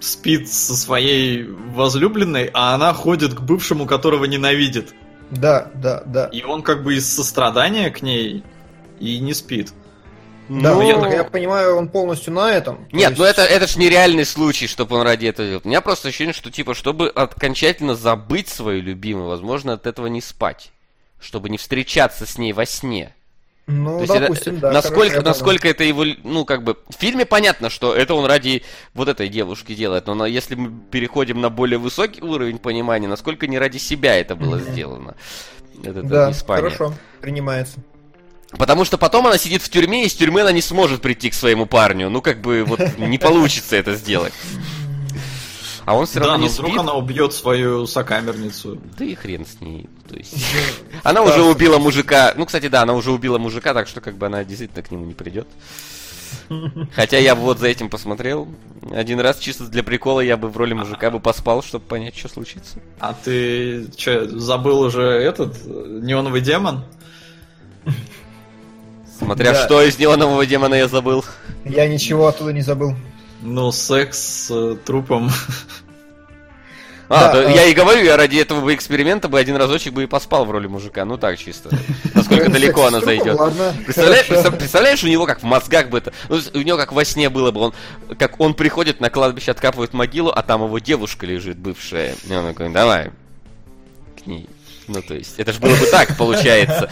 спит со своей возлюбленной, а она ходит к бывшему, которого ненавидит. Да, да, да. И он как бы из сострадания к ней и не спит. Да, но... я, так, я понимаю, он полностью на этом. Нет, есть... ну это, это ж нереальный случай, чтобы он ради этого делал. У меня просто ощущение, что типа, чтобы окончательно забыть свою любимую, возможно, от этого не спать. Чтобы не встречаться с ней во сне. Ну, То допустим, это, да. Насколько, насколько это его, ну, как бы, в фильме понятно, что это он ради вот этой девушки делает, но если мы переходим на более высокий уровень понимания, насколько не ради себя это было сделано. Это, да, хорошо, принимается. Потому что потом она сидит в тюрьме, и из тюрьмы она не сможет прийти к своему парню. Ну, как бы, вот, не получится это сделать. А он все равно да, не но вдруг спит. она убьет свою сокамерницу. Да и хрен с ней. То есть... Она уже убила мужика. Ну, кстати, да, она уже убила мужика, так что как бы она действительно к нему не придет. Хотя я бы вот за этим посмотрел. Один раз чисто для прикола я бы в роли мужика бы поспал, чтобы понять, что случится. А ты что, забыл уже этот неоновый демон? Смотря Да. что из неонового демона я забыл. Я ничего оттуда не забыл. Ну, секс с э, трупом. А, Да, то а- я и говорю, я ради этого бы эксперимента бы один разочек бы и поспал в роли мужика. Ну так чисто. Насколько далеко она зайдет. Ладно, Представляешь, у него как в мозгах бы это... ну, у него как во сне было бы, он, как он приходит на кладбище, откапывает могилу, а там его девушка лежит, бывшая. И он такой, давай, к ней. Ну, то есть, это же было бы так, получается.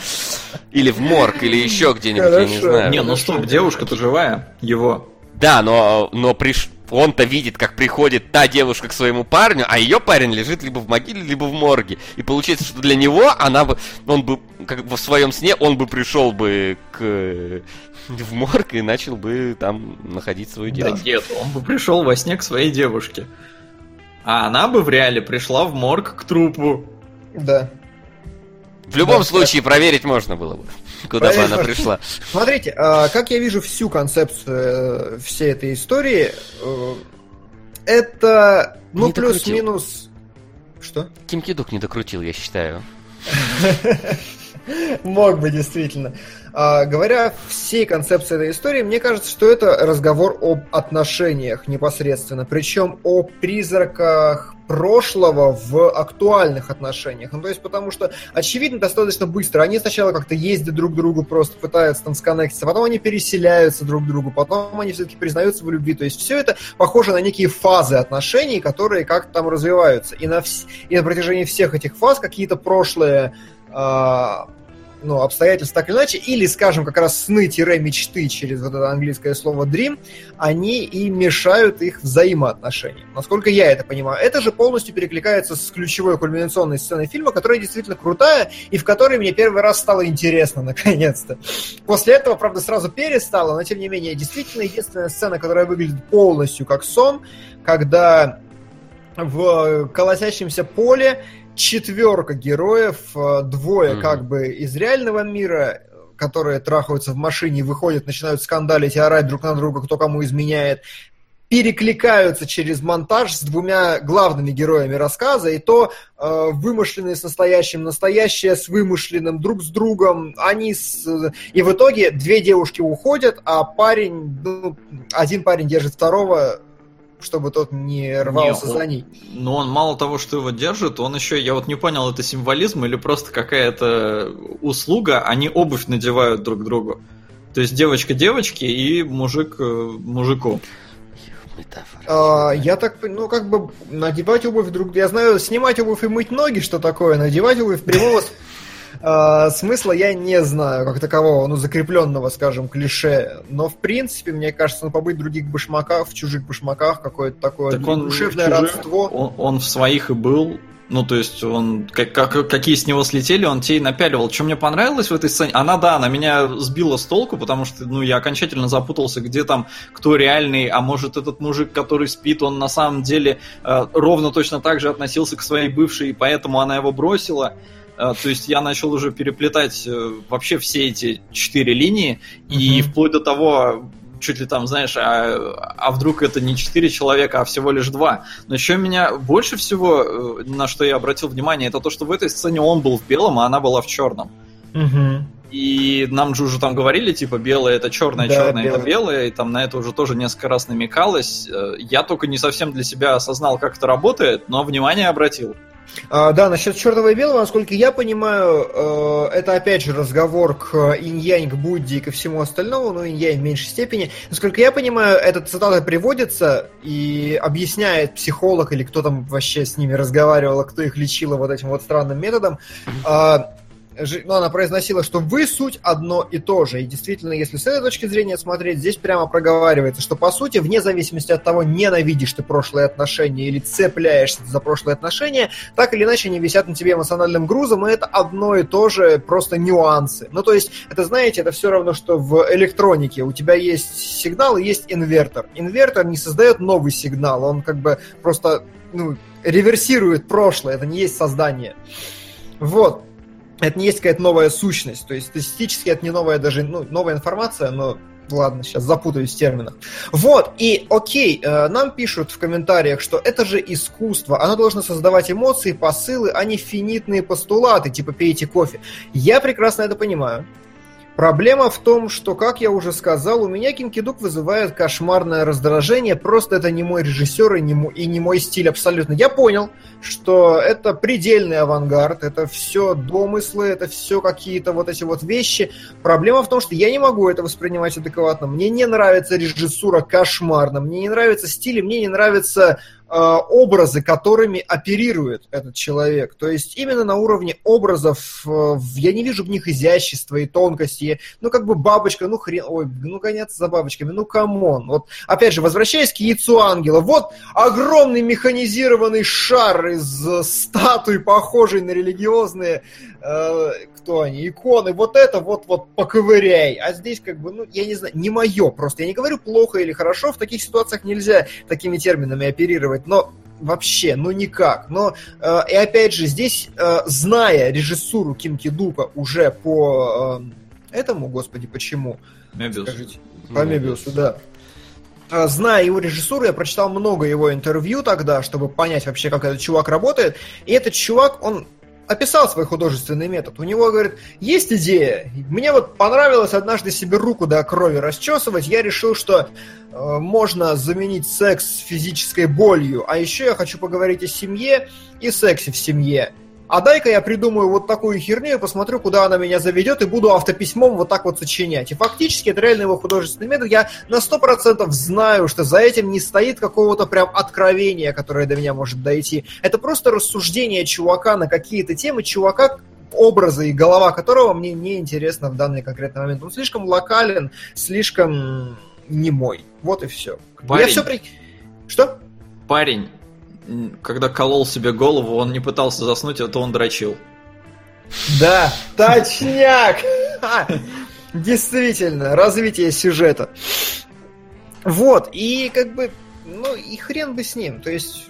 Или в морг, или еще где-нибудь, я не знаю. Не, ну стоп, девушка-то живая. Его. Да, но, но приш... он-то видит, как приходит та девушка к своему парню, а ее парень лежит либо в могиле, либо в морге. И получается, что для него она бы, он бы, как бы в своем сне, он бы пришел бы к в морг и начал бы там находить свою Да девушку. нет, он бы пришел во сне к своей девушке. А она бы в реале пришла в морг к трупу. Да. В любом Да, случае проверить можно было бы, куда бы Проверить она можно. пришла. Смотрите, а, как я вижу всю концепцию э, всей этой истории, э, это, ну, плюс-минус... Что? Ким Кидук не докрутил, я считаю. Мог бы, действительно. А, говоря всей концепции этой истории, мне кажется, что это разговор об отношениях непосредственно, причем о призраках прошлого в актуальных отношениях. Ну, то есть, потому что, очевидно, достаточно быстро. Они сначала как-то ездят друг к другу, просто пытаются там сконнектиться, потом они переселяются друг к другу, потом они все-таки признаются в любви. То есть, все это похоже на некие фазы отношений, которые как-то там развиваются. И на, вс- и на протяжении всех этих фаз какие-то прошлые а, ну, обстоятельства так или иначе, или, скажем, как раз сны-мечты через вот это английское слово dream, они и мешают их взаимоотношениям. Насколько я это понимаю. Это же полностью перекликается с ключевой кульминационной сценой фильма, которая действительно крутая, и в которой мне первый раз стало интересно, наконец-то. После этого, правда, сразу перестало, но, тем не менее, действительно единственная сцена, которая выглядит полностью как сон, когда в колосящемся поле четверка героев, э, двое Мгм. как бы из реального мира, которые трахаются в машине, выходят, начинают скандалить и орать друг на друга, кто кому изменяет, перекликаются через монтаж с двумя главными героями рассказа, и то э, вымышленное с настоящим, настоящее с вымышленным друг с другом, они с... И в итоге две девушки уходят, а парень, ну, один парень держит второго, чтобы тот не рвался Не, за он- ней. Но он мало того, что его держит, он еще, я вот не понял, это символизм или просто какая-то услуга, они обувь надевают друг другу. То есть девочка девочке и мужик э, мужику. Метафора. А, я так, ну, как бы, надевать обувь друг... Я знаю, снимать обувь и мыть ноги, что такое, надевать обувь прямого а, смысла я не знаю, как такового, ну, закрепленного, скажем, клише. Но, в принципе, мне кажется, ну, побыть в других башмаках, в чужих башмаках, какое-то такое Так он душевное чужих, родство. Он, он в своих и был. Ну, то есть, он как, как- какие с него слетели, он те и напяливал. Что мне понравилось в этой сцене? Она, да, она меня сбила с толку, потому что, ну, я окончательно запутался, где там, кто реальный, а может, этот мужик, который спит, он на самом деле э, ровно точно так же относился к своей бывшей, и поэтому она его бросила. Э, то есть я начал уже переплетать э, вообще все эти четыре линии, и Мгм. вплоть до того, чуть ли там, знаешь, а, а вдруг это не четыре человека, а всего лишь два. Но еще меня больше всего, э, на что я обратил внимание, это то, что в этой сцене он был в белом, а она была в черном. Мгм. И нам же уже там говорили, типа, белое это черное, Да, черное это белое. белое, и там на это уже тоже несколько раз намекалось. Э, Я только не совсем для себя осознал, как это работает, но внимание обратил. А, да, насчет черного и белого, насколько я понимаю, э, это опять же разговор к инь-янь, к Будде и ко всему остальному, но инь-янь в меньшей степени. Насколько я понимаю, эта цитата приводится и объясняет психолог или кто там вообще с ними разговаривал, а кто их лечил вот этим вот странным методом. А, ну, она произносила, что вы суть одно и то же. И действительно, если с этой точки зрения смотреть, здесь прямо проговаривается, что по сути, вне зависимости от того, ненавидишь ты прошлые отношения или цепляешься за прошлые отношения, так или иначе они висят на тебе эмоциональным грузом, и это одно и то же, просто нюансы. Ну, то есть, это, знаете, это все равно, что в электронике. У тебя есть сигнал и есть инвертор. Инвертор не создает новый сигнал, он как бы просто ну, реверсирует прошлое, это не есть создание. Вот это не есть какая-то новая сущность. То есть статистически это не новая даже, ну, новая информация, но ладно, сейчас запутаюсь в терминах. Вот, и окей, э, нам пишут в комментариях, что это же искусство, оно должно создавать эмоции, посылы, а не финитные постулаты, типа пейте кофе. Я прекрасно это понимаю. Проблема в том, что, как я уже сказал, у меня Кинкидук вызывает кошмарное раздражение. Просто это не мой режиссер и не мой, и не мой стиль абсолютно. Я понял, что это предельный авангард, это все домыслы, это все какие-то вот эти вот вещи. Проблема в том, что я не могу это воспринимать адекватно. Мне не нравится режиссура кошмарно, мне не нравится стиль, мне не нравится образы, которыми оперирует этот человек. То есть именно на уровне образов э, я не вижу в них изящества и тонкости. Ну, как бы бабочка, ну хрен, ой, ну гоняться за бабочками, ну come on. Вот, опять же, возвращаясь к яйцу ангела, вот огромный механизированный шар из статуй, похожий на религиозные э, кто они, иконы, вот это вот, вот поковыряй. А здесь как бы, ну, я не знаю, не мое просто. Я не говорю плохо или хорошо, в таких ситуациях нельзя такими терминами оперировать, но вообще, ну никак. Но, э, и опять же, здесь, э, зная режиссуру Ким Кидука уже по э, этому, господи, почему? Мебиус. Скажите. По Мебиусу, да. Э, зная его режиссуру, я прочитал много его интервью тогда, чтобы понять вообще, как этот чувак работает. И этот чувак, он описал свой художественный метод. У него, говорит, есть идея. Мне вот понравилось однажды себе руку до крови расчесывать. Я решил, что э, можно заменить секс физической болью. А еще я хочу поговорить о семье и сексе в семье а дай-ка я придумаю вот такую херню и посмотрю, куда она меня заведет, и буду автописьмом вот так вот сочинять. И фактически это реально его художественный метод. Я на сто процентов знаю, что за этим не стоит какого-то прям откровения, которое до меня может дойти. Это просто рассуждение чувака на какие-то темы, чувака, образы и голова которого мне не интересно в данный конкретный момент. Он слишком локален, слишком не мой. Вот и все. Парень. Я все при... Что? Парень, когда колол себе голову, он не пытался заснуть, а то он дрочил. Да, точняк! Действительно, развитие сюжета. Вот, и как бы, ну и хрен бы с ним. То есть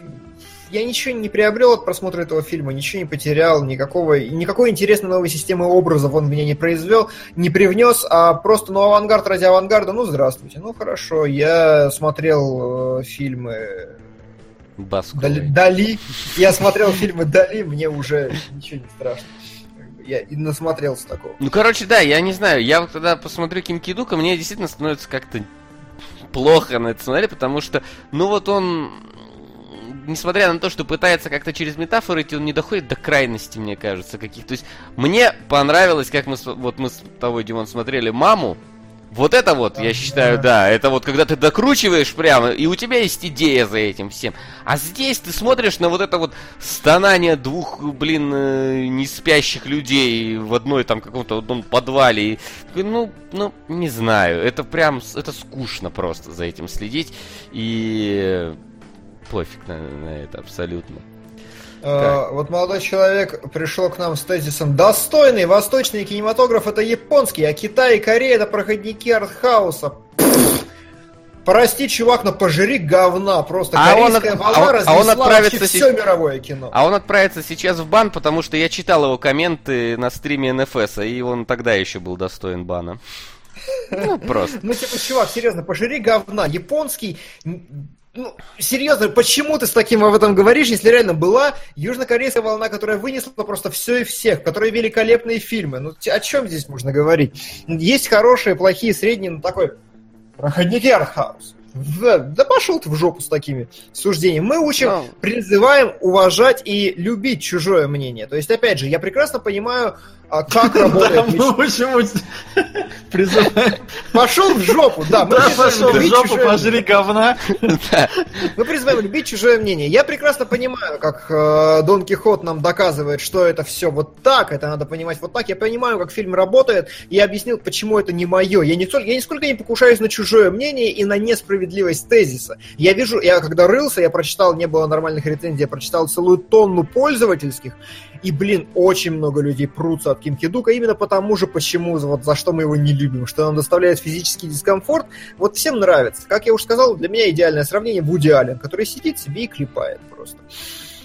я ничего не приобрел от просмотра этого фильма, ничего не потерял, никакого, никакой интересной новой системы образов он меня не произвел, не привнес, а просто, ну, авангард ради авангарда, ну, здравствуйте, ну, хорошо, я смотрел э, фильмы Дали, Дали. Я смотрел фильмы Дали, мне уже ничего не страшно. Я и насмотрелся такого. Ну, короче, да, я не знаю. Я вот когда посмотрю Ким Кидука, мне действительно становится как-то плохо на это смотреть, потому что, ну вот он, несмотря на то, что пытается как-то через метафоры идти, он не доходит до крайности, мне кажется, каких. То есть мне понравилось, как мы, вот мы с тобой, Димон, смотрели «Маму», вот это вот, я считаю, да, это вот когда ты докручиваешь прямо, и у тебя есть идея за этим всем. А здесь ты смотришь на вот это вот стонание двух, блин, э, не спящих людей в одной там каком-то одном подвале. И, ну, ну, не знаю, это прям, это скучно просто за этим следить. И пофиг на, на это абсолютно. Э, вот молодой человек пришел к нам с тезисом «Достойный восточный кинематограф – это японский, а Китай и Корея – это проходники артхауса». Прости, чувак, но пожри говна. Просто а корейская он, волна а, а он отправится все мировое кино. А он отправится сейчас в бан, потому что я читал его комменты на стриме НФС, и он тогда еще был достоин бана. Ну, просто. Ну, типа, чувак, серьезно, пожри говна. Японский ну, серьезно, почему ты с таким об этом говоришь, если реально была южнокорейская волна, которая вынесла просто все и всех, которые великолепные фильмы? Ну, о чем здесь можно говорить? Есть хорошие, плохие, средние, ну, такой проходники артхаус. Да, да пошел ты в жопу с такими суждениями. Мы учим, призываем уважать и любить чужое мнение. То есть, опять же, я прекрасно понимаю, а, как работает Да, меч- мы почему призываем? Пошел в жопу, да. Мы Да, пошел в жопу, чужое пожри говна. Мы призываем любить чужое мнение. Я прекрасно понимаю, как э, Дон Кихот нам доказывает, что это все вот так, это надо понимать вот так. Я понимаю, как фильм работает, и я объяснил, почему это не мое. Я, не, толь- я нисколько не покушаюсь на чужое мнение и на несправедливость тезиса. Я вижу, я когда рылся, я прочитал, не было нормальных рецензий, я прочитал целую тонну пользовательских, и, блин, очень много людей прутся от Ким Кидука именно потому же, почему, вот за что мы его не любим, что нам доставляет физический дискомфорт. Вот всем нравится. Как я уже сказал, для меня идеальное сравнение Вуди Аллен, который сидит себе и клепает просто.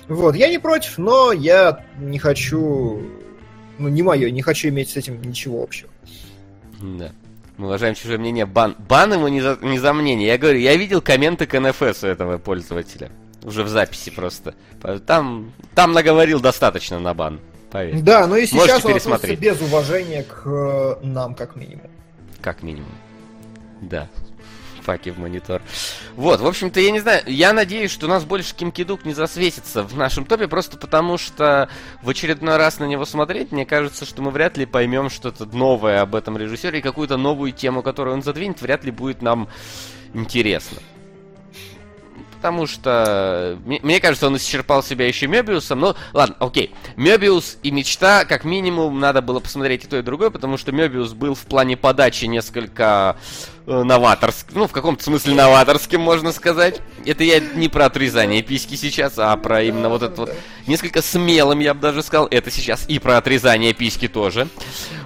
Вот, я не против, но я не хочу... Ну, не мое, не хочу иметь с этим ничего общего. Да. Мы уважаем чужое мнение. Бан. Бан ему не за, не за мнение. Я говорю, я видел комменты к НФС у этого пользователя. Уже в записи просто. Там, там наговорил достаточно на бан. Поверь. Да, но и Можете сейчас он относится пересмотреть. без уважения к э, нам, как минимум. Как минимум. Да. Факи в монитор. Вот, в общем-то, я не знаю, я надеюсь, что у нас больше Ким Кидук не засветится в нашем топе, просто потому что в очередной раз на него смотреть, мне кажется, что мы вряд ли поймем что-то новое об этом режиссере и какую-то новую тему, которую он задвинет, вряд ли будет нам интересно. Потому что, мне, мне кажется, он исчерпал себя еще Мебиусом. Ну, ладно, окей. Мебиус и Мечта, как минимум, надо было посмотреть и то, и другое, потому что Мебиус был в плане подачи несколько э, новаторским. Ну, в каком-то смысле новаторским, можно сказать. Это я не про отрезание письки сейчас, а про именно вот это вот... Несколько смелым, я бы даже сказал. Это сейчас и про отрезание письки тоже.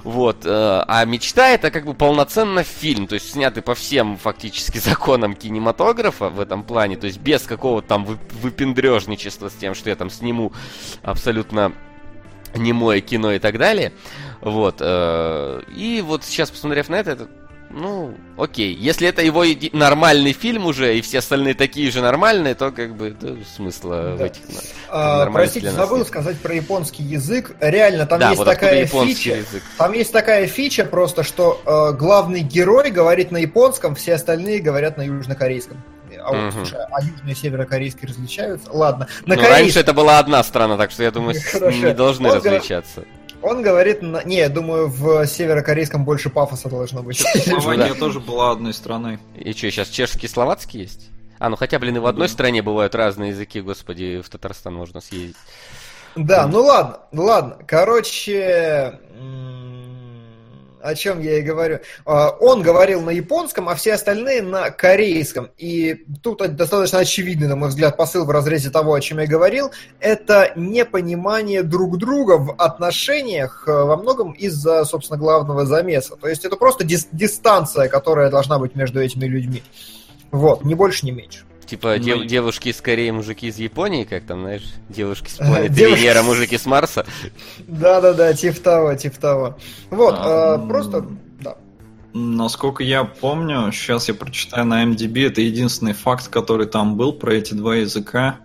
Вот. э, А Мечта это как бы полноценно фильм, то есть снятый по всем фактически законам кинематографа в этом плане, то есть без какого-то там вы- выпендрежничества с тем, что я там сниму абсолютно немое кино и так далее. Вот. э, И вот сейчас, посмотрев на это, это ну, окей. Если это его еди- нормальный фильм уже, и все остальные такие же нормальные, то как бы да, смысла в Да. этих... на- А, простите, забыл нет. сказать про японский язык. Реально, там Да, есть вот такая фича. язык. Там есть такая фича просто, что э, главный герой говорит на японском, все остальные говорят на южнокорейском. А вот, Мгм. слушай, а южно- и северокорейский различаются? Ладно. На Ну, раньше корейском это была одна страна, так что я думаю, не должны Он говорит- различаться. Он говорит на... Не, я думаю, в северокорейском больше пафоса должно быть. Словакия тоже была одной страной. И что, сейчас чешский, словацкий есть? А, ну хотя, блин, и в одной стране бывают разные языки, господи, в Татарстан можно съездить. Да, ну ладно, ладно. Короче, о чем я и говорю. А, Он говорил на японском, а все остальные на корейском. И тут достаточно очевидный, на мой взгляд, посыл в разрезе того, о чем я говорил. Это непонимание друг друга в отношениях э, во многом из-за, собственно, главного замеса. То есть это просто дис- дистанция, которая должна быть между этими людьми. Вот, ни больше, ни меньше. Типа Ну дев- девушки из Кореи, мужики из Японии, как там, знаешь, девушки с планеты девушки Венера, с- мужики с Марса. Да-да-да, типа того, типа того. Вот, А, э, просто, да. Насколько я помню, сейчас я прочитаю на MDB, это единственный факт, который там был про эти два языка.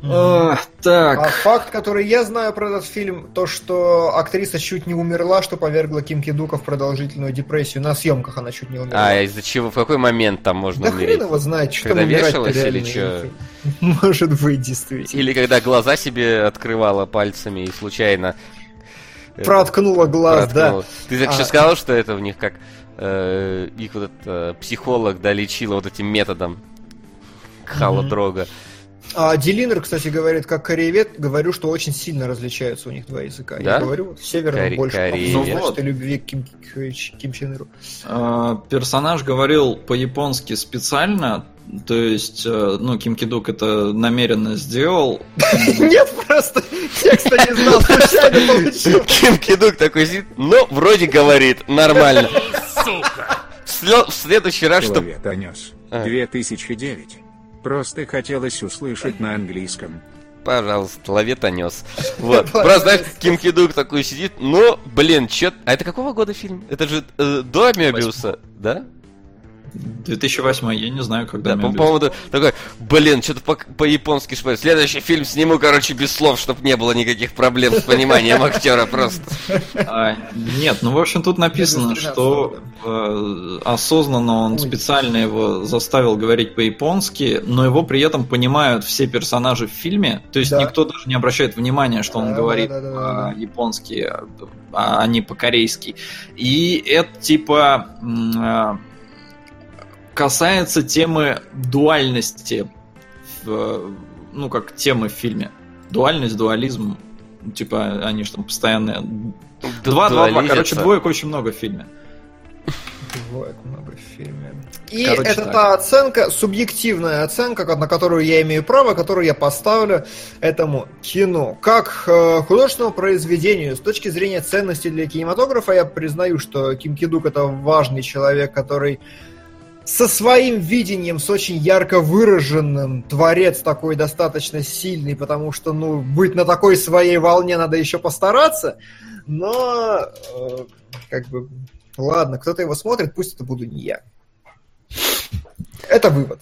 А, А так, факт, который я знаю про этот фильм, то, что актриса чуть не умерла, что повергло Ким Кидука в продолжительную депрессию. На съемках она чуть не умерла. А из-за чего, в какой момент там можно да умереть? хрен его знает, что Когда там умирать вешалась или чё? Может быть, действительно. Или когда глаза себе открывала пальцами и случайно... э, Проткнула глаз, проткнула. Ты так А. еще сказал, что это у них как э, их вот этот э, психолог долечила вот этим методом Хала Мгм. А Дилинер, кстати, говорит, как кореевед, говорю, что очень сильно различаются у них два языка. Да? Я говорю, вот в северном Коре- больше кореевед. Ну вот. и любви к Ким, к Ким Чен Иру. а, персонаж говорил по-японски специально, то есть, э, ну, Ким Кидук это намеренно сделал. Нет, просто текста не знал, случайно получил. Ким Кидук такой сидит, ну, вроде говорит, нормально. Сука! В следующий раз, что... Человек донес. А. 2009. Просто хотелось услышать на английском. Пожалуйста, ловец нес. Вот. Просто, знаешь, Ким Кидук такой сидит, ну, блин, чё... А это какого года фильм? Это же э, до Мебиуса, да? 2008, я не знаю, когда да, по поводу такой, блин, что-то по- по-японски шпарю. Следующий фильм сниму, короче, без слов, чтобы не было никаких проблем с пониманием актера просто. А, нет, ну, в общем, тут написано, что э, осознанно он специально его заставил говорить по-японски, но его при этом понимают все персонажи в фильме, то есть Да. никто даже не обращает внимания, что он говорит да, по-японски, а, а не по-корейски. И это типа а, касается темы дуальности, в, ну, как темы в фильме. Дуальность, дуализм, типа, они же там постоянно... Два, два, два, короче, двоек очень много в фильме. Бывает много в фильме. И Короче, это так. та оценка, субъективная оценка, на которую я имею право, которую я поставлю этому кино. Как э, художественному произведению, с точки зрения ценности для кинематографа, я признаю, что Ким Кидук это важный человек, который со своим видением, с очень ярко выраженным, творец такой достаточно сильный, потому что, ну, быть на такой своей волне надо еще постараться, но, э, как бы, ладно, кто-то его смотрит, пусть это буду не я. Это вывод.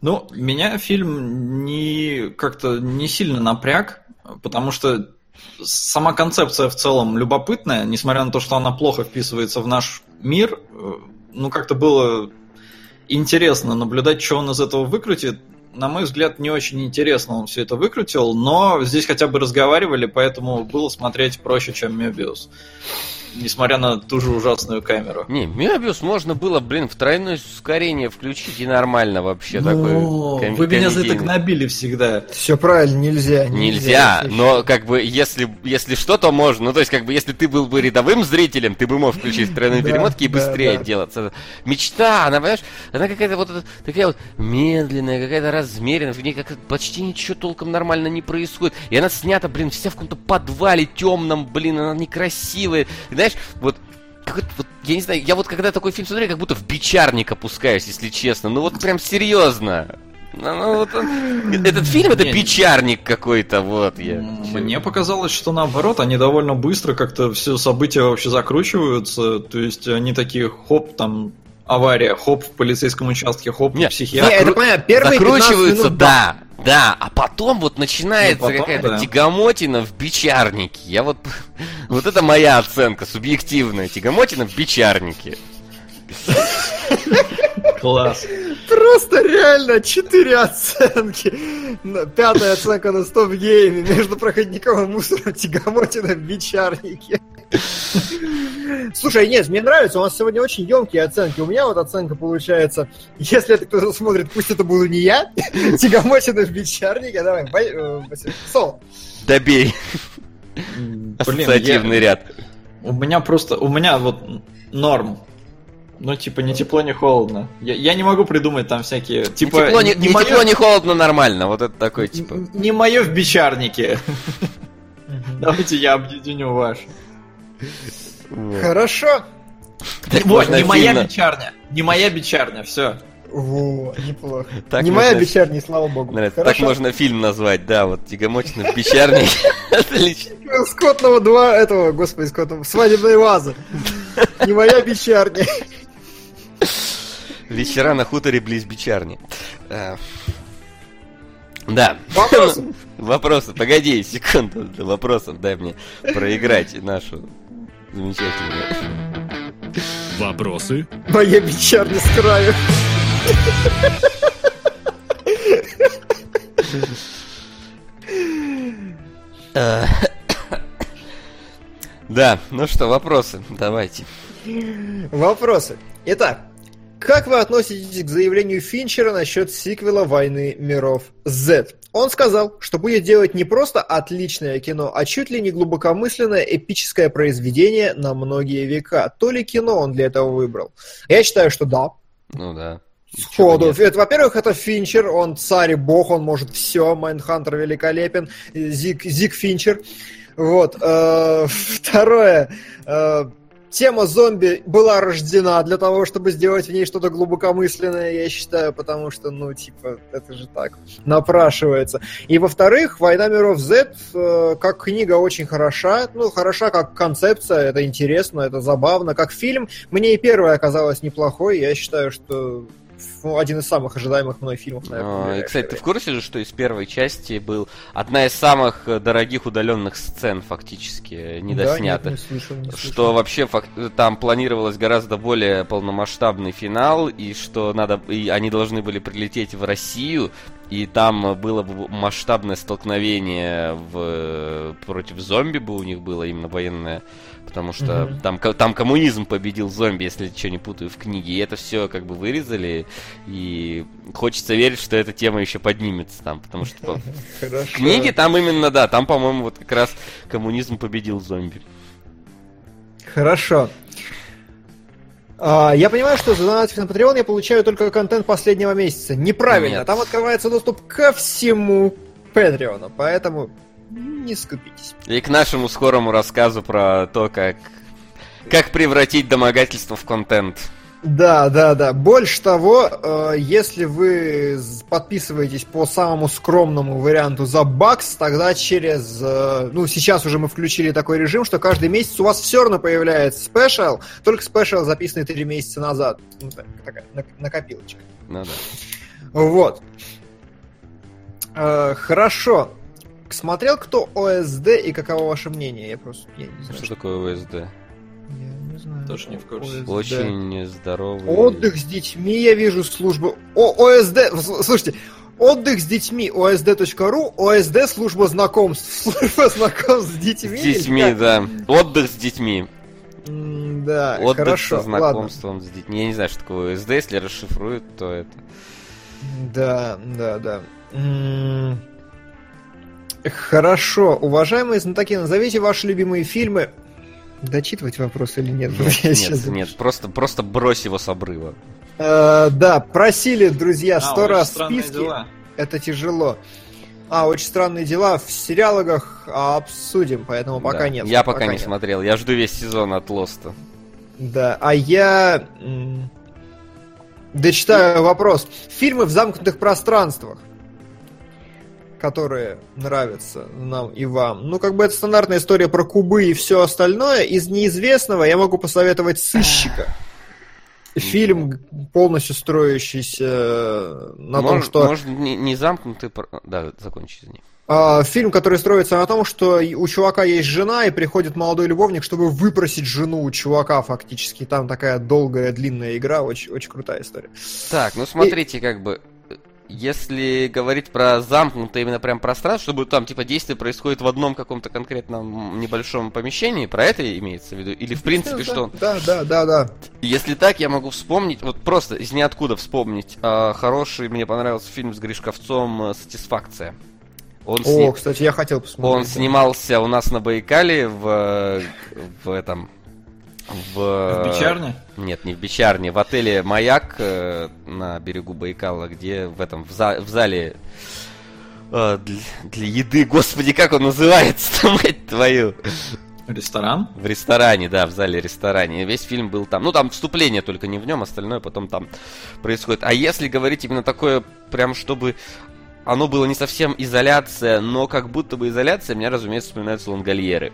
Ну, меня фильм не как-то не сильно напряг, потому что сама концепция в целом любопытная, несмотря на то, что она плохо вписывается в наш мир, э, ну как-то было интересно наблюдать, что он из этого выкрутит. На мой взгляд, не очень интересно он все это выкрутил, но здесь хотя бы разговаривали, поэтому было смотреть проще, чем Мебиус. Несмотря на ту же ужасную камеру. Не, Мебиус можно было, блин, в тройное ускорение включить и нормально вообще Ну, такой. ком- вы меня за это гнобили всегда. Все правильно, нельзя. Нельзя, но как бы если если что, то можно. Ну то есть как бы если ты был бы рядовым зрителем, ты бы мог включить тройные перемотки и быстрее да. делать. Это Мечта, она понимаешь, она какая-то вот эта- такая вот медленная, какая-то размеренная, в ней как почти ничего толком нормально не происходит. И она снята, блин, вся в каком-то подвале темном, блин, она некрасивая. Знаешь, вот вот, я не знаю, я вот когда такой фильм смотрю, я как будто в бичарник опускаюсь, если честно. Ну вот прям серьезно. Ну, ну, вот он- Этот фильм это Не. бичарник какой-то, вот я. Мне показалось, что наоборот, они довольно быстро как-то все события вообще закручиваются. То есть они такие, хоп, там авария, хоп в полицейском участке, хоп Не, в психиатр. Не, это понятно, первые 15 Закручиваются, минут, да, да, а потом вот начинается Ну, какая-то да. тягомотина в бичарнике. Я вот, вот это моя оценка, субъективная, тягомотина в бичарнике. Класс. Просто реально четыре оценки. Пятая оценка на стоп гейме между проходником и мусором Тягомотина в бичарнике. Слушай, нет, мне нравится, у нас сегодня очень емкие оценки. У меня вот оценка получается, если это кто-то смотрит, пусть это буду не я, Тягомотина в бичарнике. Давай, э, Сол. Добей. Ассоциативный ряд. у меня просто, у меня вот норм. Ну, типа, ни тепло, ни холодно. Я, я не могу придумать там всякие... Типа, тепло, ни, не моё- тепло, ни холодно, нормально. Вот это такой, типа. н- Не мое в бичарнике. Давайте я объединю ваш. Вот. Хорошо. Так Вот, не моя бичарня. Не моя бичарня, все. Во, неплохо. Так не моя можно- бичарня, слава богу. Нравится. Так можно фильм назвать, да, вот Тягомотина в бичарнике. Отлично. Скотного два этого, господи, скотного, свадебной вазы. Не моя бичарня. Вечера на хуторе близ бичарни. А. Да. Вопросы? Вопросы. Погоди, секунду. Вопросов дай мне проиграть нашу замечательную. Вопросы? Моя бичарня с краю. А. Да, ну что, вопросы, давайте. Вопросы. Итак, как вы относитесь к заявлению Финчера насчет сиквела «Войны миров Z»? Он сказал, что будет делать не просто отличное кино, а чуть ли не глубокомысленное эпическое произведение на многие века. То ли кино он для этого выбрал? Я считаю, что да. Ну да. Сходу. Это, во-первых, это Финчер, он царь и бог, он может все. Mindhunter великолепен. Зиг, Зиг Финчер. Вот. э, Второе. э, тема зомби была рождена для того, чтобы сделать в ней что-то глубокомысленное, я считаю, потому что, ну, типа, это же так напрашивается. И, во-вторых, «Война миров Z» э, как книга очень хороша, ну, хороша как концепция, это интересно, это забавно. Как фильм, мне и первая оказалась неплохой, я считаю, что ну, один из самых ожидаемых мной фильмов, наверное. А, кстати, ты в курсе же, что из первой части был одна из самых э, дорогих удаленных сцен, фактически, э, недоснятых. Да, нет, не слышал, не слышал. Что вообще там планировалось гораздо более полномасштабный финал, и что надо, и они должны были прилететь в Россию, и там было бы масштабное столкновение в... против зомби бы у них было именно военное потому что угу. там, там коммунизм победил зомби, если что не путаю в книге, и это все как бы вырезали, и хочется верить, что эта тема еще поднимется там, потому что в книге там именно, да, там, по-моему, вот как раз коммунизм победил зомби. Хорошо. А, я понимаю, что задонатив на Patreon я получаю только контент последнего месяца. Неправильно. Нет. Там открывается доступ ко всему Patreon, поэтому не скупитесь. И к нашему скорому рассказу про то, как, как превратить домогательство в контент. Да, да, да. Больше того, э, если вы подписываетесь по самому скромному варианту за бакс, тогда через... Э, ну, сейчас уже мы включили такой режим, что каждый месяц у вас все равно появляется special, только special записанный три месяца назад. Ну, такая накопилочка. Ну да. Вот. Э, хорошо. Смотрел кто ОСД и каково ваше мнение? Я просто я не знаю. Что, что такое ОСД? Знаю. Тоже не в курсе. ОСД. Очень здоровый. Отдых с детьми, я вижу службу. О, ОСД, слушайте, Отдых с детьми, осд.ру, ОСД служба знакомств. Служба знакомств с детьми. С детьми, да. Отдых с детьми. да, Отдых хорошо, со знакомством ладно. с детьми. Я не знаю, что такое ОСД, если расшифруют, то это... Да, да, да. Хорошо. Уважаемые знатоки, назовите ваши любимые фильмы. Дочитывать вопрос или нет? Нет, нет, нет просто, просто брось его с обрыва. Э, да, просили, друзья, сто а, раз списки. Дела. Это тяжело. А, очень странные дела. В сериалогах обсудим, поэтому пока да. нет. Я пока, пока не нет. смотрел. Я жду весь сезон от Лоста. Да, а я... Дочитаю вопрос. Фильмы в замкнутых пространствах которые нравятся нам и вам. Ну, как бы это стандартная история про кубы и все остальное. Из неизвестного я могу посоветовать «Сыщика». Фильм, полностью строящийся э, на может, том, что... Может, не, не замкнутый... Да, закончи, извини. А, фильм, который строится на том, что у чувака есть жена, и приходит молодой любовник, чтобы выпросить жену у чувака фактически. Там такая долгая, длинная игра, очень, очень крутая история. Так, ну смотрите, и... как бы если говорить про замкнутое именно прям пространство, чтобы там типа действие происходит в одном каком-то конкретном небольшом помещении, про это имеется в виду? Или в принципе что? Да, да, да, да. Если так, я могу вспомнить, вот просто из ниоткуда вспомнить, э, хороший, мне понравился фильм с Гришковцом «Сатисфакция». Он О, сни... кстати, я хотел посмотреть. Он снимался у нас на Байкале в, в этом в... в Бичарне? Нет, не в Бичарне, в отеле «Маяк» э, на берегу Байкала, где в этом, в, за... в зале э, для, для еды, господи, как он называется, мать твою? Ресторан? В ресторане, да, в зале ресторане. Весь фильм был там. Ну, там вступление только не в нем, остальное потом там происходит. А если говорить именно такое, прям чтобы оно было не совсем изоляция, но как будто бы изоляция, мне, разумеется, вспоминаются лонгольеры.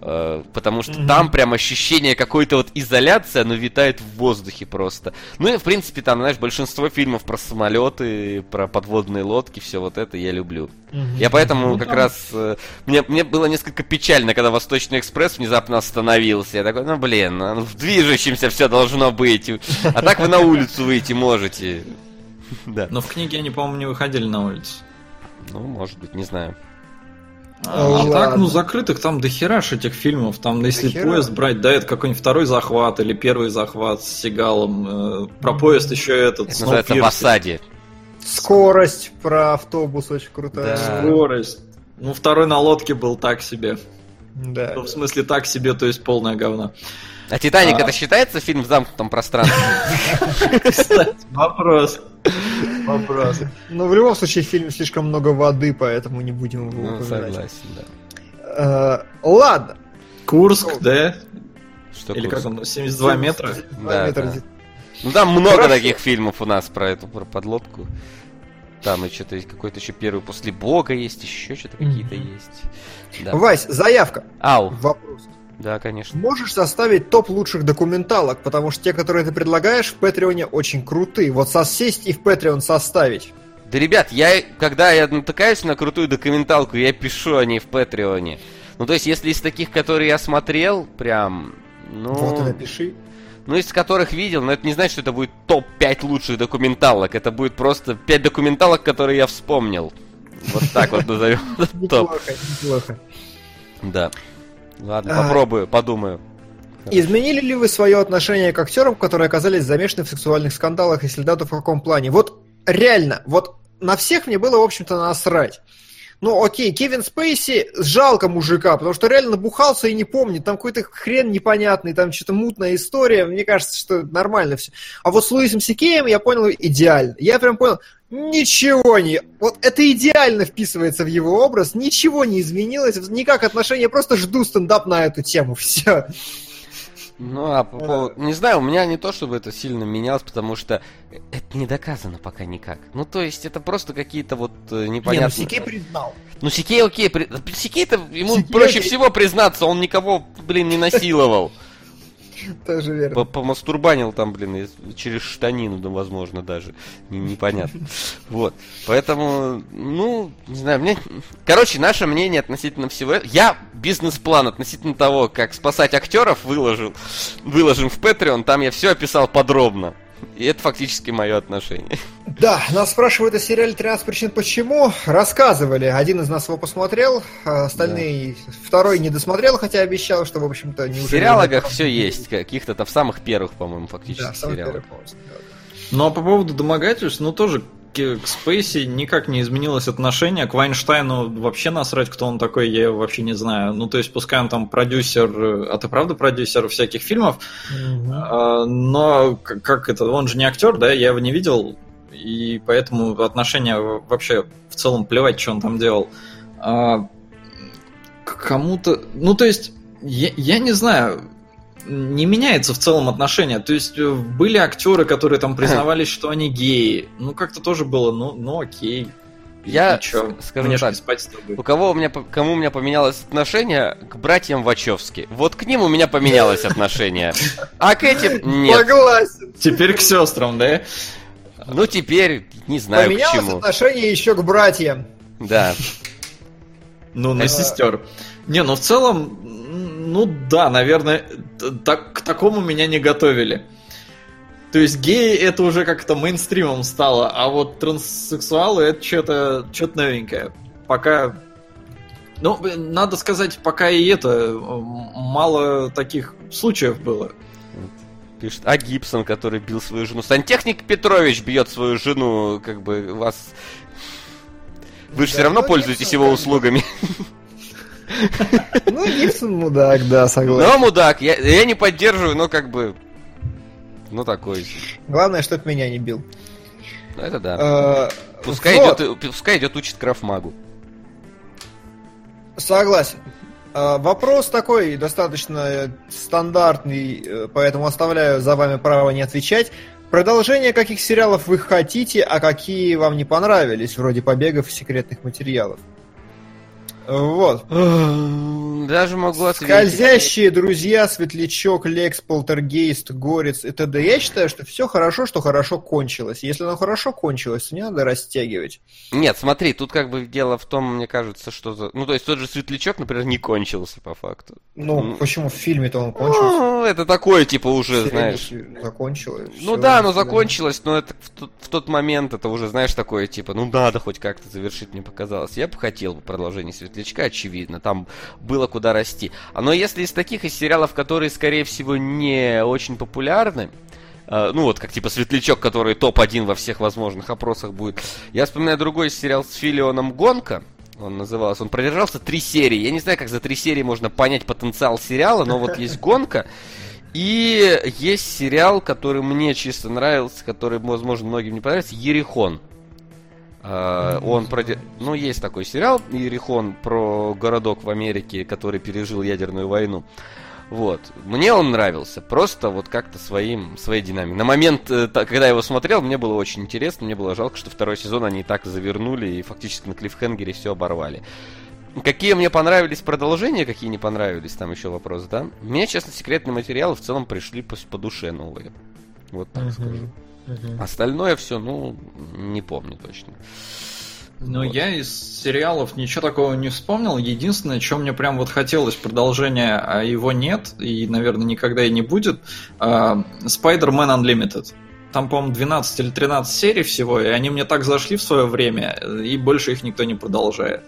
Э, потому что mm-hmm. там прям ощущение какой-то вот изоляции, оно витает в воздухе просто. Ну и, в принципе, там, знаешь, большинство фильмов про самолеты, про подводные лодки, все вот это я люблю. Mm-hmm. Я поэтому ну, как там... раз... Э, мне, мне было несколько печально, когда Восточный экспресс внезапно остановился. Я такой, ну, блин, ну, в движущемся все должно быть. А так вы на улицу выйти можете. Да. Но в книге они, по-моему, не выходили на улицу. Ну, может быть, не знаю. А, а так, ну, закрытых там дохераш этих фильмов. Там, до если хера. поезд брать, да, это какой-нибудь второй захват или первый захват с Сигалом. Э, про поезд еще этот. Это называется в осаде. Скорость про автобус очень крутая. Да. Скорость. Ну, второй на лодке был так себе. Да. Ну, в смысле, так себе, то есть полное говно. А Титаник а... это считается фильм в замкнутом пространстве? Кстати, вопрос. Вопрос. Но в любом случае в фильме слишком много воды, поэтому не будем его ну, упоминать. Согласен, да. Э, ладно. Курск, да? Что Или как он, 72 метра? Да, метра. да. Ну там много таких фильмов у нас про эту про подлодку. Там и что-то есть какой-то еще первый после Бога есть, еще что-то какие-то есть. Вась, заявка. Ау, Вопрос. Да, конечно. Можешь составить топ лучших документалок, потому что те, которые ты предлагаешь в Патреоне, очень крутые. Вот сосесть и в Патреон составить. Да, ребят, я, когда я натыкаюсь на крутую документалку, я пишу о ней в Патреоне. Ну, то есть, если из таких, которые я смотрел, прям, ну... Вот и напиши. Ну, из которых видел, но это не значит, что это будет топ-5 лучших документалок. Это будет просто 5 документалок, которые я вспомнил. Вот так вот назовем топ. Неплохо, неплохо. Да. Ладно, А. попробую, подумаю. Изменили ли вы свое отношение к актерам, которые оказались замешаны в сексуальных скандалах, если да, то в каком плане? Вот реально, вот на всех мне было, в общем-то, насрать. Ну, окей, Кевин Спейси жалко мужика, потому что реально набухался и не помнит. Там какой-то хрен непонятный, там что-то мутная история. Мне кажется, что нормально все. А вот с Луисом Сикеем я понял идеально. Я прям понял, ничего не... Вот это идеально вписывается в его образ, ничего не изменилось, никак отношения, просто жду стендап на эту тему, все. Ну, а по поводу... Не знаю, у меня не то, чтобы это сильно менялось, потому что это не доказано пока никак. Ну, то есть, это просто какие-то вот э, Не, ну непонятные... Сикей признал. Ну, Сикей, окей, при... Сикей-то ему Сикей, проще всего признаться, он никого, блин, не насиловал. Тоже верно. По- Помастурбанил там, блин, через штанину, да, возможно, даже. Не- Непонятно. Вот. Поэтому, ну, не знаю, мне... Короче, наше мнение относительно всего... Я бизнес-план относительно того, как спасать актеров выложил, выложим в Patreon, там я все описал подробно. И это фактически мое отношение. Да, нас спрашивают о сериале «13 причин почему». Рассказывали. Один из нас его посмотрел, а остальные... Второй не досмотрел, хотя обещал, что, в общем-то, не В сериалогах все есть, каких-то-то в самых первых, по-моему, фактически Да, сериалах. первый полностью, да. Ну а по поводу домогательств, ну тоже к, Спейси никак не изменилось отношение. К Вайнштейну вообще насрать, кто он такой, я вообще не знаю. Ну то есть пускай он там продюсер, а ты правда продюсер всяких фильмов, а, но как это, он же не актер, да, я его не видел, и поэтому отношение вообще в целом плевать, что он там делал. А, к кому-то, ну то есть, я, я не знаю, не меняется в целом отношение. То есть э, были актеры, которые там признавались, что они геи. Ну как-то тоже было, ну, ну окей. Я с- скажу Мне так. не спать с тобой. У кого у меня, кому у меня поменялось отношение к братьям Вачовски. Вот к ним у меня поменялось отношение. А к этим нет. Согласен. Теперь к сестрам, да? Ну теперь не знаю к Поменялось чему. отношение еще к братьям. Да. Ну, на сестер. Не, ну в целом, ну да, наверное, так, к такому меня не готовили. То есть геи это уже как-то мейнстримом стало, а вот транссексуалы это что-то что новенькое. Пока. Ну, надо сказать, пока и это мало таких случаев было. Пишет, а Гибсон, который бил свою жену. Сантехник Петрович бьет свою жену, как бы вас... Вы же Да, все равно ну, пользуетесь Гибсон его как бы. Ну, Гибсон мудак, да, согласен. Но мудак, я, я не поддерживаю, но как бы... Ну такой. Главное, чтоб меня не бил. Ну, Это да. Э, Пускай идет, пускай идет учит крафмагу. Согласен. Э, Вопрос такой достаточно стандартный, э, поэтому оставляю за вами право не отвечать. Продолжение каких сериалов вы хотите, а какие вам не понравились, вроде побегов и секретных материалов? Вот. Даже могу ответить. Скользящие друзья, Светлячок, Лекс, Полтергейст, Горец и т.д. Я считаю, что все хорошо, что хорошо кончилось. Если оно хорошо кончилось, то не надо растягивать. Нет, смотри, тут как бы дело в том, мне кажется, что... за- Ну, то есть тот же Светлячок, например, не кончился по факту. Ну, Ну. почему в фильме-то он кончился? Ну, это такое, типа, уже, В знаешь... Закончилось. Ну да, оно закончилось, но это в тот, в тот момент это уже, знаешь, такое, типа, ну надо хоть как-то завершить, мне показалось. Я бы хотел бы продолжение Светлячка, очевидно, там было куда расти. Но если из таких, из сериалов, которые, скорее всего, не очень популярны, э, ну вот, как типа Светлячок, который топ-1 во всех возможных опросах будет. Я вспоминаю другой сериал с Филионом «Гонка», он назывался. Он продержался три серии. Я не знаю, как за три серии можно понять потенциал сериала, но вот есть гонка. И есть сериал, который мне чисто нравился, который, возможно, многим не понравится, Ерихон. А, Он про... Ну, есть такой сериал, Ерихон, про городок в Америке, который пережил ядерную войну. Вот. Мне он нравился, просто вот как-то своим, своей динамикой. На момент, э, когда я его смотрел, мне было очень интересно, мне было жалко, что второй сезон они и так завернули и фактически на клиффхенгере все оборвали. Какие мне понравились продолжения, какие не понравились, там еще вопрос, да? Мне, честно, секретные материалы в целом пришли по, по душе новые. Вот так uh-huh. скажу. Uh-huh. Остальное все, ну, не помню точно. Ну, вот. я из сериалов ничего такого не вспомнил. Единственное, что мне прям вот хотелось продолжения, а его нет, и, наверное, никогда и не будет, Spider-Man Unlimited. Там, по-моему, 12 или 13 серий всего, и они мне так зашли в свое время, и больше их никто не продолжает.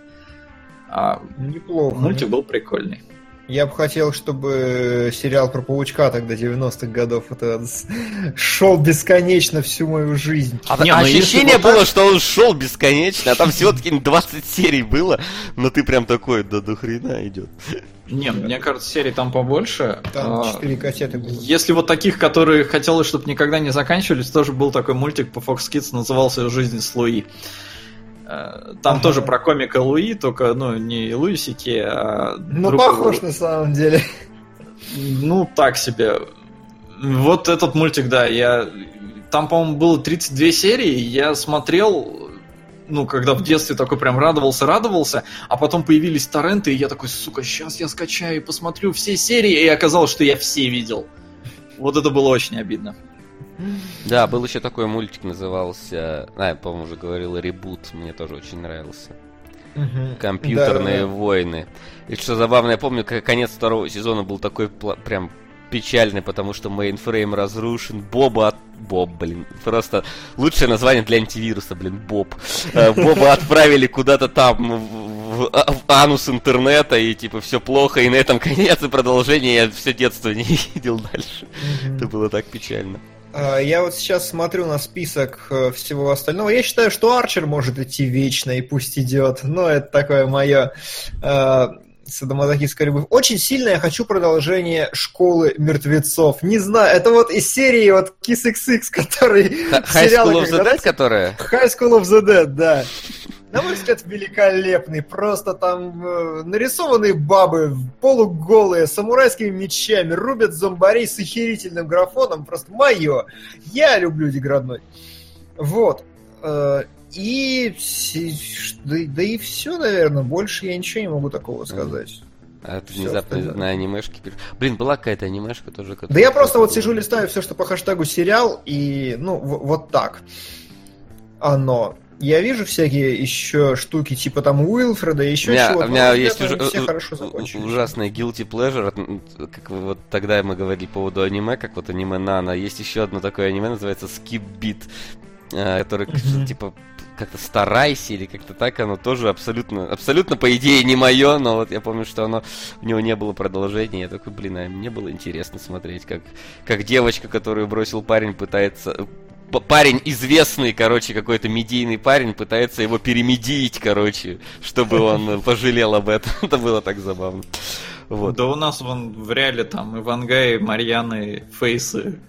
А Неплохо. Мультик был прикольный. Я бы хотел, чтобы сериал про паучка тогда 90-х годов это шел бесконечно всю мою жизнь. А, Не, а ощущение было, так... что он шел бесконечно, а там всего-таки 20 серий было, но ты прям такой, да до хрена идет. Не, мне кажется, серий там побольше. Там 4 а, кассеты было. Если вот таких, которые хотелось, чтобы никогда не заканчивались, тоже был такой мультик по Fox Kids, назывался «Жизнь с Луи». Э, там ага. тоже про комика Луи, только, ну, не Луи Сике, а... Ну, друг... похож на самом деле. Ну, так себе. Вот этот мультик, да, я... Там, по-моему, было 32 серии, я смотрел, ну, когда в детстве такой прям радовался-радовался, а потом появились торренты, и я такой, сука, сейчас я скачаю и посмотрю все серии, и оказалось, что я все видел. Вот это было очень обидно. Да, был еще такой мультик, назывался... А, я, по-моему, уже говорил, ReBoot, мне тоже очень нравился. Угу. Компьютерные да, да. войны. И что забавно, я помню, как конец второго сезона был такой прям печальный, потому что мейнфрейм разрушен. Боба от... Боб, блин. Просто лучшее название для антивируса, блин, Боб. Э, Боба отправили куда-то там в, в анус интернета, и типа все плохо, и на этом конец и продолжение я все детство не видел дальше. Это было так печально. А, я вот сейчас смотрю на список э, всего остального. Я считаю, что Арчер может идти вечно, и пусть идет. Но это такое мое э, садомазохистская любовь. Очень сильно я хочу продолжение школы мертвецов. Не знаю, это вот из серии вот Kiss XX, который... High School of the Dead, которая? High School of the Dead, да. На мой взгляд, великолепный. Просто там э, нарисованные бабы, полуголые, с самурайскими мечами, рубят зомбарей с охерительным графоном. Просто мое. Я люблю деградной. Вот. Э, и да, да и все, наверное. Больше я ничего не могу такого сказать. А ты внезапно на анимешке Блин, была какая-то анимешка тоже. Да я просто вот сижу, листаю все, что по хэштегу сериал, и ну, вот так. Оно. Я вижу всякие еще штуки, типа там Уилфреда, еще чего-то. У меня есть уж... все хорошо ужасный guilty pleasure, как вот тогда мы говорили по поводу аниме, как вот аниме Нана. Есть еще одно такое аниме, называется Skip Beat, э, который типа как-то старайся или как-то так, оно тоже абсолютно, абсолютно по идее не мое, но вот я помню, что оно, у него не было продолжения, я такой, блин, а мне было интересно смотреть, как, как девочка, которую бросил парень, пытается, парень известный, короче, какой-то медийный парень пытается его перемедить, короче, чтобы он пожалел об этом. Это было так забавно. Вот. Да у нас вон в реале там Ивангай, Марьяны, Фейсы.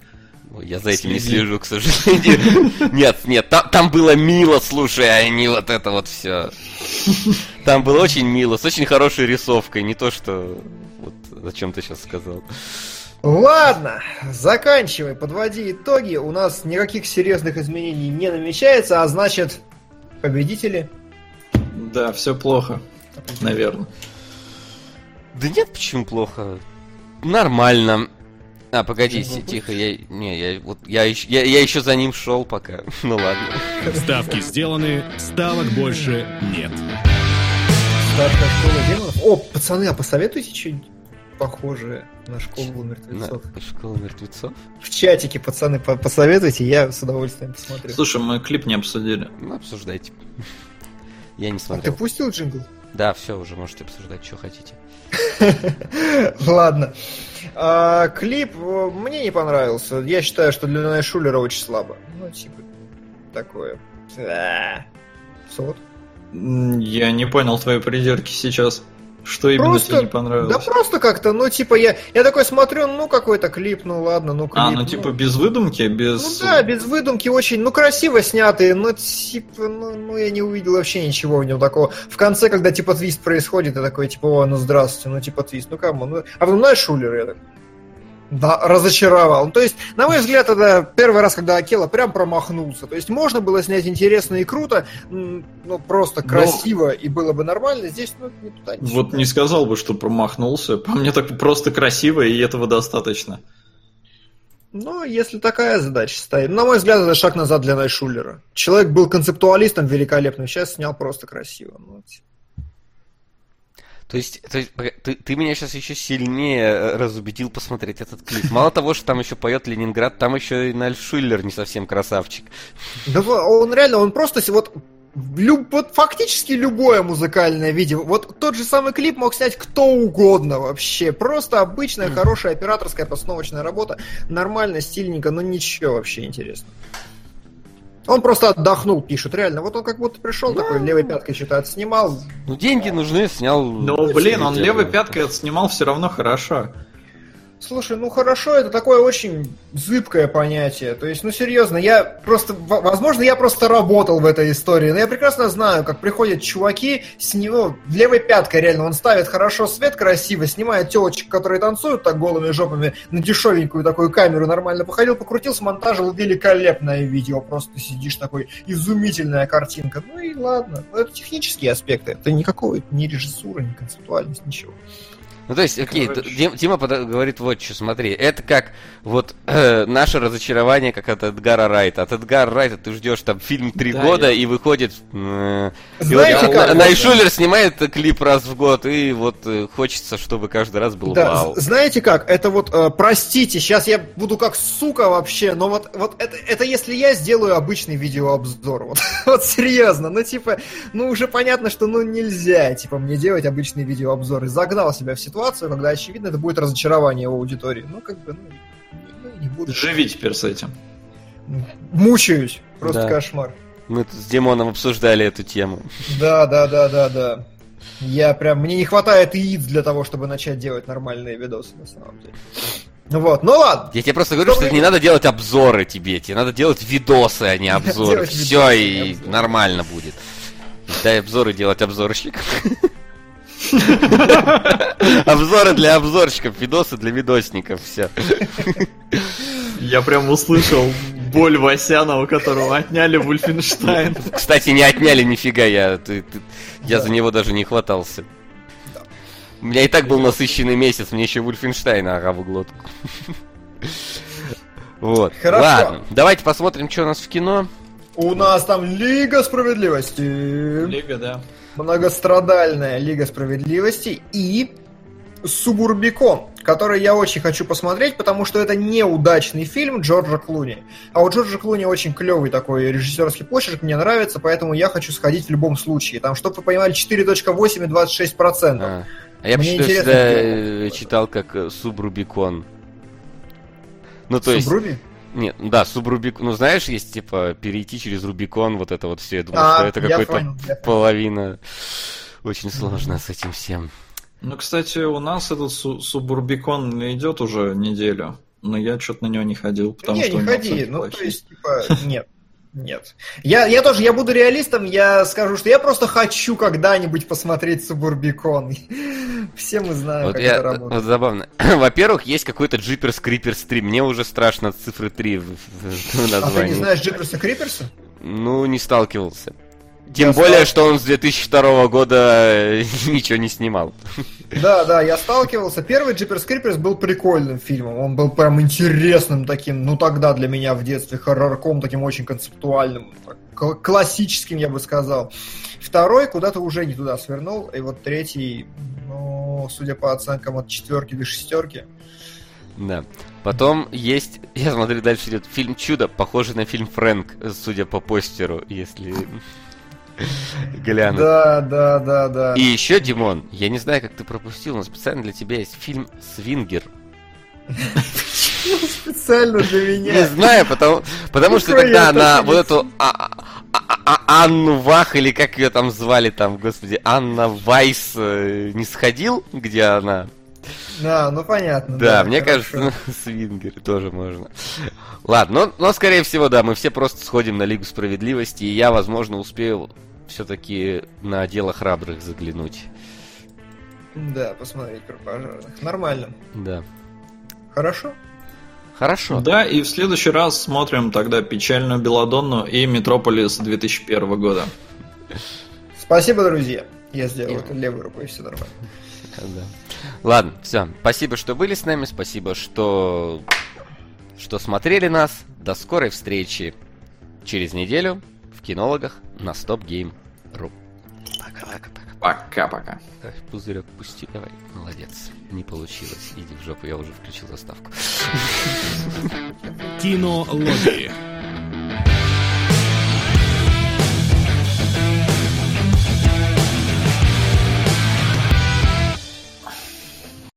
Я за этим Следи. не слежу, к сожалению. Нет, нет, там, там было мило, слушай, а не вот это вот все. Там было очень мило, с очень хорошей рисовкой, не то что вот зачем ты сейчас сказал. Ладно, заканчивай, подводи итоги. У нас никаких серьезных изменений не намечается, а значит, победители. Да, все плохо, наверное. Да нет, почему плохо? Нормально. А, погоди, тихо, я. Не, я вот я еще я, я еще за ним шел пока. ну ладно. Ставки сделаны, ставок больше нет. Ставка школа демонов. О, пацаны, а посоветуйте что-нибудь? Похожее на школу мертвецов. На школу мертвецов? В чатике, пацаны, по посоветуйте, я с удовольствием посмотрю. Слушай, мы клип не обсудили. Ну, обсуждайте. Я не смотрел. А ты пустил джингл? Да, все, уже можете обсуждать, что хотите. Ладно. А, клип э, мне не понравился. Я считаю, что для Найшулера очень слабо. Ну, типа, такое. Сот? Я не понял твои придирки сейчас. Что именно Просто- тебе не понравилось? Да просто как-то, ну, типа, я, я такой смотрю, ну, какой-то клип, ну, ладно, ну, клип. а, ну типа без выдумки, без... Ну да, без выдумки, очень, ну, красиво снятые, но, типа, ну, ну, я не увидел вообще ничего в нем такого. В конце, когда, типа, твист происходит, я такой, типа, о, ну, здравствуйте, ну, типа, твист, ну, кому, ну, а потом, знаешь, Шулер, я так, да, разочаровал. Ну, То есть, на мой взгляд, это первый раз, когда Акела прям промахнулся. То есть, можно было снять интересно и круто, ну, просто Но- красиво, и было бы нормально. Здесь, ну, не туда, не Вот сюда. не сказал бы, что промахнулся. По мне так просто красиво, и этого достаточно. Ну, если такая задача стоит. На мой взгляд, это шаг назад для Найшулера. Человек был концептуалистом великолепным, сейчас снял просто красиво. Ну, типа. То есть, то есть, ты, ты меня сейчас еще сильнее э, разубедил посмотреть этот клип. Мало того, что там еще поет Ленинград, там еще и Нальф Шиллер не совсем красавчик. Да он реально, он просто вот, люб- вот фактически любое музыкальное видео. Вот тот же самый клип мог снять кто угодно вообще. Просто обычная, хорошая операторская постановочная работа. Нормально, стильненько, но ничего вообще интересно. Он просто отдохнул, пишут, реально. Вот он как будто пришел такой, левой пяткой что-то отснимал. Ну, деньги нужны, снял... Ну, блин, он левой пяткой отснимал все равно хорошо. Слушай, ну хорошо, это такое очень зыбкое понятие. То есть, ну серьезно, я просто, возможно, я просто работал в этой истории, но я прекрасно знаю, как приходят чуваки с него левой пяткой реально, он ставит хорошо свет красиво, снимает телочек, которые танцуют так голыми жопами на дешевенькую такую камеру, нормально походил, покрутил, смонтажил, великолепное видео, просто сидишь такой, изумительная картинка. Ну и ладно, но это технические аспекты, это никакой, ни режиссура, ни концептуальность, ничего. Ну, то есть, окей, Короче. Дим- Дима говорит вот что, смотри, это как вот э, наше разочарование, как от Эдгара Райта. От Эдгара Райта ты ждешь там фильм три Да, года, я- и выходит... э, и Знаете вот как? На- Найшулер снимает клип раз в год, и вот э, хочется, чтобы каждый раз был Да, вау. знаете как, это вот, э, простите, сейчас я буду как сука вообще, но вот, вот это, это если я сделаю обычный видеообзор, вот, вот серьезно, ну типа, ну уже понятно, что ну нельзя, типа, мне делать обычный видеообзор, и загнал себя в ситуацию, когда очевидно это будет разочарование у аудитории, ну как бы, ну, не- ну, не буду. Живи теперь с этим. Мучаюсь, просто Да. кошмар. Мы тут с Димоном обсуждали эту тему. Да, да, да, да, да. Я прям, мне не хватает яиц для того, чтобы начать делать нормальные видосы, на самом деле. Ну вот, ну ладно. Я тебе просто говорю, Что что не надо делать обзоры тебе, тебе надо делать видосы, а не обзоры. Все, а и обзоры. нормально будет. Дай обзоры делать обзорщикам. Обзоры для обзорщиков, видосы для видосников, все. Я прям услышал боль Васяна, у которого отняли Вульфенштайн. Кстати, не отняли нифига, я, ты- ты- я за него даже не хватался. У меня и так был насыщенный месяц, мне еще Вульфенштейна ага в глотку. Вот. Хорошо. Ладно, давайте посмотрим, что у нас в кино. У нас там Лига Справедливости. Лига, да. Многострадальная Лига Справедливости и Субурбикон, который я очень хочу посмотреть, потому что это неудачный фильм Джорджа Клуни. А у Джорджа Клуни очень клевый такой режиссерский почерк, мне нравится, поэтому я хочу сходить в любом случае. Там, чтобы вы понимали, 4.8 и 26%. А, а я Мне всегда где э, читал как э, Субрубикон. Ну, то есть... Нет, ну да, Субрубикон. Ну, знаешь, есть, типа, перейти через Рубикон, вот это вот все. Я думаю, А, что это какой-то половина. Очень сложно с этим всем. Ну, кстати, у нас этот су- Субурбикон идет уже неделю, но я что-то на него не ходил, потому не, что не него ходи. Ну, то есть, типа, нет. Нет. Я, я тоже, я буду реалистом, я скажу, что я просто хочу когда-нибудь посмотреть Субурбикон. Все мы знаем, Вот как я, это работает. вот забавно. Во-первых, есть какой-то Джиперс Криперс 3. Мне уже страшно от цифры 3 в, в- в А ты не названии. знаешь Джиперса Криперса? Ну, не сталкивался. Тем Я более, стал- что он с 2002 года э, ничего не снимал. Да, да, я сталкивался. Первый Джиперс Криперс был прикольным фильмом. Он был прям интересным таким, ну тогда для меня в детстве, хоррорком таким очень концептуальным, так, классическим, я бы сказал. Второй куда-то уже не туда свернул. И вот третий, ну, судя по оценкам от четверки до шестерки. Да. Потом есть, я смотрю, дальше идет фильм Чудо, похожий на фильм Фрэнк, судя по постеру, если глянуть. Да, да, да, да. И еще, Димон, я не знаю, как ты пропустил, но специально для тебя есть фильм Свингер. Специально для Не меня. знаю, потому, потому что тогда на вот не эту а- а- а- Анну Вах, или как ее там звали там, господи, Анна Вайс э, не сходил, где она? Да, ну понятно. Да, мне кажется, ну, свингер тоже можно. Ладно, но, но скорее всего, да, мы все просто сходим на Лигу Справедливости, и я, возможно, успею все-таки на дело храбрых заглянуть. Да, посмотреть про пожарных. Нормально. Да. Хорошо? Хорошо. Да, и в следующий раз смотрим тогда печальную Беладонну и Метрополис 2001 года. Спасибо, друзья. Я сделал это левой рукой, все нормально. Да. Ладно, все. Спасибо, что были с нами. Спасибо, что что смотрели нас. До скорой встречи через неделю в кинологах на StopGame.ru. Пока-пока. Пока-пока. Пузырек пусти, давай. Молодец. Не получилось. Иди в жопу, я уже включил заставку. Кинологии.